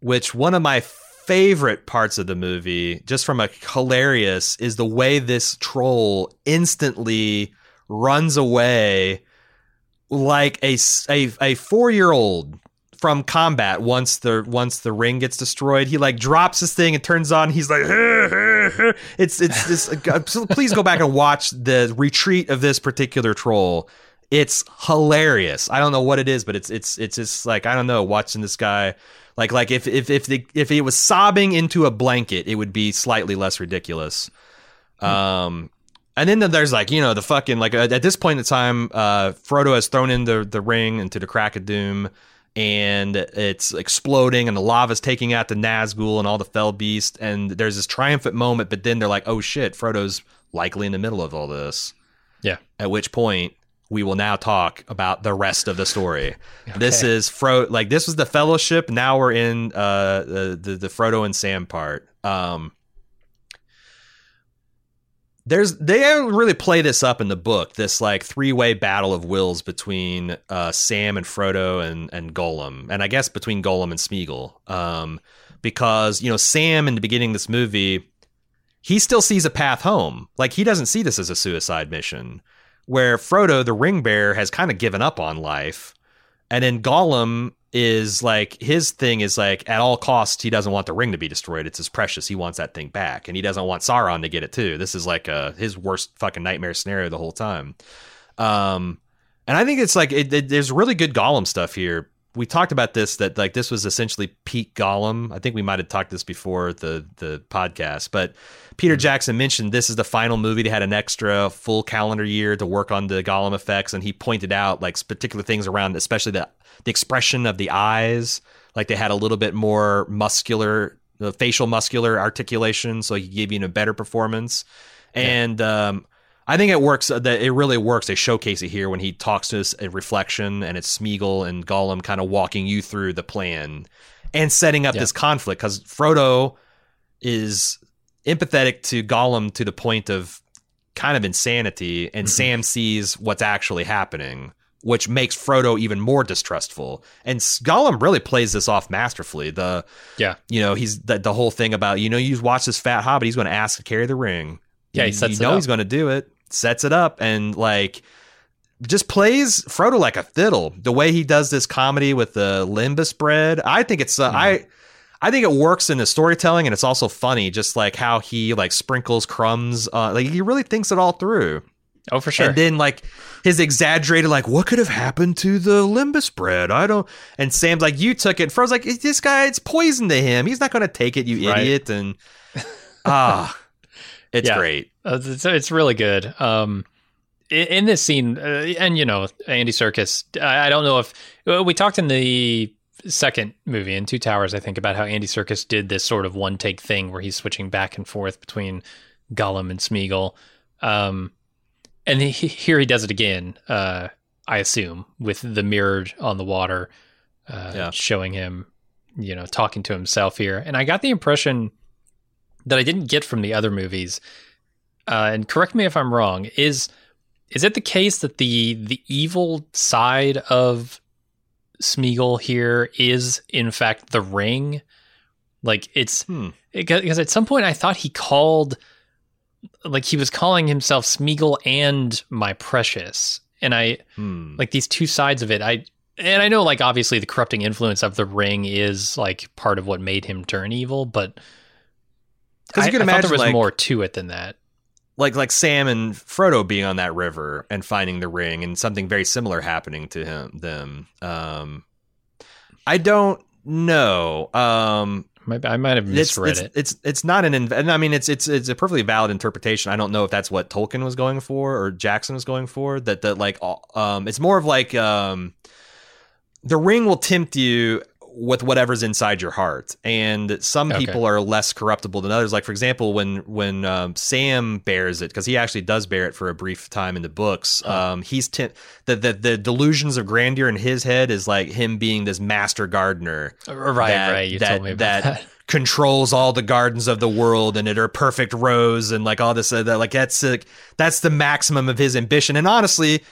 which one of my favorite parts of the movie, just from a hilarious, is the way this troll instantly runs away like a a, a 4-year-old from combat once the once the ring gets destroyed he like drops this thing and turns on he's like it's it's this so please go back and watch the retreat of this particular troll. It's hilarious. I don't know what it is but it's it's it's just like i don't know watching this guy like like if if if the if he was sobbing into a blanket it would be slightly less ridiculous. Um and then there's like you know the fucking like at this point in time, uh, Frodo has thrown in the the ring into the crack of doom, and it's exploding, and the lava's taking out the Nazgul and all the fell beast, and there's this triumphant moment, but then they're like, oh shit, Frodo's likely in the middle of all this. Yeah. At which point we will now talk about the rest of the story. This is Fro like this was the Fellowship. Now we're in uh the the, the Frodo and Sam part. Um there's they don't really play this up in the book this like three-way battle of wills between uh, sam and frodo and and Gollum and i guess between Gollum and smeagol. Um, because you know sam in the beginning of this movie he still sees a path home. Like he doesn't see this as a suicide mission where frodo the ring bearer has kind of given up on life and then gollum is like his thing is like at all costs he doesn't want the ring to be destroyed. It's his precious. He wants that thing back. And he doesn't want sauron to get it too. This is like uh his worst fucking nightmare scenario the whole time. Um and i think it's like it, it- there's really good gollum stuff here we talked about this that like this was essentially peak gollum. I think we might have talked this before the the podcast but peter jackson mentioned this is the final movie they had an extra full calendar year to work on the gollum effects and he pointed out like particular things around especially the the expression of the eyes. Like they had a little bit more muscular the facial muscular articulation so he gave you a better performance. And um I think it works. uh, That it really works. They showcase it here when he talks to us a reflection, and it's Smeagol and Gollum kind of walking you through the plan and setting up Yeah. this conflict because Frodo is empathetic to Gollum to the point of kind of insanity, Mm-hmm. and Sam sees what's actually happening, which makes Frodo even more distrustful. And Gollum really plays this off masterfully. The Yeah. you know he's the, the whole thing about you know you watch this fat hobbit, he's going to ask to carry the ring. Yeah, he you, sets you know he's going to do it. Sets it up and like just plays Frodo like a fiddle. The way he does this comedy with the lembas bread, I think it's uh, Mm-hmm. I I think it works in the storytelling and it's also funny just like how he like sprinkles crumbs uh, like he really thinks it all through. Oh, for sure. And then like his exaggerated like what could have happened to the lembas bread? I don't and Sam's like you took it. Frodo's like this guy it's poison to him. He's not going to take it, you Right. idiot and ah it's Yeah. great. Uh, it's, it's really good. Um, in, this scene, uh, and you know, Andy Serkis. I, I don't know if we talked in the second movie in Two Towers. I think about how Andy Serkis did this sort of one take thing where he's switching back and forth between Gollum and Smeagol. Um, and he, here he does it again. Uh, I assume with the mirrored on the water, uh, Yeah. showing him, you know, talking to himself here. And I got the impression that I didn't get from the other movies. Uh, and correct me if I'm wrong. Is is it the case that the the evil side of Smeagol here is in fact the ring? Like it's Hmm. because at some point I thought he called like he was calling himself Smeagol and my precious. And I Hmm. like these two sides of it. I and I know like obviously the corrupting influence of the ring is like part of what made him turn evil, but 'Cause you I- can I thought imagine, there was like- more to it than that. Like like Sam and Frodo being on that river and finding the ring and something very similar happening to him them. Um, I don't know. Um, I might have misread it's, it. it's it's not an and I mean it's it's it's a perfectly valid interpretation. I don't know if that's what Tolkien was going for or Jackson was going for. That that like um, it's more of like um, the ring will tempt you with whatever's inside your heart and some Okay. people are less corruptible than others like for example when when um, sam bears it because he actually does bear it for a brief time in the books um, he's tem- the, the the delusions of grandeur in his head is like him being this master gardener right, that- right. You that- told me about that- that. controls all the gardens of the world and it are perfect rows and like all this uh, that, like that's uh, that's the maximum of his ambition and honestly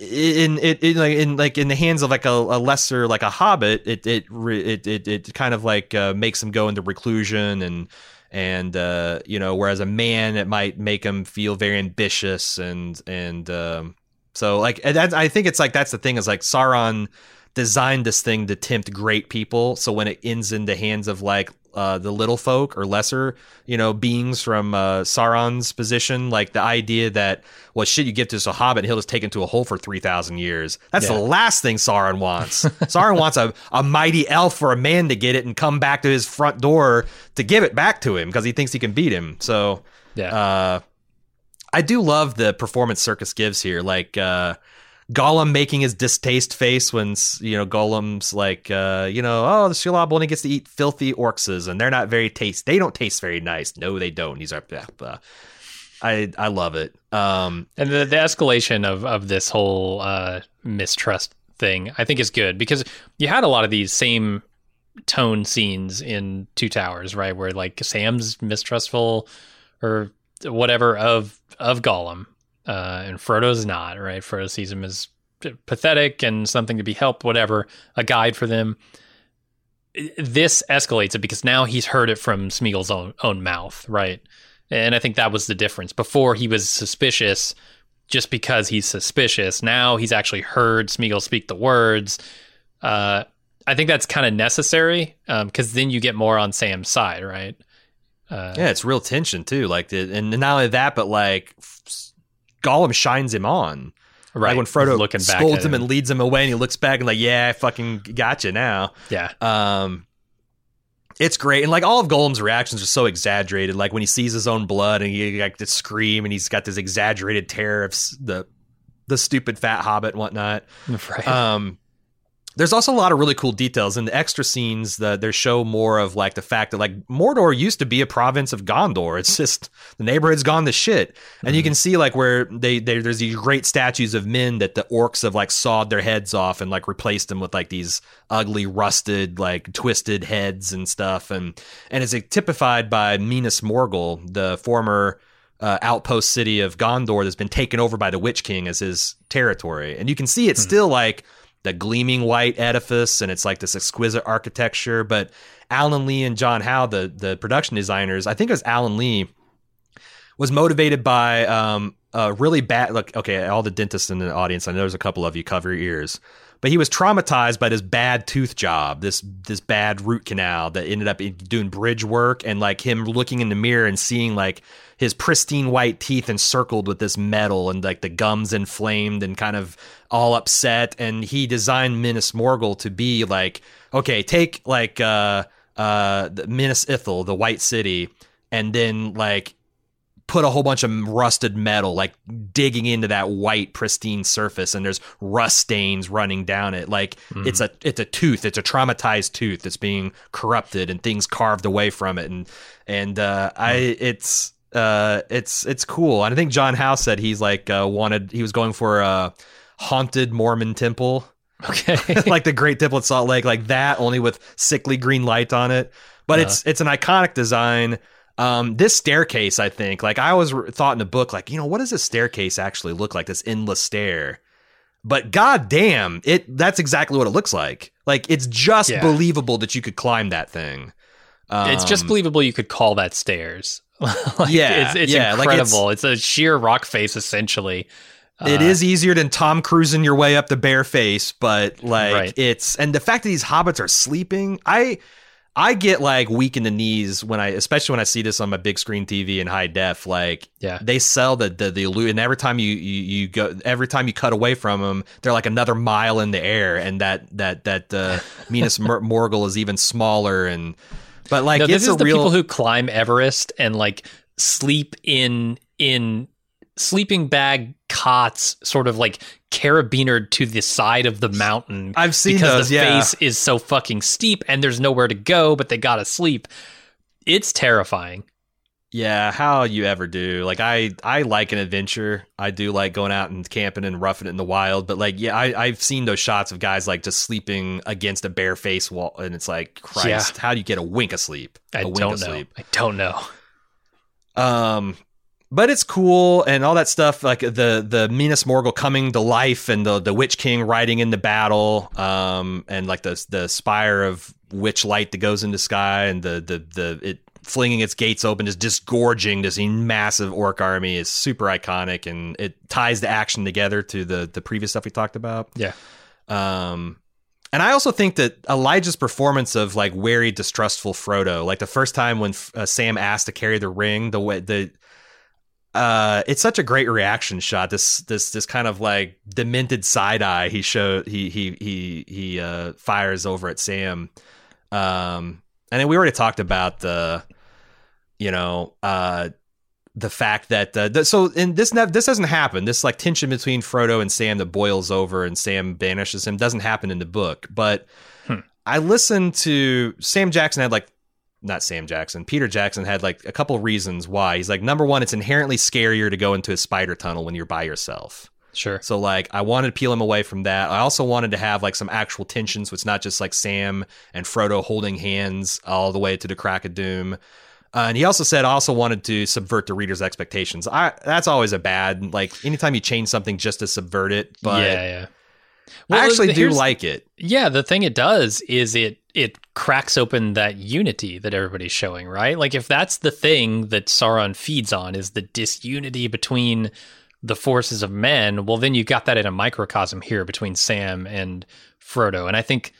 in it like in like in the hands of like a, a lesser like a hobbit it it it it, it kind of like uh, makes him go into reclusion and and uh you know whereas a man it might make him feel very ambitious and and um so like and I think it's like that's the thing is like Sauron designed this thing to tempt great people. So when it ends in the hands of like uh, the little folk or lesser, you know, beings from uh, Sauron's position, like the idea that well, shit, you give this to a hobbit, and he'll just take it into a hole for three thousand years. That's Yeah. the last thing Sauron wants. Sauron wants a, a mighty elf or a man to get it and come back to his front door to give it back to him because he thinks he can beat him. So Yeah. uh, I do love the performance Serkis gives here, like uh, Gollum making his distaste face when you know Gollum's like, uh, you know, oh, the Shelob only gets to eat filthy orcses, and they're not very taste. They don't taste very nice. No, they don't. He's like, blah, blah. I I love it. Um, And the, the escalation of, of this whole uh, mistrust thing, I think, is good because you had a lot of these same tone scenes in Two Towers, right? Where like Sam's mistrustful or whatever of of Gollum, uh, and Frodo's not, right? Frodo sees him as pathetic and something to be helped, whatever, a guide for them. This escalates it because now he's heard it from Smeagol's own own mouth, right? And I think that was the difference. Before he was suspicious just because he's suspicious. Now he's actually heard Smeagol speak the words. Uh, I think that's kind of necessary because then you get more on Sam's side, right? Uh, yeah, it's real tension too. Like, the, and not only that, but like Gollum shines him on. right. Like when Frodo looking back scolds at him and leads him away, and he looks back and like, yeah, I fucking got you now. yeah, Um, it's great, and like all of Gollum's reactions are so exaggerated. Like when he sees his own blood and he like to scream, and he's got this exaggerated terror of the the stupid fat hobbit and whatnot. right. Um, there's also a lot of really cool details in the extra scenes. that they show more of like the fact that like Mordor used to be a province of Gondor. It's just the neighborhood's gone to shit, and you can see like where they, they there's these great statues of men that the orcs have like sawed their heads off and like replaced them with like these ugly, rusted, like twisted heads and stuff, and and it's like, typified by Minas Morgul, the former uh, outpost city of Gondor that's been taken over by the Witch King as his territory, and you can see it's Hmm. still like the gleaming white edifice, and it's like this exquisite architecture. But Alan Lee and John Howe, the the production designers, I think it was Alan Lee, was motivated by um, a really bad. Look, okay, all the dentists in the audience, I know there's a couple of you. Cover your ears. But he was traumatized by this bad tooth job, this this bad root canal that ended up doing bridge work, and like him looking in the mirror and seeing like his pristine white teeth encircled with this metal, and like the gums inflamed and kind of all upset. And he designed Minas Morgul to be like, okay, take like uh uh Minas Ithil, the White City, and then like put a whole bunch of rusted metal like digging into that white pristine surface and there's rust stains running down it. Like it's a it's a tooth. It's a traumatized tooth that's being corrupted and things carved away from it. And and uh i it's uh it's it's cool. And i think john howe said he's like uh wanted he was going for a haunted mormon temple. Okay. like the Great Temple at Salt Lake, like that, only with sickly green light on it. But it's it's an iconic design. Um, this staircase, I think, like I always thought in the book, like you know, what does a staircase actually look like? This endless stair. But goddamn, it that's exactly what it looks like. Like it's just Yeah. believable that you could climb that thing. it's just Um, believable you could call that stairs. Like, Yeah, it's, it's yeah, like it's- incredible. it's, a sheer rock face, essentially. It Uh, is easier than Tom cruising your way up the bare face, but like Right. it's and the fact that these hobbits are sleeping, I I get like weak in the knees when I especially when I see this on my big screen TV in high def. Like Yeah. they sell the the the and every time you, you you go every time you cut away from them, they're like another mile in the air, and that that that uh, Minas Mor- Morgul is even smaller and. But like no, this is the real people who climb Everest and like sleep in in sleeping bag cots, sort of like carabinered to the side of the mountain. I've seen because those, the yeah. face is so fucking steep and there's nowhere to go, but they gotta sleep. It's terrifying. Yeah, how you ever do? Like I, I like an adventure. I do like going out and camping and roughing it in the wild. But like, yeah, I, I've seen those shots of guys like just sleeping against a bare face wall, and it's like, Christ, how do you get a wink of sleep? I A wink don't know. sleep. I don't know. Um, but it's cool and all that stuff. Like the the Minas Morgul coming to life and the the Witch King riding into battle. Um, and like the the spire of witch light that goes into sky and the the the it flinging its gates open, just disgorging this massive orc army is super iconic and it ties the action together to the the previous stuff we talked about. Yeah. Um, and I also think that Elijah's performance of like wary, distrustful Frodo, like the first time when uh, Sam asked to carry the ring, the way the uh, it's such a great reaction shot. This this this kind of like demented side eye he showed he he he he uh, fires over at Sam. Um, and then we already talked about the, you know, uh, the fact that uh, th- so in this nev- this doesn't happen. This like tension between Frodo and Sam that boils over and Sam banishes him doesn't happen in the book. But Hmm. I listened to Sam Jackson had like not Sam Jackson, Peter Jackson had like a couple reasons why. He's like number one, it's inherently scarier to go into a spider tunnel when you're by yourself. Sure. So like I wanted to peel him away from that. I also wanted to have like some actual tension, so it's not just like Sam and Frodo holding hands all the way to the crack of doom. Uh, and he also said I also wanted to subvert the reader's expectations. I that's always a bad like anytime you change something just to subvert it. But yeah, yeah. I actually do like it. Yeah, the thing it does is it it cracks open that unity that everybody's showing, right? Like if that's the thing that Sauron feeds on is the disunity between the forces of men, well then you got that in a microcosm here between Sam and Frodo, and I think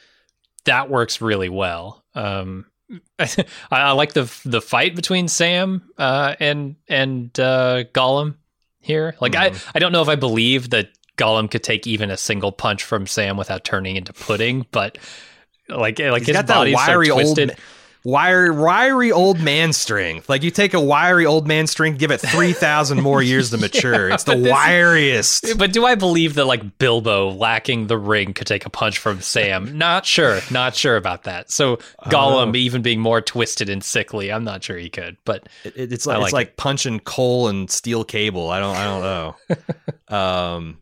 that works really well. Um, I, I like the the fight between Sam uh, and and uh, Gollum here. Like I I don't know if I believe that Gollum could take even a single punch from Sam without turning into pudding, but like like He's his got that wiry so old, twisted. wiry, wiry old man strength. Like you take a wiry old man strength, give it three thousand more years to mature. It's the wiriest. But do I believe that like Bilbo lacking the ring could take a punch from Sam? Not sure. Not sure about that. So Gollum Oh. even being more twisted and sickly, I'm not sure he could. But It, it's like, like it's like punching coal and steel cable. I don't I don't know. um,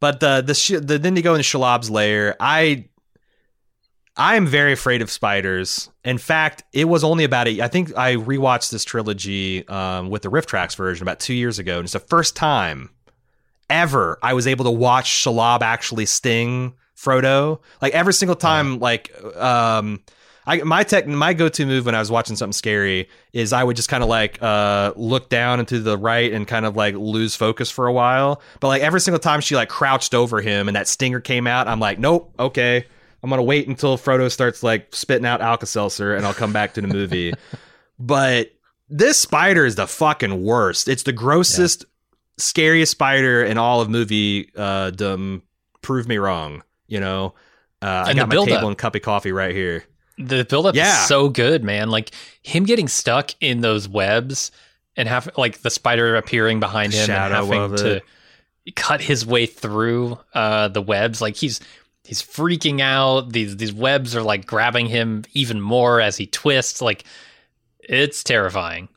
but the the, sh- the then you go into Shelob's lair. I I am very afraid of spiders. In fact, it was only about a. I think I rewatched this trilogy um, with the RiffTrax version about two years ago, and it's the first time ever I was able to watch Shelob actually sting Frodo. Like every single time, like um, I my tech my go to move when I was watching something scary is I would just kind of like uh look down and to the right and kind of like lose focus for a while. But like every single time she like crouched over him and that stinger came out, I'm like, nope, okay. I'm gonna wait until Frodo starts like spitting out Alka Seltzer and I'll come back to the movie. but this spider is the fucking worst. It's the grossest, scariest spider in all of movie uh dumb. Prove me wrong. You know, uh, I got my table and cup of coffee right here. The buildup Yeah. is so good, man. Like him getting stuck in those webs and have like the spider appearing behind him Shadow and having to cut his way through uh, the webs. Like he's he's freaking out. These these webs are like grabbing him even more as he twists. Like it's terrifying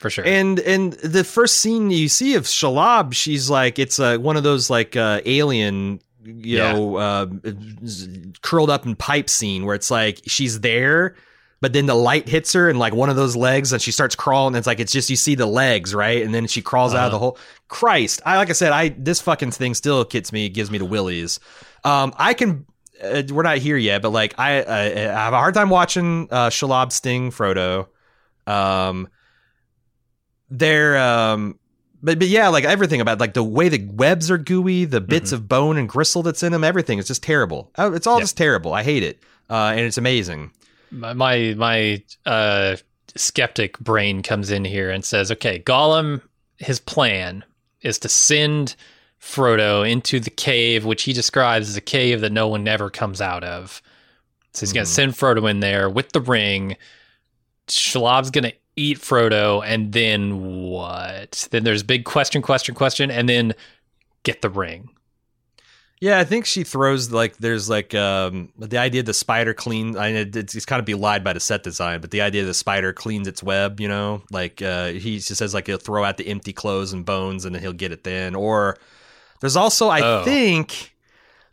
for sure. And and the first scene you see of Shelob, she's like it's uh, one of those like uh, alien, you Yeah. know, uh, curled up in pipe scene where it's like she's there, but then the light hits her and like one of those legs, and she starts crawling. And it's like it's just you see the legs, right? And then she crawls out of the Uh-huh. hole. Christ, I like I said, I this fucking thing still gets me, gives me the willies. Um, I can. Uh, we're not here yet, but like I, I, I have a hard time watching uh, Shelob sting Frodo. Um, they're um but but yeah like everything about like the way the webs are gooey the bits of bone and gristle that's in them everything is just terrible Oh, it's all Yep. just terrible i hate it uh and it's amazing my my, my uh, skeptic brain comes in here and says, "Okay, Gollum, his plan is to send Frodo into the cave, which he describes as a cave that no one ever comes out of. So he's going Mhm. to send Frodo in there with the ring. Shelob's going to eat Frodo, and then what? Then there's big question, question, question, and then get the ring. yeah i think she throws like there's like um the idea the spider clean i mean, it's, it's kind of belied by the set design but the idea the spider cleans its web you know like uh he just says like he'll throw out the empty clothes and bones and then he'll get it then or there's also i Oh. think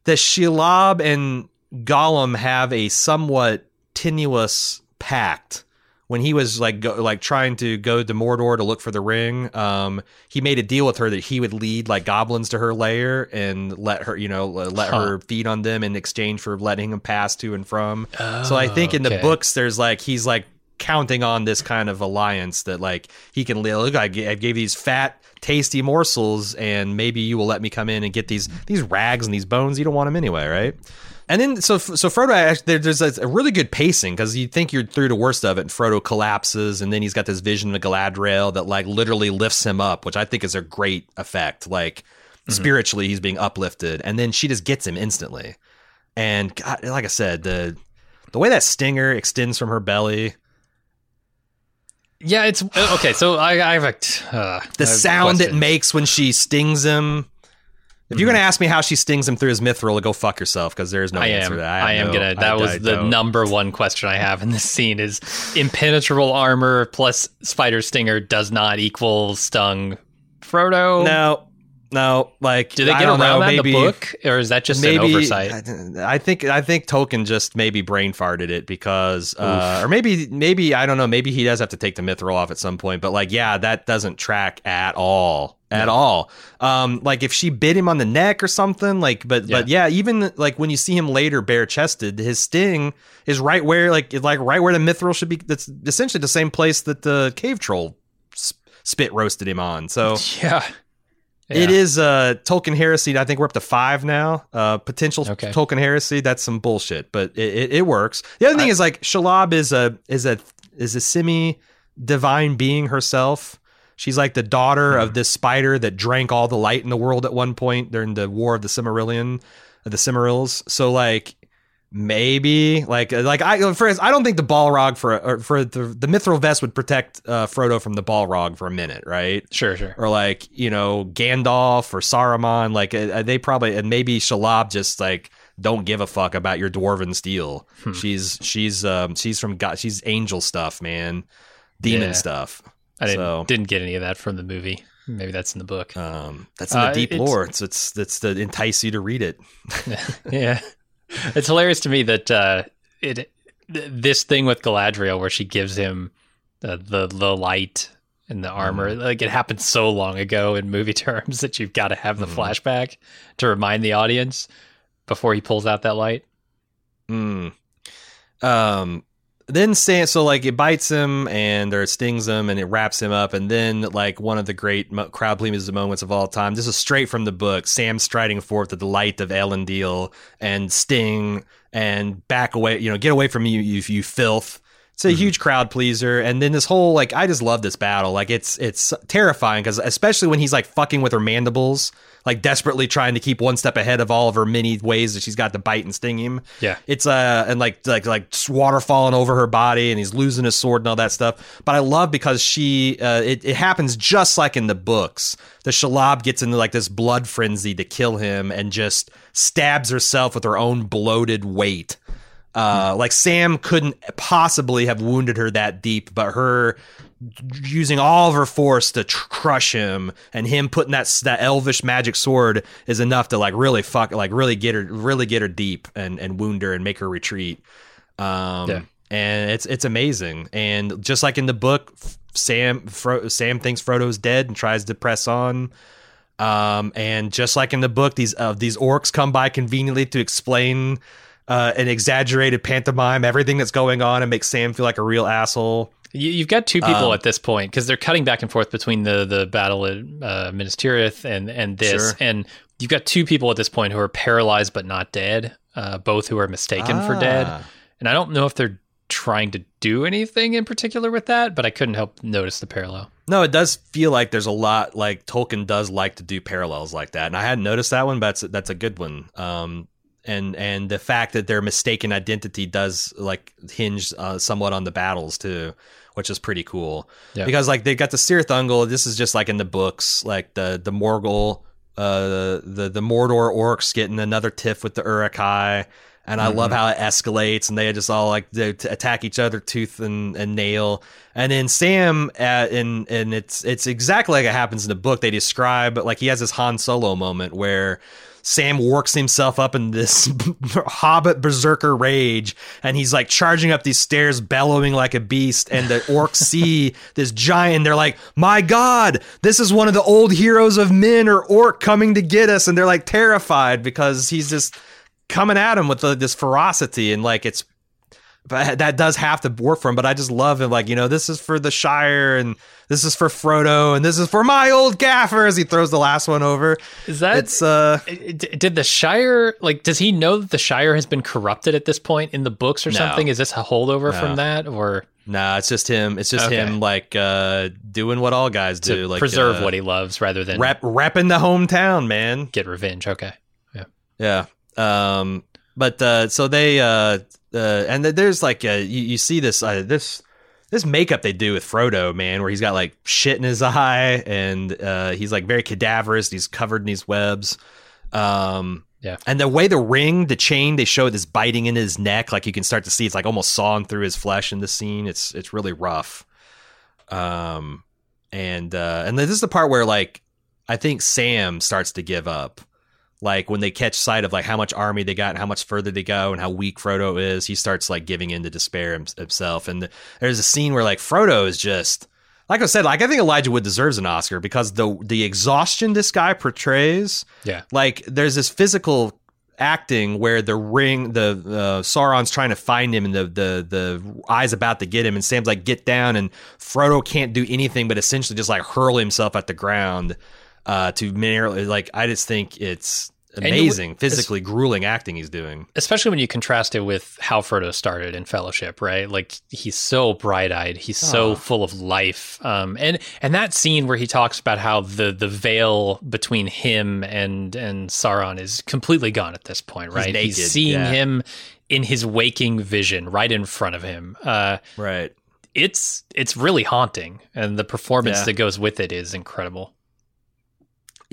that Shelob and Gollum have a somewhat tenuous pact. When he was like go, like trying to go to Mordor to look for the ring, um, he made a deal with her that he would lead like goblins to her lair and let her, you know, let Huh. her feed on them in exchange for letting him pass to and from. So I think in the Okay. books, there's like he's like counting on this kind of alliance that like he can look. I I gave these fat, tasty morsels, and maybe you will let me come in and get these these rags and these bones. You don't want them anyway, right? And then so so Frodo there's a, really good pacing because you think you're through the worst of it, and Frodo collapses, and then he's got this vision of Galadriel that like literally lifts him up, which I think is a great effect. Like mm-hmm. spiritually, he's being uplifted, and then she just gets him instantly. And God, like I said, the the way that stinger extends from her belly, Yeah, it's okay. So I, I have a uh, the I have sound it makes when she stings him. If you're gonna ask me how she stings him through his mithril, go fuck yourself because there's no I answer am. to that. have I am no- gonna. That I- was I the number one question I have in this scene: is impenetrable armor plus spider stinger does not equal stung Frodo. No, no. Like, Do they I get don't around know, maybe, in the book, or is that just maybe an oversight? I, I think I think Tolkien just maybe brain farted it because, uh, or maybe maybe I don't know. Maybe he does have to take the mithril off at some point. But like, yeah, that doesn't track at all. At all, um, like if she bit him on the neck or something, like, but but yeah, even like when you see him later bare chested, his sting is right where like like right where the mithril should be. That's essentially the same place that the cave troll spit roasted him on. So yeah. It Yeah. is uh, Tolkien heresy. I think we're up to five now. Uh, potential Okay. Tolkien heresy. That's some bullshit, but it, it, it works. The other thing I- is like Shelob is a is a is a semi divine being herself. She's like the daughter of this spider that drank all the light in the world at one point during the War of the Silmarillion, the Silmarils. So like maybe like like I for I don't think the Balrog for or for the the mithril vest would protect uh, Frodo from the Balrog for a minute, right? Sure, sure. or like you know Gandalf or Saruman. Like uh, they probably and maybe Shelob just like don't give a fuck about your dwarven steel. Hmm. She's she's um she's from God. She's angel stuff, man. Demon Yeah. stuff. I didn't So- didn't get any of that from the movie. Maybe that's in the book. Um, that's in the Uh, deep it's- lore. It's it's it's to entice you to read it. yeah, it's hilarious to me that uh, it this thing with Galadriel where she gives him the the, the light and the armor mm. like it happened so long ago in movie terms that you've got to have the mm. flashback to remind the audience before he pulls out that light. Mm. Um then Sam, so like it bites him and or it stings him and it wraps him up, and then like one of the great crowd pleasing moments of all time. This is straight from the book. Sam striding forth to the light of Eärendil and Sting and back away, you know, get away from you, you, you filth. It's a mm-hmm. huge crowd pleaser, and then this whole like I just love this battle. Like it's it's terrifying because especially when he's like fucking with her mandibles, like desperately trying to keep one step ahead of all of her many ways that she's got to bite and sting him. Yeah, it's uh and like like like water falling over her body, and he's losing his sword and all that stuff. But I love because she uh, it it happens just like in the books. The Shelob gets into like this blood frenzy to kill him and just stabs herself with her own bloated weight uh, like Sam couldn't possibly have wounded her that deep, but her using all of her force to tr- crush him and him putting that that elvish magic sword is enough to like really fuck like really get her really get her deep and and wound her and make her retreat. Um, yeah. and it's it's amazing. And just like in the book, Sam Fro- Sam thinks Frodo's dead and tries to press on. Um, and just like in the book, these uh, these orcs come by conveniently to explain uh, an exaggerated pantomime, everything that's going on, and make Sam feel like a real asshole. You, have got two people um, at this point because they're cutting back and forth between the the battle at uh, Minas Tirith and and this, sure. and you've got two people at this point who are paralyzed but not dead, uh, both who are mistaken ah. for dead. Ah. And I don't know if they're trying to do anything in particular with that, but I couldn't help notice the parallel. No, it does feel like there's a lot like Tolkien does like to do parallels like that, and I hadn't noticed that one, but that's that's a good one. Um, and and the fact that their mistaken identity does like hinge uh, somewhat on the battles too which is pretty cool yeah. because like they got the Cirith Ungol this is just like in the books like the the Morgul uh the the Mordor orcs getting another tiff with the Uruk-hai and I mm-hmm. love how it escalates, and they just all like they attack each other tooth and, and nail. And then Sam, uh, and and it's it's exactly like it happens in the book. They describe like he has this Han Solo moment where Sam works himself up in this hobbit berserker rage, and he's like charging up these stairs, bellowing like a beast. And the orcs see this giant, they're like, "My God, this is one of the old heroes of men or orc coming to get us!" And they're like terrified because he's just coming at him with the, this ferocity, and like it's but that does have to work for him. But I just love him, like you know, this is for the Shire, and this is for Frodo, and this is for my old gaffer. As he throws the last one over, is that it's uh? Did the Shire like? Does he know that the Shire has been corrupted at this point in the books or no. something? Is this a holdover no. from that, or? Nah, it's just him. It's just okay. him, like uh, doing what all guys to do, like preserve uh, what he loves, rather than rep repping the hometown, man. Get revenge. Okay, yeah, yeah. Um, but uh, so they uh, uh, and there's like uh, you, you see this uh, this this makeup they do with Frodo, man, where he's got like shit in his eye and uh, he's like very cadaverous. He's covered in these webs. Um, yeah, and the way the ring, the chain, they show this biting in his neck, like you can start to see it's like almost sawing through his flesh in the scene. It's it's really rough. Um, and uh, and this is the part where like I think Sam starts to give up like when they catch sight of like how much army they got and how much further they go and how weak Frodo is, he starts like giving in to despair himself. And there's a scene where like Frodo is just like I said, like I think Elijah Wood deserves an Oscar because the the exhaustion this guy portrays, yeah, like there's this physical acting where the ring, the uh, Sauron's trying to find him, and the the the eye's about to get him, and Sam's like, "Get down!" and Frodo can't do anything but essentially just like hurl himself at the ground uh, to merely like. I just think it's amazing, physically grueling acting he's doing. Especially when you contrast it with how Frodo started in Fellowship, right? Like he's so bright-eyed, he's oh. so full of life. Um, and and that scene where he talks about how the the veil between him and and Sauron is completely gone at this point, right? He's, he's seeing yeah. him in his waking vision right in front of him. Uh, right. It's it's really haunting, and the performance yeah. that goes with it is incredible.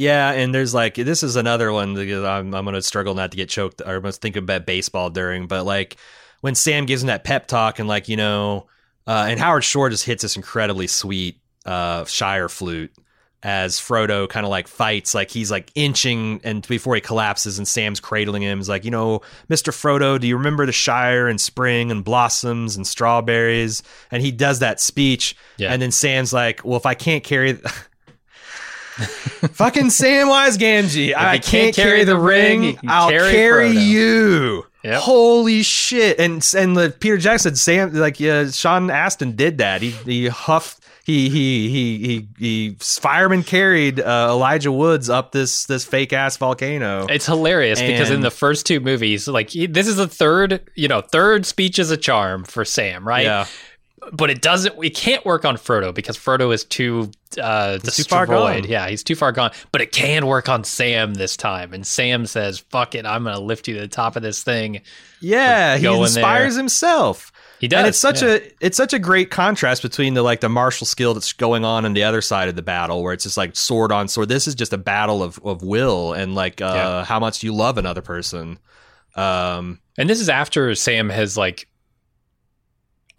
Yeah, and there's like this is another one because I'm I'm gonna struggle not to get choked or must think about baseball during, but like when Sam gives him that pep talk and like you know, uh, and Howard Shore just hits this incredibly sweet uh, Shire flute. as Frodo kind of like fights, like he's like inching and before he collapses and Sam's cradling him. He's like, you know, Mr. Frodo, do you remember the Shire and spring and blossoms and strawberries? And he does that speech. Yeah. And then Sam's like, well, if I can't carry. Fucking Samwise Gamgee, I he can't, carry, the ring. can I'll carry carry, you. Yep. Holy shit! And and the Peter Jackson, Sam, like uh, Sean Astin did that. He he huffed. He he he he he fireman carried uh, Elijah Woods up this this fake ass volcano. It's hilarious because in the first two movies, like he- this is the third, you know, third speech is a charm for Sam, right? Yeah, But it doesn't. It can't work on Frodo because Frodo is too uh, too destroyed. far gone. Yeah, he's too far gone. But it can work on Sam this time, and Sam says, "Fuck it, I'm gonna lift you to the top of this thing." yeah. He inspires himself. He does, and it's such yeah. a it's such a great contrast between the like the martial skill that's going on on the other side of the battle where it's just like sword on sword this is just a battle of, of will and like uh Yeah. how much you love another person um And this is after Sam has like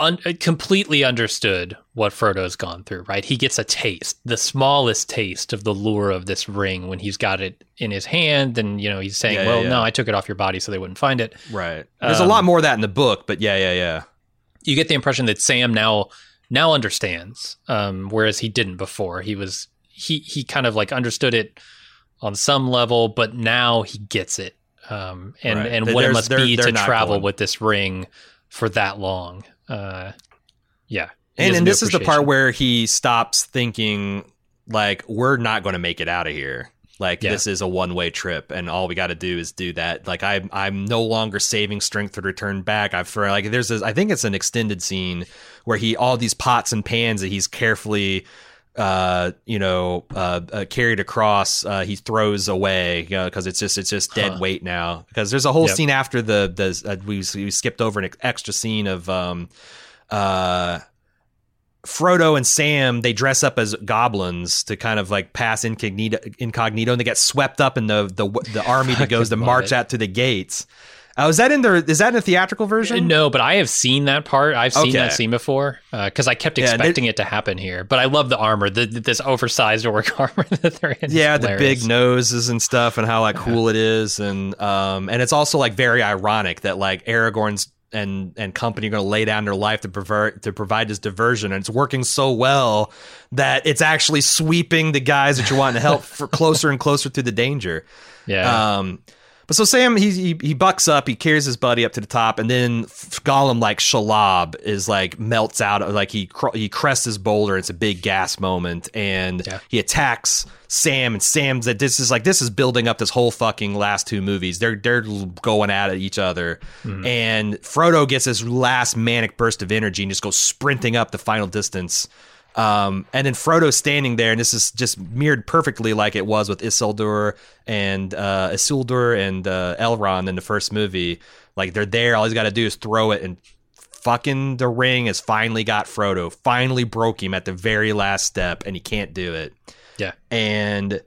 un- uh, completely understood what Frodo's gone through, right? He gets a taste, the smallest taste of the lure of this ring when he's got it in his hand and you know, he's saying, Yeah, "Well, yeah. no, I took it off your body so they wouldn't find it." right there's a Um, lot more of that in the book but yeah yeah yeah You get the impression that Sam now now understands um whereas he didn't before. He was he he kind of like understood it on some level, but now he gets it. Um and Right. and what it must they're- be they're to travel going- with this ring for that long. Uh yeah. And and new this is the part where he stops thinking like we're not going to make it out of here like Yeah. this is a one way trip and all we got to do is do that like I'm, i'm no longer saving strength to return back i've for like there's this i think it's an extended scene where he all these pots and pans that he's carefully uh you know uh, uh carried across uh he throws away because it's just it's just dead Huh. weight now because there's a whole Yep. scene after the the uh, we, we skipped over an extra scene of um uh Frodo and Sam they dress up as goblins to kind of like pass incognito, incognito and they get swept up in the the, the army that goes to march it. out to the gates. Oh, is that in the is that in the theatrical version? No, but I have seen that part. I've seen Okay. that scene before because I kept Yeah, and expecting it to happen here. But I love the armor, the, this oversized orc armor that they're in. Yeah, the big noses and stuff, and how like cool it is, and um, and it's also like very ironic that like Aragorn's and and company are going to lay down their life to pervert to provide this diversion, and it's working so well that it's actually sweeping the guys that you're wanting to help for closer and closer to the danger. Yeah, Um, but so Sam, he, he he bucks up, he carries his buddy up to the top, and then Gollum, like Shelob, is like melts out, of like he cr- he crests his boulder. It's a big gas moment, and Yeah. he attacks Sam, and Sam's that this is like this is building up this whole fucking last two movies. They're they're going at each other, mm-hmm. and Frodo gets this last manic burst of energy and just goes sprinting up the final distance. Um, and then Frodo standing there, and this is just mirrored perfectly like it was with Isildur and uh, Isildur and uh, Elrond in the first movie. Like they're there, all he's got to do is throw it, and fucking the ring has finally got Frodo. Finally broke him at the very last step, and he can't do it. yeah. And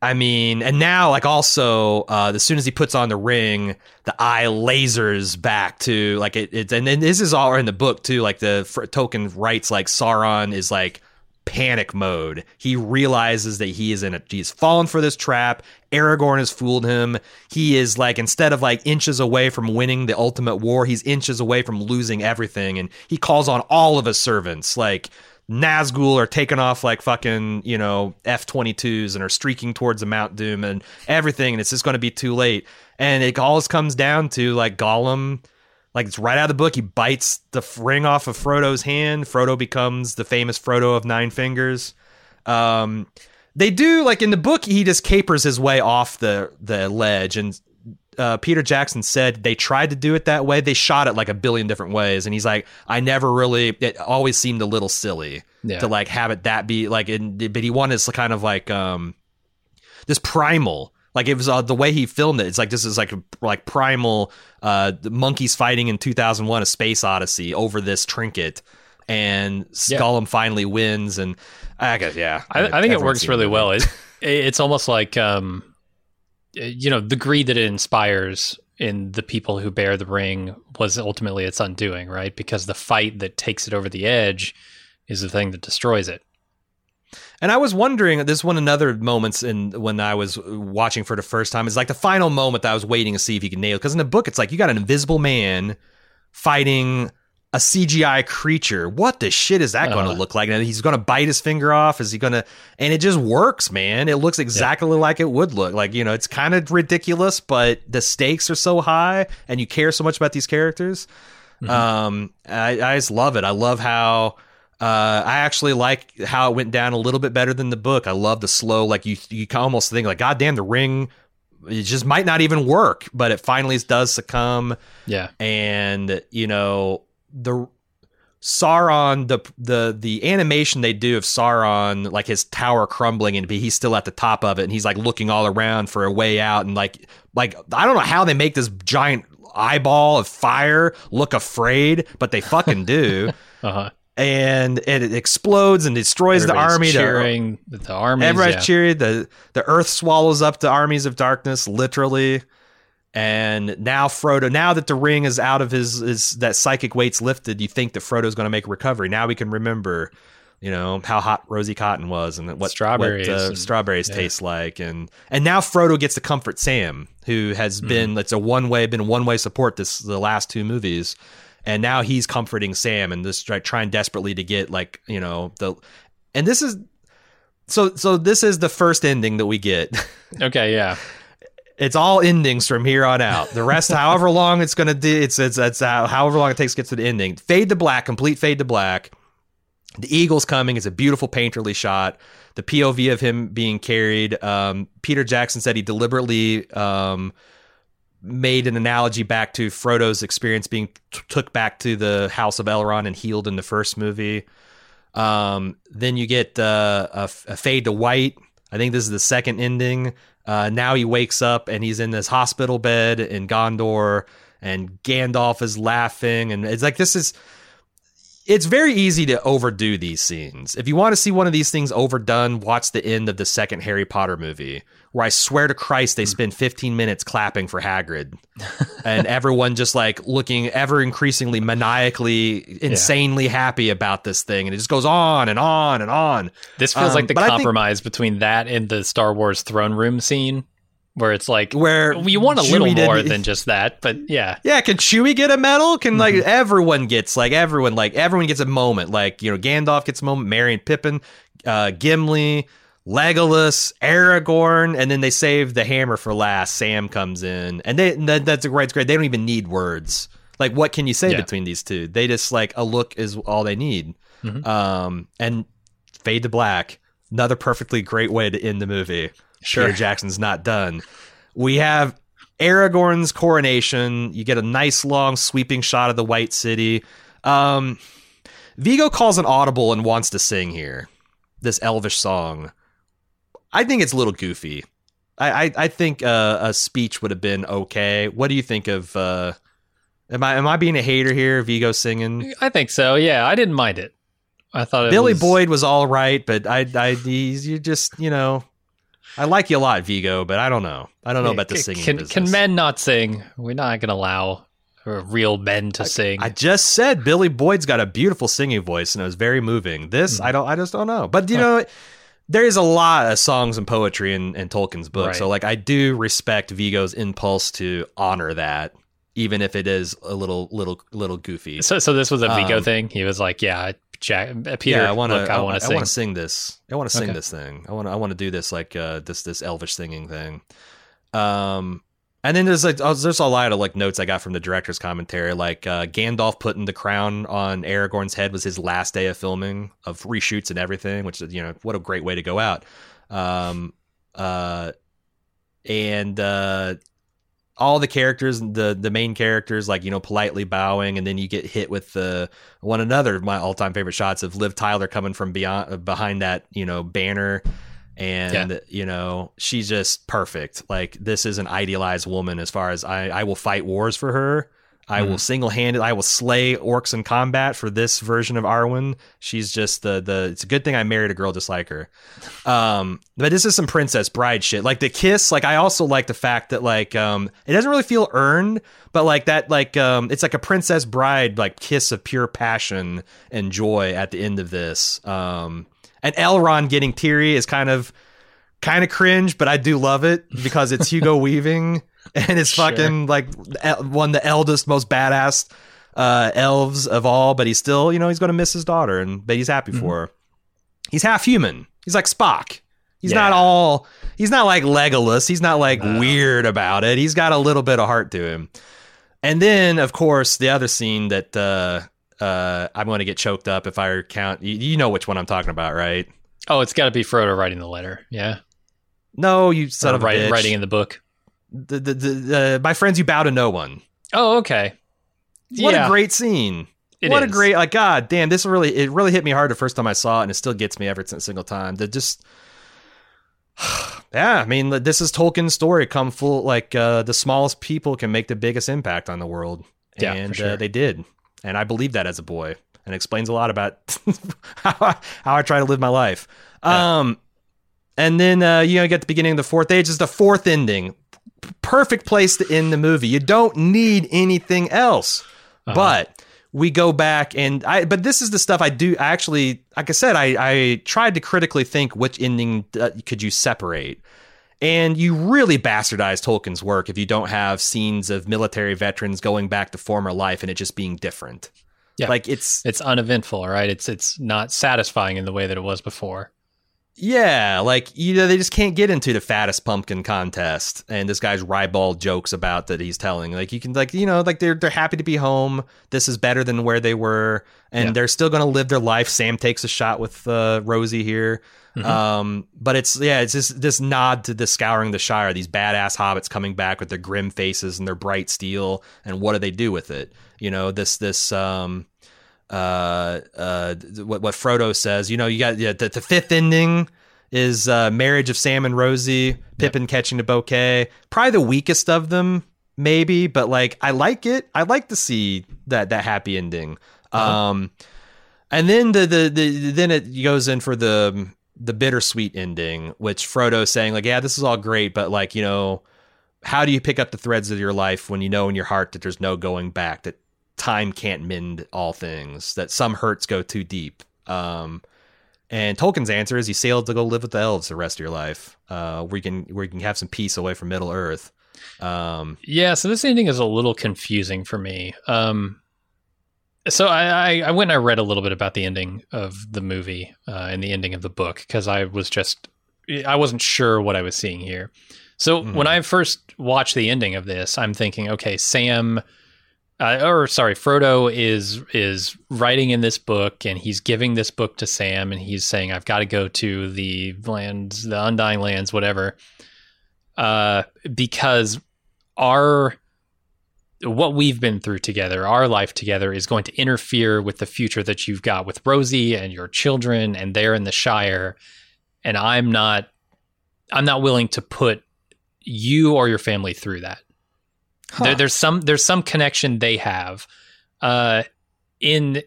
I mean, and now like also, uh, as soon as he puts on the ring, the eye lasers back to like it. and then this is all in the book too. Like the Tolkien writes like Sauron is like panic mode. He realizes that he is in a he's fallen for this trap. Aragorn has fooled him. He is like instead of like inches away from winning the ultimate war, he's inches away from losing everything. And he calls on all of his servants, like Nazgul are taking off like fucking, you know, F 22s and are streaking towards the Mount Doom and everything. And it's just going to be too late. And it all comes down to like Gollum, like it's right out of the book. He bites the ring off of Frodo's hand. Frodo becomes the famous Frodo of Nine Fingers. Um, they do like in the book, he just capers his way off the the ledge, and uh, Peter Jackson said they tried to do it that way. They shot it like a billion different ways, and he's like, I never really. It always seemed a little silly Yeah. to like have it that be like, in, but he wanted this kind of like um this primal. Like it was uh, the way he filmed it. It's like this is like like primal uh the monkeys fighting in 2001: A Space Odyssey over this trinket, and Yeah. Finally wins. And I guess yeah, I, I think it works really the well. It, it's almost like, um, Uh, you know, the greed that it inspires in the people who bear the ring was ultimately its undoing, right? Because the fight that takes it over the edge is the thing that destroys it. And I was wondering, this one another moments in when I was watching for the first time is like the final moment that I was waiting to see if he could nail. Because in the book, it's like you got an invisible man fighting a CGI creature. What the shit is that going to Uh. look like? And he's going to bite his finger off. Is he going to? And it just works, man. It looks exactly like it would look. Like you know, it's kind of ridiculous, but the stakes are so high, and you care so much about these characters. Um, I, I just love it. I love how. Uh, I actually like how it went down a little bit better than the book. I love the slow, like you, you almost think like, God damn, the ring, it just might not even work, but it finally does succumb Yeah. and you know the Sauron the the the animation they do of Sauron like his tower crumbling and he's still at the top of it and he's like looking all around for a way out and like like I don't know how they make this giant eyeball of fire look afraid but they fucking do Uh huh. and it, explodes and destroys the army cheering the army. Everybody's yeah. cheering. The the earth swallows up the armies of darkness, literally. And now Frodo, now that the ring is out of his, his that psychic weight's lifted, you think that Frodo's going to make a recovery. Now we can remember, you know, how hot Rosie Cotton was and what Strawberries what, uh, and- strawberries yeah. taste like, and and now Frodo gets to comfort Sam, who has Mm-hmm. been it's a one way been one way support this the last two movies, and now he's comforting Sam and just try, trying desperately to get like you know the, and this is so so this is the first ending that we get. Okay. Yeah. It's all endings from here on out. The rest, however long it's gonna do, it's it's it's how, however long it takes to get to the ending. Fade to black, complete fade to black. The eagle's coming. It's a beautiful painterly shot. The POV of him being carried. Um, Peter Jackson said he deliberately um, made an analogy back to Frodo's experience being t- took back to the House of Elrond and healed in the first movie. Um, then you get uh, a, a fade to white. I think this is the second ending. Uh, now he wakes up and he's in this hospital bed in Gondor, and Gandalf is laughing, and it's like this is. It's very easy to overdo these scenes. If you want to see one of these things overdone, watch the end of the second Harry Potter movie, where I swear to Christ they spend 15 minutes clapping for Hagrid, and everyone just like looking ever increasingly maniacally, insanely happy about this thing, and it just goes on and on and on. This feels Um, like the I think- compromise between that and the Star Wars throne room scene, where it's like Where we want a Chewie little more than just that. But yeah, Yeah, can Chewie get a medal? Can like everyone gets like everyone like everyone gets a moment. Like you know, Gandalf gets a moment. Merry and Pippin, uh, Gimli, Legolas, Aragorn, and then they save the hammer for last. Sam comes in, and they that, that's a great. Great. They don't even need words. Like, what can you say Yeah. between these two? They just like a look is all they need. Mhm. Um, and fade to black. Another perfectly great way to end the movie. Sure. Peter Jackson's not done. We have Aragorn's coronation. You get a nice long sweeping shot of the White City. Um, Viggo calls an audible and wants to sing here. This elvish song. I think it's a little goofy. I I, I think uh, a speech would have been okay. What do you think of? Uh, am I am I being a hater here? Viggo singing. I think so. Yeah, I didn't mind it. I thought it Billy was, Boyd was all right, but I I you just you know. I like you a lot, Viggo, but I don't know. I don't know about the singing Can, business. can men not sing? We're not going to allow uh, real men to sing. I just said Billy Boyd's got a beautiful singing voice, and it was very moving. This, Hmm. I don't, I just don't know. But you know, there is a lot of songs and poetry in, in Tolkien's book, Right. so like I do respect Viggo's impulse to honor that, even if it is a little, little, little goofy. so, so this was a Viggo Um, thing. He was like, "Yeah, Jack, uh, Peter, yeah, I want to. I, I want to sing." want to sing this. I want to sing Okay. this thing. I want to. I want to do this like uh, this this elvish singing thing. Um, and then there's like oh, there's a lot of like notes I got from the director's commentary. Like uh, Gandalf putting the crown on Aragorn's head was his last day of filming of reshoots and everything. Which you know what a great way to go out. Um, uh, and uh, all the characters, the the main characters, like you know, politely bowing, and then you get hit with the one another of my all time favorite shots of Liv Tyler coming from beyond behind that you know banner, and you know she's just perfect. Like this is an idealized woman as far as I I will fight wars for her. I will single handed. I will slay orcs in combat for this version of Arwen. She's just the the. It's a good thing I married a girl just like her. Um, but this is some Princess Bride shit. Like the kiss. Like I also like the fact that like um, it doesn't really feel earned, but like that like um, it's like a Princess Bride like kiss of pure passion and joy at the end of this. Um, And Elrond getting teary is kind of kind of cringe, but I do love it because it's Hugo Weaving and it's Sure. fucking like one of the eldest, most badass uh, elves of all. But he's still, you know, he's going to miss his daughter, and but he's happy for her. He's half human. He's like Spock. He's not all. He's not like Legolas. He's not like No. weird about it. He's got a little bit of heart to him. And then, of course, the other scene that uh, uh, I'm going to get choked up if I count. You, you know which one I'm talking about, right? Oh, it's got to be Frodo writing the letter. Yeah. No, you son Or of a write- bitch. writing in the book. the, the, the, my friends, you bow to no one. Oh, okay. What yeah, a great scene! it what a great like God damn! This really it really hit me hard the first time I saw it, and it still gets me every single time. That just. Yeah, I mean, this is Tolkien's story come full. Like uh, the smallest people can make the biggest impact on the world, Yeah, for and sure. uh, they did, and I believe that as a boy, and explains a lot about how, I, how I try to live my life. Yeah. Um, and then uh, you know, you get the beginning of the fourth age is the fourth ending, perfect place to end the movie. You don't need anything else, Uh-huh. but we go back and I. But this is the stuff I do. I actually, like I said, I I tried to critically think which ending uh, could you separate. And you really bastardize Tolkien's work if you don't have scenes of military veterans going back to former life and it just being different. Yeah. Like it's It's uneventful, right? It's it's not satisfying in the way that it was before. Yeah, like you know, they just can't get into the fattest pumpkin contest, and this guy's ribald jokes about that he's telling. Like you can, like you know, like they're they're happy to be home. This is better than where they were, and Yeah. they're still going to live their life. Sam takes a shot with uh, Rosie here, Mhm. um, but it's yeah, it's just this nod to the scouring the Shire. These badass hobbits coming back with their grim faces and their bright steel, and what do they do with it? You know, this this um, uh, uh, what what Frodo says. You know, you got yeah, the, the fifth ending is uh, marriage of Sam and Rosie, Pippin catching the bouquet. Probably the weakest of them, maybe, but like I like it. I like to see that that happy ending. Uh-huh. Um, and then the, the the then it goes in for the the bittersweet ending, which Frodo's saying like, yeah, this is all great, but like you know, how do you pick up the threads of your life when you know in your heart that there's no going back, that time can't mend all things, that some hurts go too deep. Um, and Tolkien's answer is you sailed to go live with the elves the rest of your life, uh, where you can where you can have some peace away from Middle Earth. Um, Yeah, so this ending is a little confusing for me. Um, so I, I, I went and I read a little bit about the ending of the movie uh, and the ending of the book because I was just I wasn't sure what I was seeing here. So Mhm. when I first watched the ending of this, I'm thinking, okay, Sam, uh, or sorry, Frodo is is writing in this book and he's giving this book to Sam and he's saying, I've got to go to the lands, the Undying Lands, whatever, uh, because our what we've been through together, our life together, is going to interfere with the future that you've got with Rosie and your children, and they're in the Shire, and I'm not, I'm not willing to put you or your family through that. There, there's some there's some connection they have, uh, in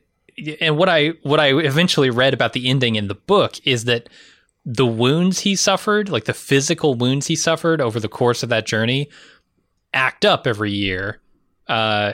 and what I what I eventually read about the ending in the book is that the wounds he suffered, like the physical wounds he suffered over the course of that journey, act up every year. Uh,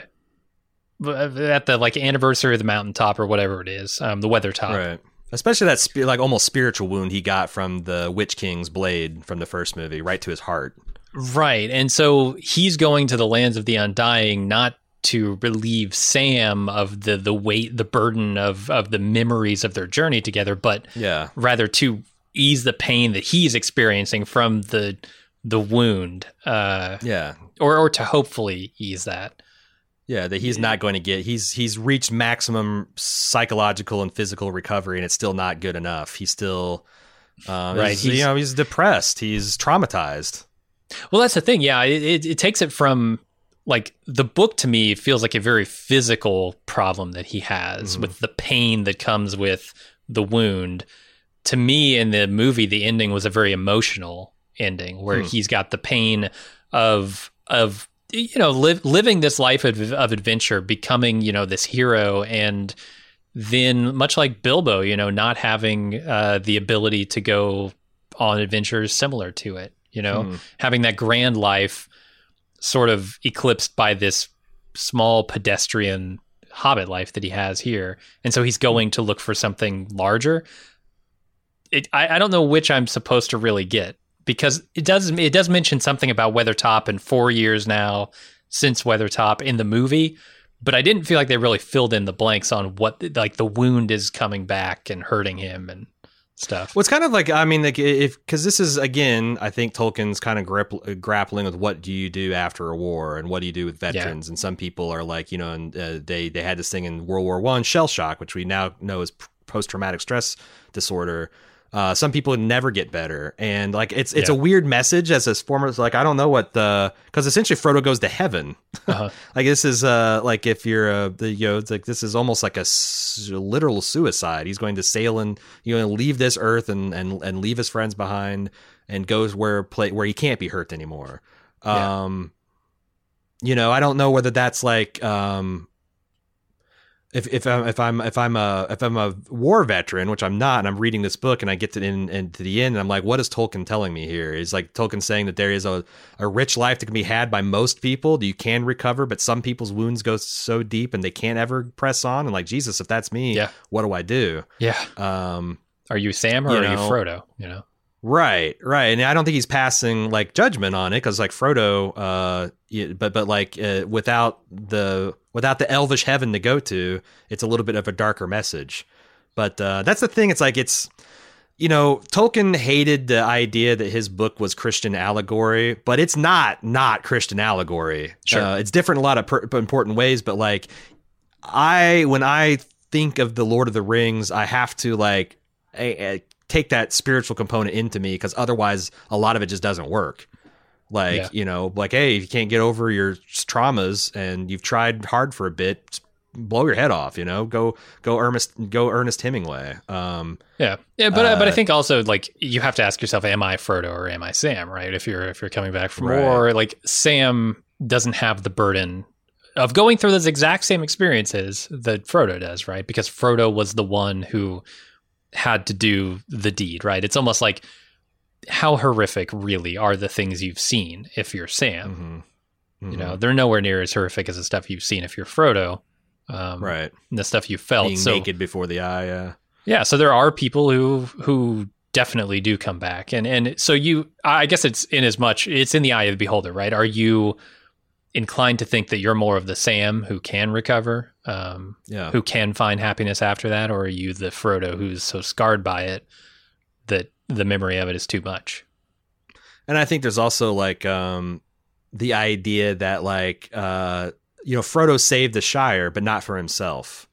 at the like anniversary of the mountaintop or whatever it is, um, the Weathertop. right. Especially that like almost spiritual wound he got from the Witch King's blade from the first movie, right to his heart. Right. And so he's going to the lands of the undying not to relieve Sam of the the weight, the burden of of the memories of their journey together, but Yeah. rather to ease the pain that he's experiencing from the the wound, uh, Yeah. or or to hopefully ease that. Yeah, that he's not going to get. He's he's reached maximum psychological and physical recovery, and it's still not good enough. He's still, uh, Right, he's- you know, he's depressed. He's traumatized. Well, that's the thing. Yeah, it, it, it takes it from like the book to me feels like a very physical problem that he has Mhm. with the pain that comes with the wound. To me, in the movie, the ending was a very emotional ending where Hmm. he's got the pain of of you know live, living this life of, of adventure, becoming you know this hero, and then much like Bilbo, you know, not having uh, the ability to go on adventures similar to it. You know, Hmm. having that grand life sort of eclipsed by this small pedestrian hobbit life that he has here. And so he's going to look for something larger. it, I, I don't know which I'm supposed to really get because it does it does mention something about Weathertop in four years now since Weathertop in the movie, but I didn't feel like they really filled in the blanks on what like the wound is coming back and hurting him and stuff. Well, it's kind of like I mean, like if because this is again, I think Tolkien's kind of grip, grappling with what do you do after a war and what do you do with veterans, yeah. and some people are like, you know, and uh, they they had this thing in World War One, shell shock, which we now know is post traumatic stress disorder. Uh, some people never get better, and like it's it's yeah. a weird message as a former like I don't know what the because essentially Frodo goes to heaven. Uh-huh. like this is uh like if you're uh the you know it's like this is almost like a s- literal suicide. He's going to sail and you know leave this earth and and and leave his friends behind and goes where play where he can't be hurt anymore. Yeah. Um, you know I don't know whether that's like um if if I'm if I'm if I'm a if I'm a war veteran, which I'm not, and I'm reading this book and I get to in, in to the end, and I'm like, what is Tolkien telling me here? Is like Tolkien saying that there is a, a rich life that can be had by most people, that you can recover, but some people's wounds go so deep and they can't ever press on. And like Jesus, if that's me, yeah. what do I do? Yeah. Um, are you Sam or you are you Frodo? You know. Right, right, and I don't think he's passing like judgment on it because like Frodo, uh, but but like uh, without the without the elvish heaven to go to, it's a little bit of a darker message. But uh, that's the thing. It's like it's you know Tolkien hated the idea that his book was Christian allegory, but it's not not Christian allegory. Sure, uh, it's different in a lot of per- important ways. But like I when I think of the Lord of the Rings, I have to like. Take that spiritual component into me because otherwise a lot of it just doesn't work. Like, yeah. you know, like, hey, if you can't get over your traumas and you've tried hard for a bit, blow your head off, you know, go, go Ernest, go Ernest Hemingway. Um, yeah. Yeah. But, uh, but I think also like you have to ask yourself, am I Frodo or am I Sam? Right. If you're, if you're coming back from right. war, like Sam doesn't have the burden of going through those exact same experiences that Frodo does, right? Because Frodo was the one who had to do the deed, right? It's almost like how horrific really are the things you've seen if you're Sam. Mm-hmm. Mm-hmm. You know, they're nowhere near as horrific as the stuff you've seen if you're Frodo. Um, right. the stuff you felt. Being so, naked before the eye, yeah. Yeah, so there are people who who definitely do come back. And and so you I guess it's in as much it's in the eye of the beholder, right? Are you inclined to think that you're more of the Sam who can recover, um, yeah. who can find happiness after that, or are you the Frodo who's so scarred by it that the memory of it is too much? And I think there's also like um, the idea that like uh, you know Frodo saved the Shire, but not for himself.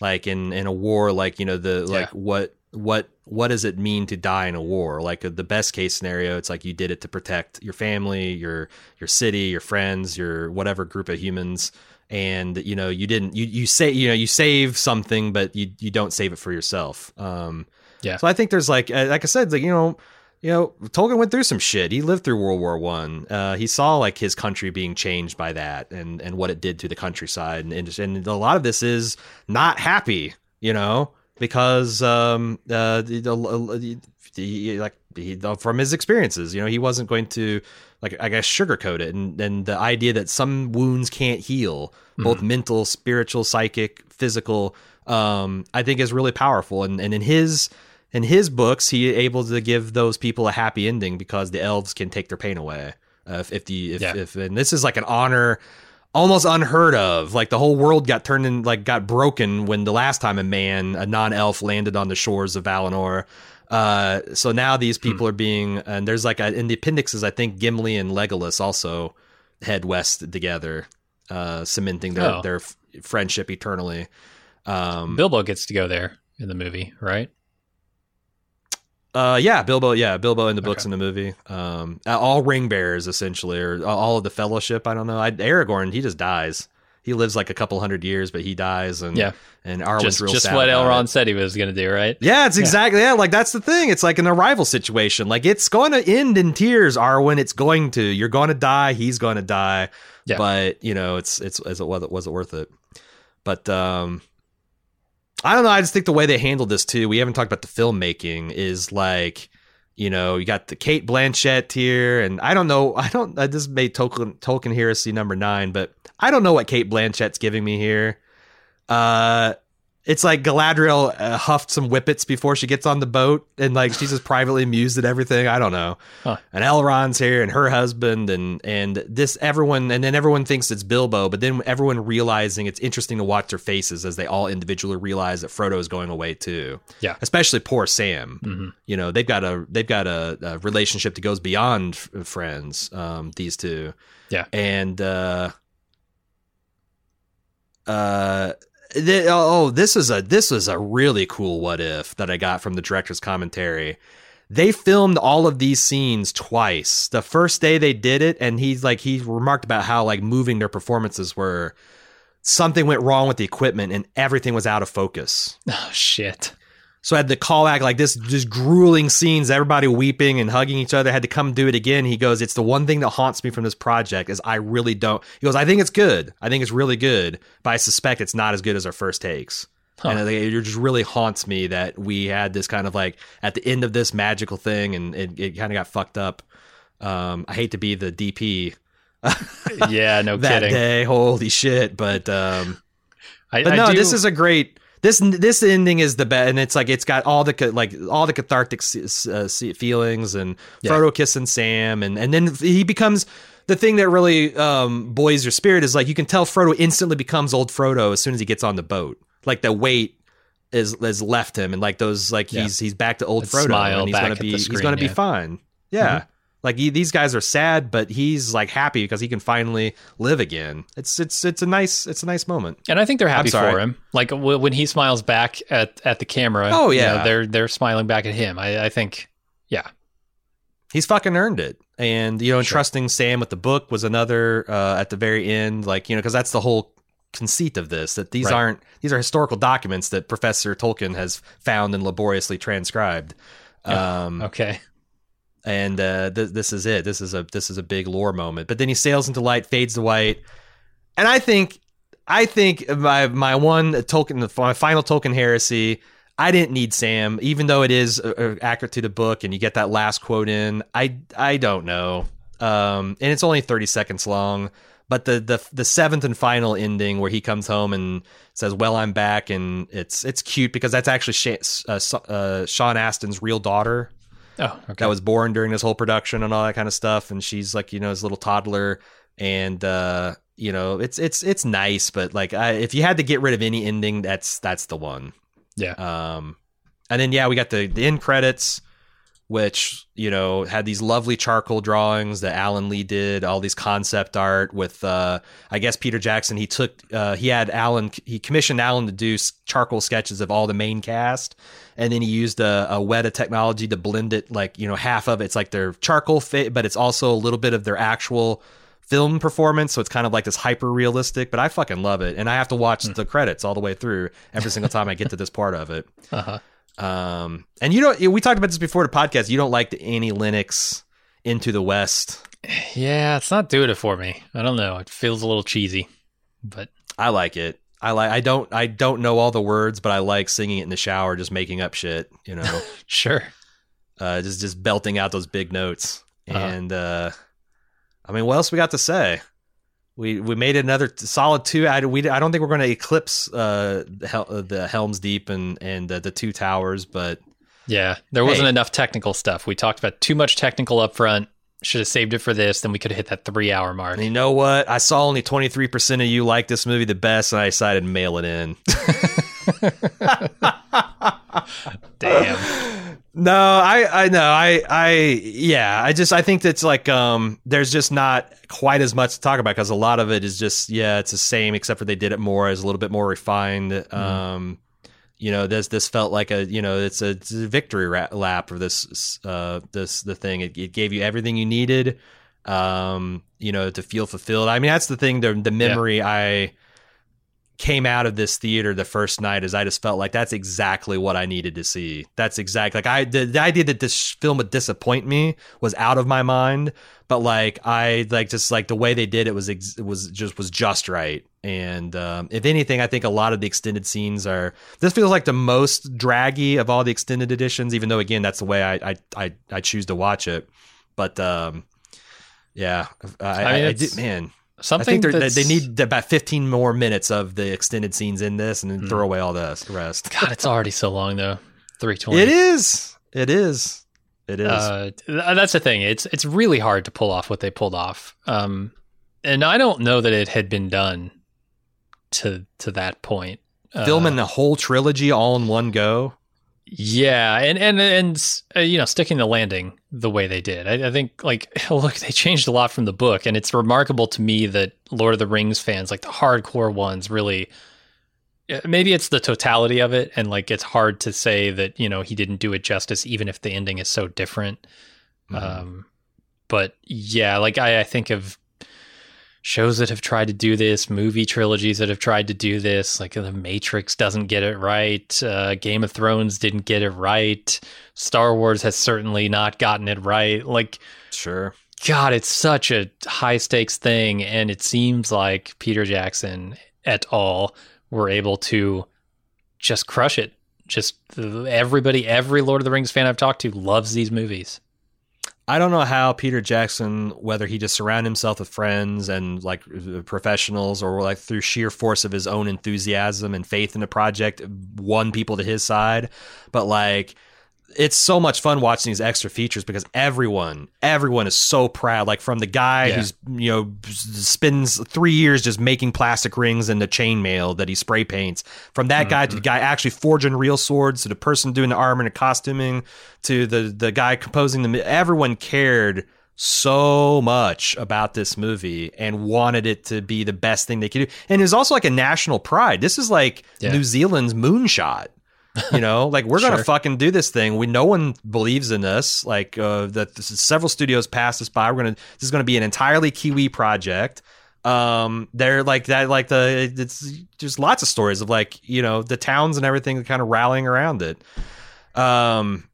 Like in in a war, like you know the like yeah. what what what does it mean to die in a war? Like the best case scenario, it's like you did it to protect your family, your your city, your friends, your whatever group of humans, and you know you didn't you you say you know you save something, but you you don't save it for yourself. Um, yeah. So I think there's like uh, like I said, like you know. You know, Tolkien went through some shit. He lived through World War One. Uh, he saw like his country being changed by that, and and what it did to the countryside, and and, and a lot of this is not happy. You know, because um, uh, the, the, like he, from his experiences, you know, he wasn't going to like I guess sugarcoat it, and and the idea that some wounds can't heal, mm-hmm. both mental, spiritual, psychic, physical, um, I think is really powerful, and and in his in his books, he able to give those people a happy ending because the elves can take their pain away. Uh, if, if the if, yeah. if and this is like an honor almost unheard of. Like the whole world got turned in, like got broken when the last time a man, a non-elf, landed on the shores of Valinor. Uh, so now these hmm. people hmm. are being, and there's like a, in the appendixes, I think Gimli and Legolas also head west together, uh, cementing their oh. their f- friendship eternally. Um, Bilbo gets to go there in the movie, right? Uh, yeah, Bilbo. Yeah, Bilbo in the books okay. in the movie. Um, all ring bearers essentially, or all of the Fellowship. I don't know. I, Aragorn, he just dies. He lives like a couple hundred years, but he dies, and yeah, and Arwen's just, real just sad what Elrond it. said he was going to do, right? Yeah, it's exactly yeah. yeah. Like that's the thing. It's like an arrival situation. Like it's going to end in tears, Arwen. It's going to. You're going to die. He's going to die. Yeah. But you know, it's it's is it was it was it worth it? But um, I don't know. I just think the way they handled this too. We haven't talked about the filmmaking. Is like, you know, you got the Cate Blanchett here, and I don't know. I don't. I just made Tolkien Tolkien heresy number nine, but I don't know what Cate Blanchett's giving me here. Uh, it's like Galadriel uh, huffed some whippets before she gets on the boat, and like she's just privately amused at everything. I don't know. Huh. And Elrond's here, and her husband, and and this everyone, and then everyone thinks it's Bilbo, but then everyone realizing it's interesting to watch their faces as they all individually realize that Frodo is going away too. Yeah. especially poor Sam. hmm You know they've got a they've got a, a relationship that goes beyond f- friends. Um, these two. Yeah. and uh, uh th- oh, oh this is a this is a really cool what if that i got from the director's commentary. They filmed all of these scenes twice. The first day they did it and he's like he remarked about how like moving their performances were something went wrong with the equipment and everything was out of focus. Oh shit. So I had to call back like this, just grueling scenes, everybody weeping and hugging each other. had to come do it again. He goes, "It's the one thing that haunts me from this project is I really don't." He goes, "I think it's good. I think it's really good, but I suspect it's not as good as our first takes." Huh. And it just really haunts me that we had this kind of like at the end of this magical thing, and it, it kind of got fucked up. Um, I hate to be the DP Yeah, no that kidding. day. Holy shit! But um, I, but I no, do- this is a great. This this ending is the best, and it's like it's got all the like all the cathartic uh, feelings, and Yeah. Frodo kissing Sam, and and then he becomes the thing that really um, buoys your spirit is like you can tell Frodo instantly becomes old Frodo as soon as he gets on the boat. Like the weight is has left him, and like those like Yeah. he's he's back to old That Frodo, smile and he's gonna be he's gonna be yeah. fine. Yeah. Like he, these guys are sad, but he's like happy because he can finally live again. It's it's it's a nice it's a nice moment. and I think they're happy for him. Like w- when he smiles back at, at the camera. Oh, you know, yeah. they're they're smiling back at him. I, I think. Yeah. he's fucking earned it. And you know, Sure. entrusting Sam with the book was another uh, at the very end, like you know, because that's the whole conceit of this that these Right. aren't these are historical documents that Professor Tolkien has found and laboriously transcribed. Um, Okay. And uh, th- this is it. This is a this is a big lore moment. But then he sails into light, fades to white, and I think I think my my one Tolkien, my final Tolkien heresy. I didn't need Sam, even though it is uh, uh, accurate to the book, and you get that last quote in. I I don't know, um, and it's only thirty seconds long. But the the the seventh and final ending where he comes home and says, "Well, I'm back," and it's it's cute because that's actually uh, uh, Sean Astin's real daughter Oh, okay. that was born during this whole production and all that kind of stuff. And she's like you know his little toddler. And uh you know it's it's it's nice but like I, if you had to get rid of any ending that's that's the one. Yeah. um and then yeah we got the the end credits which you know had these lovely charcoal drawings that Alan Lee did, all these concept art with uh I guess Peter Jackson. He took uh he had Alan he commissioned Alan to do charcoal sketches of all the main cast and then he used a, a Weta technology to blend it like you know half of it's like their charcoal fit but it's also a little bit of their actual film performance so it's kind of like this hyper realistic but I fucking love it and I have to watch the credits all the way through every single time I get to this part of it Uh-huh. um, and you don't. We talked about this before the podcast. You don't like the Annie Lennox into the West. Yeah, it's not doing it for me. I don't know. It feels a little cheesy, but I like it. I like. I don't. I don't know all the words, but I like singing it in the shower, just making up shit. You know, sure. uh, just just belting out those big notes. Uh-huh. And uh, I mean, what else we got to say? We we made another solid two. I we I don't think we're going to eclipse uh the, uh, the Helm's Deep and and uh, the two towers, but Yeah, there wasn't Hey. enough technical stuff. We talked about too much technical up front. Should have saved it for this. Then we could have hit that three hour mark. And you know what? I saw only 23% of you like this movie the best, and I decided to mail it in. Damn. no, I, I know. I, I, yeah, I just, I think that's like, um, there's just not quite as much to talk about because a lot of it is just, yeah, it's the same, except for they did it more as a little bit more refined. Um, you know, this, this felt like a, you know, it's a, it's a victory ra- lap of this, uh, this, the thing. It, it gave you everything you needed, um, you know, to feel fulfilled. I mean, that's the thing, the, the memory I, came out of this theater the first night is I just felt like that's exactly what I needed to see. That's exactly like I the, the idea that this film would disappoint me was out of my mind, but like I like just like the way they did it was ex- was just was just right. And um, if anything, I think a lot of the extended scenes are. This feels like the most draggy of all the extended editions, even though again that's the way I I I, I choose to watch it. But um, yeah, I, I I, mean, I did, man. I Something think they're- they need about 15 more minutes of the extended scenes in this, and then Hmm. throw away all the rest. God, it's already so long though. Three twenty. It is. It is. It is. Uh, that's the thing. It's it's really hard to pull off what they pulled off. Um, and I don't know that it had been done to to that point. Uh, Filming the whole trilogy all in one go. Yeah, and and and uh, you know, sticking the landing the way they did. I, I think like look, they changed a lot from the book, and it's remarkable to me that Lord of the Rings fans, like the hardcore ones, really. uh, Maybe it's the totality of it, and like it's hard to say that you know he didn't do it justice, even if the ending is so different. Mhm. Um, but yeah, like I, I think of shows that have tried to do this, movie trilogies that have tried to do this. Like The Matrix doesn't get it right. Uh, Game of Thrones didn't get it right. Star Wars has certainly not gotten it right. Like, sure. God, it's such a high stakes thing. And it seems like Peter Jackson et al. were able to just crush it. Just everybody, every Lord of the Rings fan I've talked to loves these movies. I don't know how Peter Jackson, whether he just surrounded himself with friends and like professionals, or like through sheer force of his own enthusiasm and faith in the project, won people to his side. But like, it's so much fun watching these extra features because everyone, everyone is so proud. Like from the guy Yeah. who's you know spends three years just making plastic rings into chainmail that he spray paints. From that guy to the mm-hmm. guy actually forging real swords to the person doing the armor and the costuming to the the guy composing the. Everyone cared so much about this movie and wanted it to be the best thing they could do. And it was also like a national pride. This is like Yeah. New Zealand's moonshot. You know, like we're gonna fucking do this thing. We no one believes in us. Like uh, that, this is- several studios passed us by. We're gonna. This is gonna be an entirely Kiwi project. Um, they're like that. Like the it's there's lots of stories of like you know the towns and everything kind of rallying around it. Um,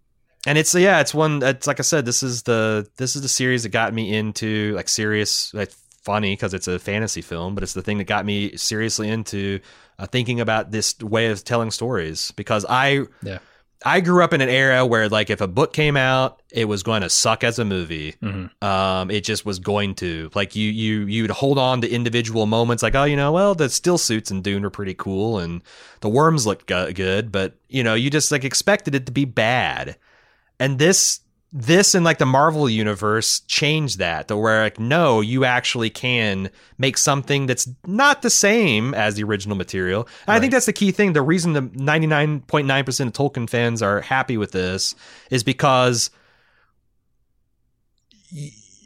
and it's yeah, it's one. It's like I said, this is the this is the series that got me into like serious like funny because it's a fantasy film, but it's the thing that got me seriously into uh, thinking about this way of telling stories because I Yeah. I grew up in an era where like if a book came out, it was going to suck as a movie. Mhm. Um, it just was going to like you you you'd hold on to individual moments like oh you know well the still suits in Dune are pretty cool and the worms look go- good, but you know you just like expected it to be bad, and this this and like the Marvel universe changed that to where like no you actually can make something that's not the same as the original material. And I think that's the key thing. The reason the 99.9% of Tolkien fans are happy with this is because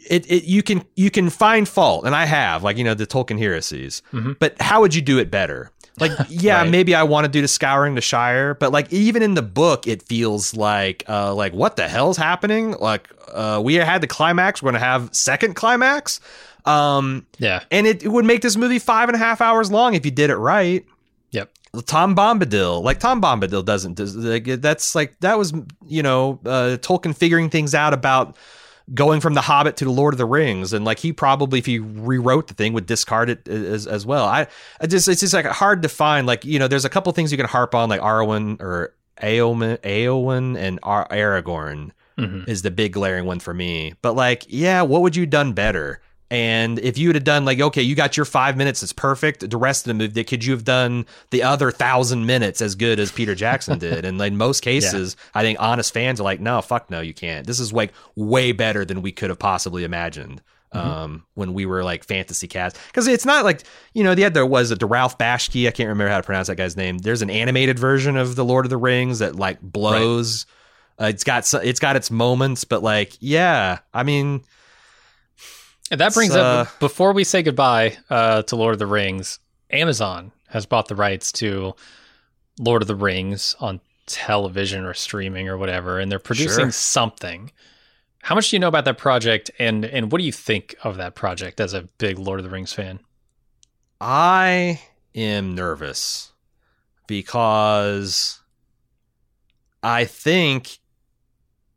it, it you can you can find fault and I have like you know the Tolkien heresies. Mhm. But how would you do it better? Like yeah, Right. maybe I want to do the scouring the Shire, but like even in the book it feels like uh like what the hell's happening? Like uh we had the climax, we're to have second climax. Um Yeah. and it, it would make this movie five and a half hours long if you did it right. Yep. Tom Bombadil, like Tom Bombadil doesn't. Does, like, that's like that was you know uh, Tolkien figuring things out about going from the Hobbit to the Lord of the Rings, and like he probably if he rewrote the thing would discard it as as well. I, I just it's just like hard to find. Like you know, there's a couple things you can harp on, like Arwen or Eowyn, Eowyn and Ar- Aragorn Mhm. is the big glaring one for me. But like, yeah, what would you done better? And if you would have done like, okay, you got your five minutes, it's perfect. The rest of the movie, could you have done the other thousand minutes as good as Peter Jackson did? And like most cases, I think honest fans are like, no, fuck no, you can't. This is like way better than we could have possibly imagined. Um, when we were like fantasy cast, because it's not like you know, the other was it the Ralph Bashki. I can't remember how to pronounce that guy's name. There's an animated version of the Lord of the Rings that like blows. Uh, it's got it's got its moments, but like, yeah, I mean, And that brings uh, up before we say goodbye uh, to Lord of the Rings, Amazon has bought the rights to Lord of the Rings on television or streaming or whatever, and they're producing Sure. something. How much do you know about that project, and and what do you think of that project as a big Lord of the Rings fan? I am nervous because I think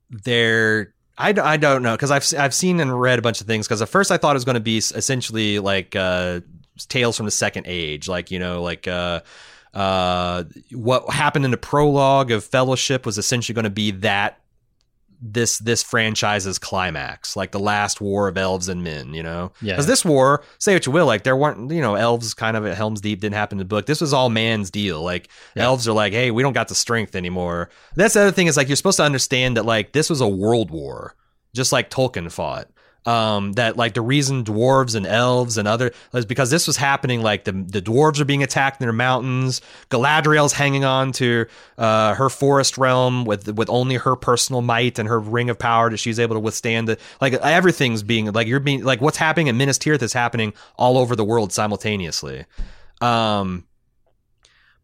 they're. I, I don't know because I've I've seen and read a bunch of things because at first I thought it was going to be essentially like uh, tales from the second age like you know like uh, uh, what happened in the prologue of Fellowship was essentially going to be that this this franchise's climax, like the last war of elves and men, you know? Yeah. Because this war, say what you will, like there weren't, you know, elves kind of at Helm's Deep didn't happen in the book. This was all man's deal. Like Yeah. elves are like, hey, we don't got the strength anymore. That's the other thing is like you're supposed to understand that like this was a world war, just like Tolkien fought. Um, that like the reason dwarves and elves and other is because this was happening. Like the the dwarves are being attacked in their mountains. Galadriel's hanging on to uh, her forest realm with with only her personal might and her ring of power that she's able to withstand. The, like everything's being like you're being like what's happening at Minas Tirith is happening all over the world simultaneously. Um,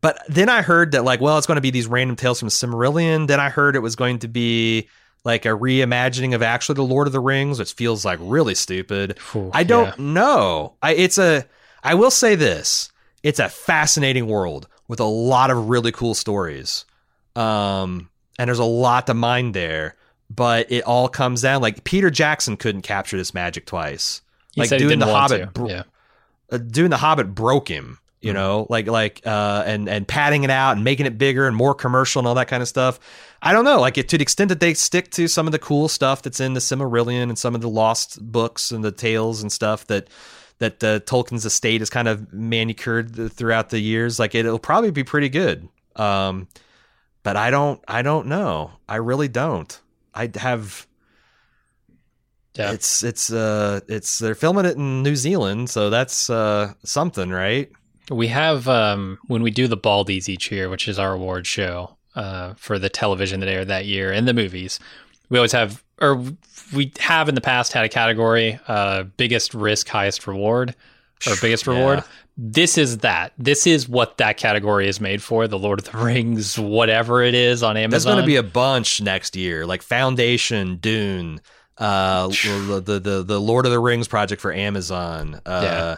but then I heard that like, well, it's going to be these random tales from Silmarillion. Then I heard it was going to be like a reimagining of actually the Lord of the Rings, which feels like really stupid. Ooh, I don't yeah. know. I it's a I will say this. It's a fascinating world with a lot of really cool stories. Um and there's a lot to mine there, but it all comes down like Peter Jackson couldn't capture this magic twice. He like doing the Hobbit bro- yeah. uh, doing the Hobbit broke him. You Mhm. know, like like uh, and and padding it out and making it bigger and more commercial and all that kind of stuff. I don't know, like it, to the extent that they stick to some of the cool stuff that's in the Silmarillion and some of the lost books and the tales and stuff that that uh, Tolkien's estate has kind of manicured th- throughout the years. Like it'll probably be pretty good. Um, but I don't, I don't know. I really don't. I have Yeah. it's it's uh it's they're filming it in New Zealand, so that's uh something, right? We have um, when we do the Baldies each year, which is our award show uh, for the television that aired that year and the movies. We always have, or we have in the past had a category: uh, biggest risk, highest reward, or biggest Yeah. reward. This is that. This is what that category is made for. The Lord of the Rings, whatever it is on Amazon. There's going to be a bunch next year, like Foundation, Dune, uh, the, the the the Lord of the Rings project for Amazon. Uh, Yeah.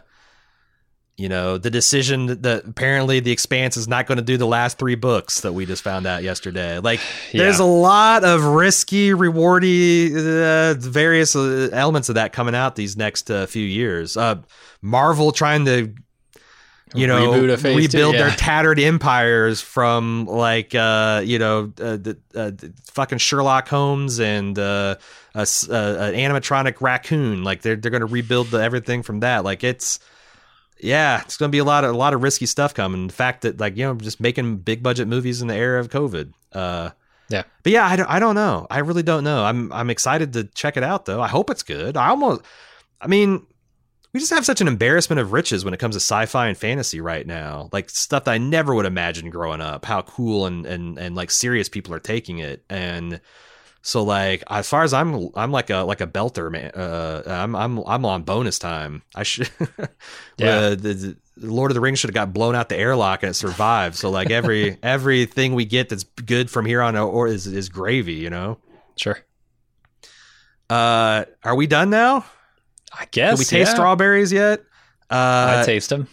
You know the decision that, that apparently the Expanse is not going to do the last three books that we just found out yesterday. Like there's a lot of risky, rewardy, uh, various uh, elements of that coming out these next uh, few years. Uh, Marvel trying to you know phase two, rebuild their tattered empires from like uh you know uh, the, uh, the fucking Sherlock Holmes and uh, a, uh, an animatronic raccoon like they're they're going to rebuild the, everything from that like it's yeah it's going to be a lot of a lot of risky stuff coming the fact that like you know just making big budget movies in the era of covid uh Yeah. but yeah I don't, I don't know i really don't know i'm i'm excited to check it out though i hope it's good i almost i mean we just have such an embarrassment of riches when it comes to sci-fi and fantasy right now. Like stuff that I never would imagine growing up. How cool and and and like serious people are taking it. And so like as far as I'm I'm like a like a belter man. Uh, I'm I'm I'm on bonus time. I should. Yeah. uh, the, the Lord of the Rings should have got blown out the airlock and it survived. So like every everything we get that's good from here on or is is gravy. You know. sure. Uh, are we done now? I guess. We taste yeah. strawberries yet? Uh, I taste them.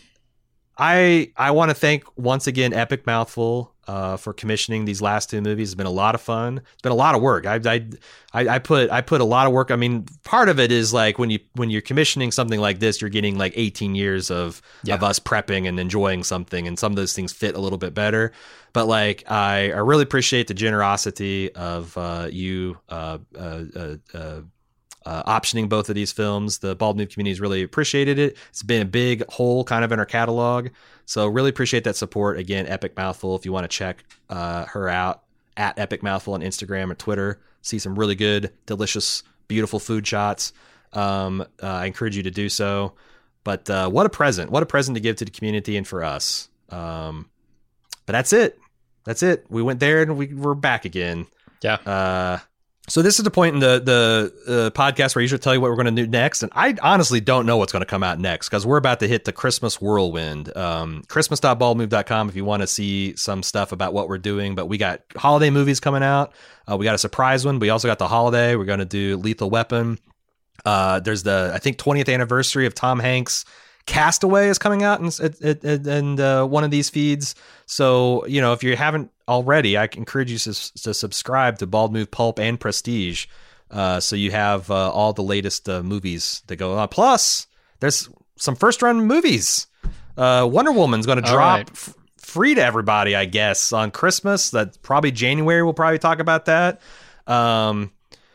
I I want to thank once again Epic Mouthful uh, for commissioning these last two movies. It's been a lot of fun. It's been a lot of work. I, I I put I put a lot of work. I mean, part of it is like when you when you're commissioning something like this, you're getting like 18 years of Yeah. of us prepping and enjoying something, and some of those things fit a little bit better. But like I I really appreciate the generosity of uh, you uh, uh, uh, uh, uh, optioning both of these films. The Bald Move community has really appreciated it. It's been a big hole kind of in our catalog. So really appreciate that support. Again, Epic Mouthful. If you want to check uh, her out at Epic Mouthful on Instagram or Twitter, see some really good, delicious, beautiful food shots. Um, uh, I encourage you to do so. But uh, what a present! What a present to give to the community and for us. Um, but that's it. That's it. We went there and we, we're back again. Yeah. So this is the point in the the uh, podcast where I usually tell you what we're going to do next, and I honestly don't know what's going to come out next because we're about to hit the Christmas whirlwind. Um, Christmas.baldmove.com if you want to see some stuff about what we're doing. But we got holiday movies coming out. Uh, we got a surprise one. We also got the holiday. We're going to do Lethal Weapon. Uh, there's the I think 20th anniversary of Tom Hanks. Castaway is coming out and in uh, one of these feeds. So, you know, if you haven't already, I encourage you to, to subscribe to Bald Move Pulp and Prestige. Uh, so you have uh, all the latest uh, movies that go on. Plus, there's some first run movies. Uh, Wonder Woman's going to drop right. f- free to everybody, I guess, on Christmas. That probably January. We'll probably talk about that. Um,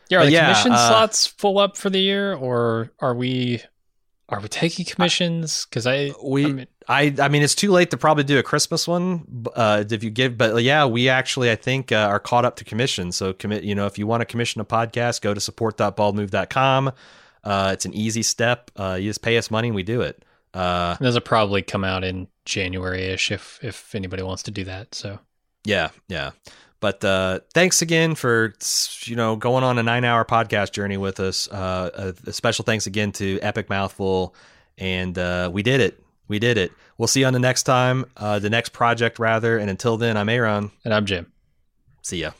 Yeah, are the yeah, commission uh, slots full up for the year, or are we are we taking commissions? Because I we I mean, I I mean it's too late to probably do a Christmas one uh, if you give but yeah we actually I think uh, are caught up to commission. So commit you know if you want to commission a podcast go to support.baldmove.com uh, it's an easy step. Uh, you just pay us money and we do it. Uh, those will probably come out in January-ish if if anybody wants to do that. So. Yeah yeah but uh, thanks again for you know going on a nine hour podcast journey with us. Uh, a, a special thanks again to Epic Mouthful. And uh, we did it. We did it. We'll see you on the next time uh, the next project rather. And until then I'm Aaron. And I'm Jim. see ya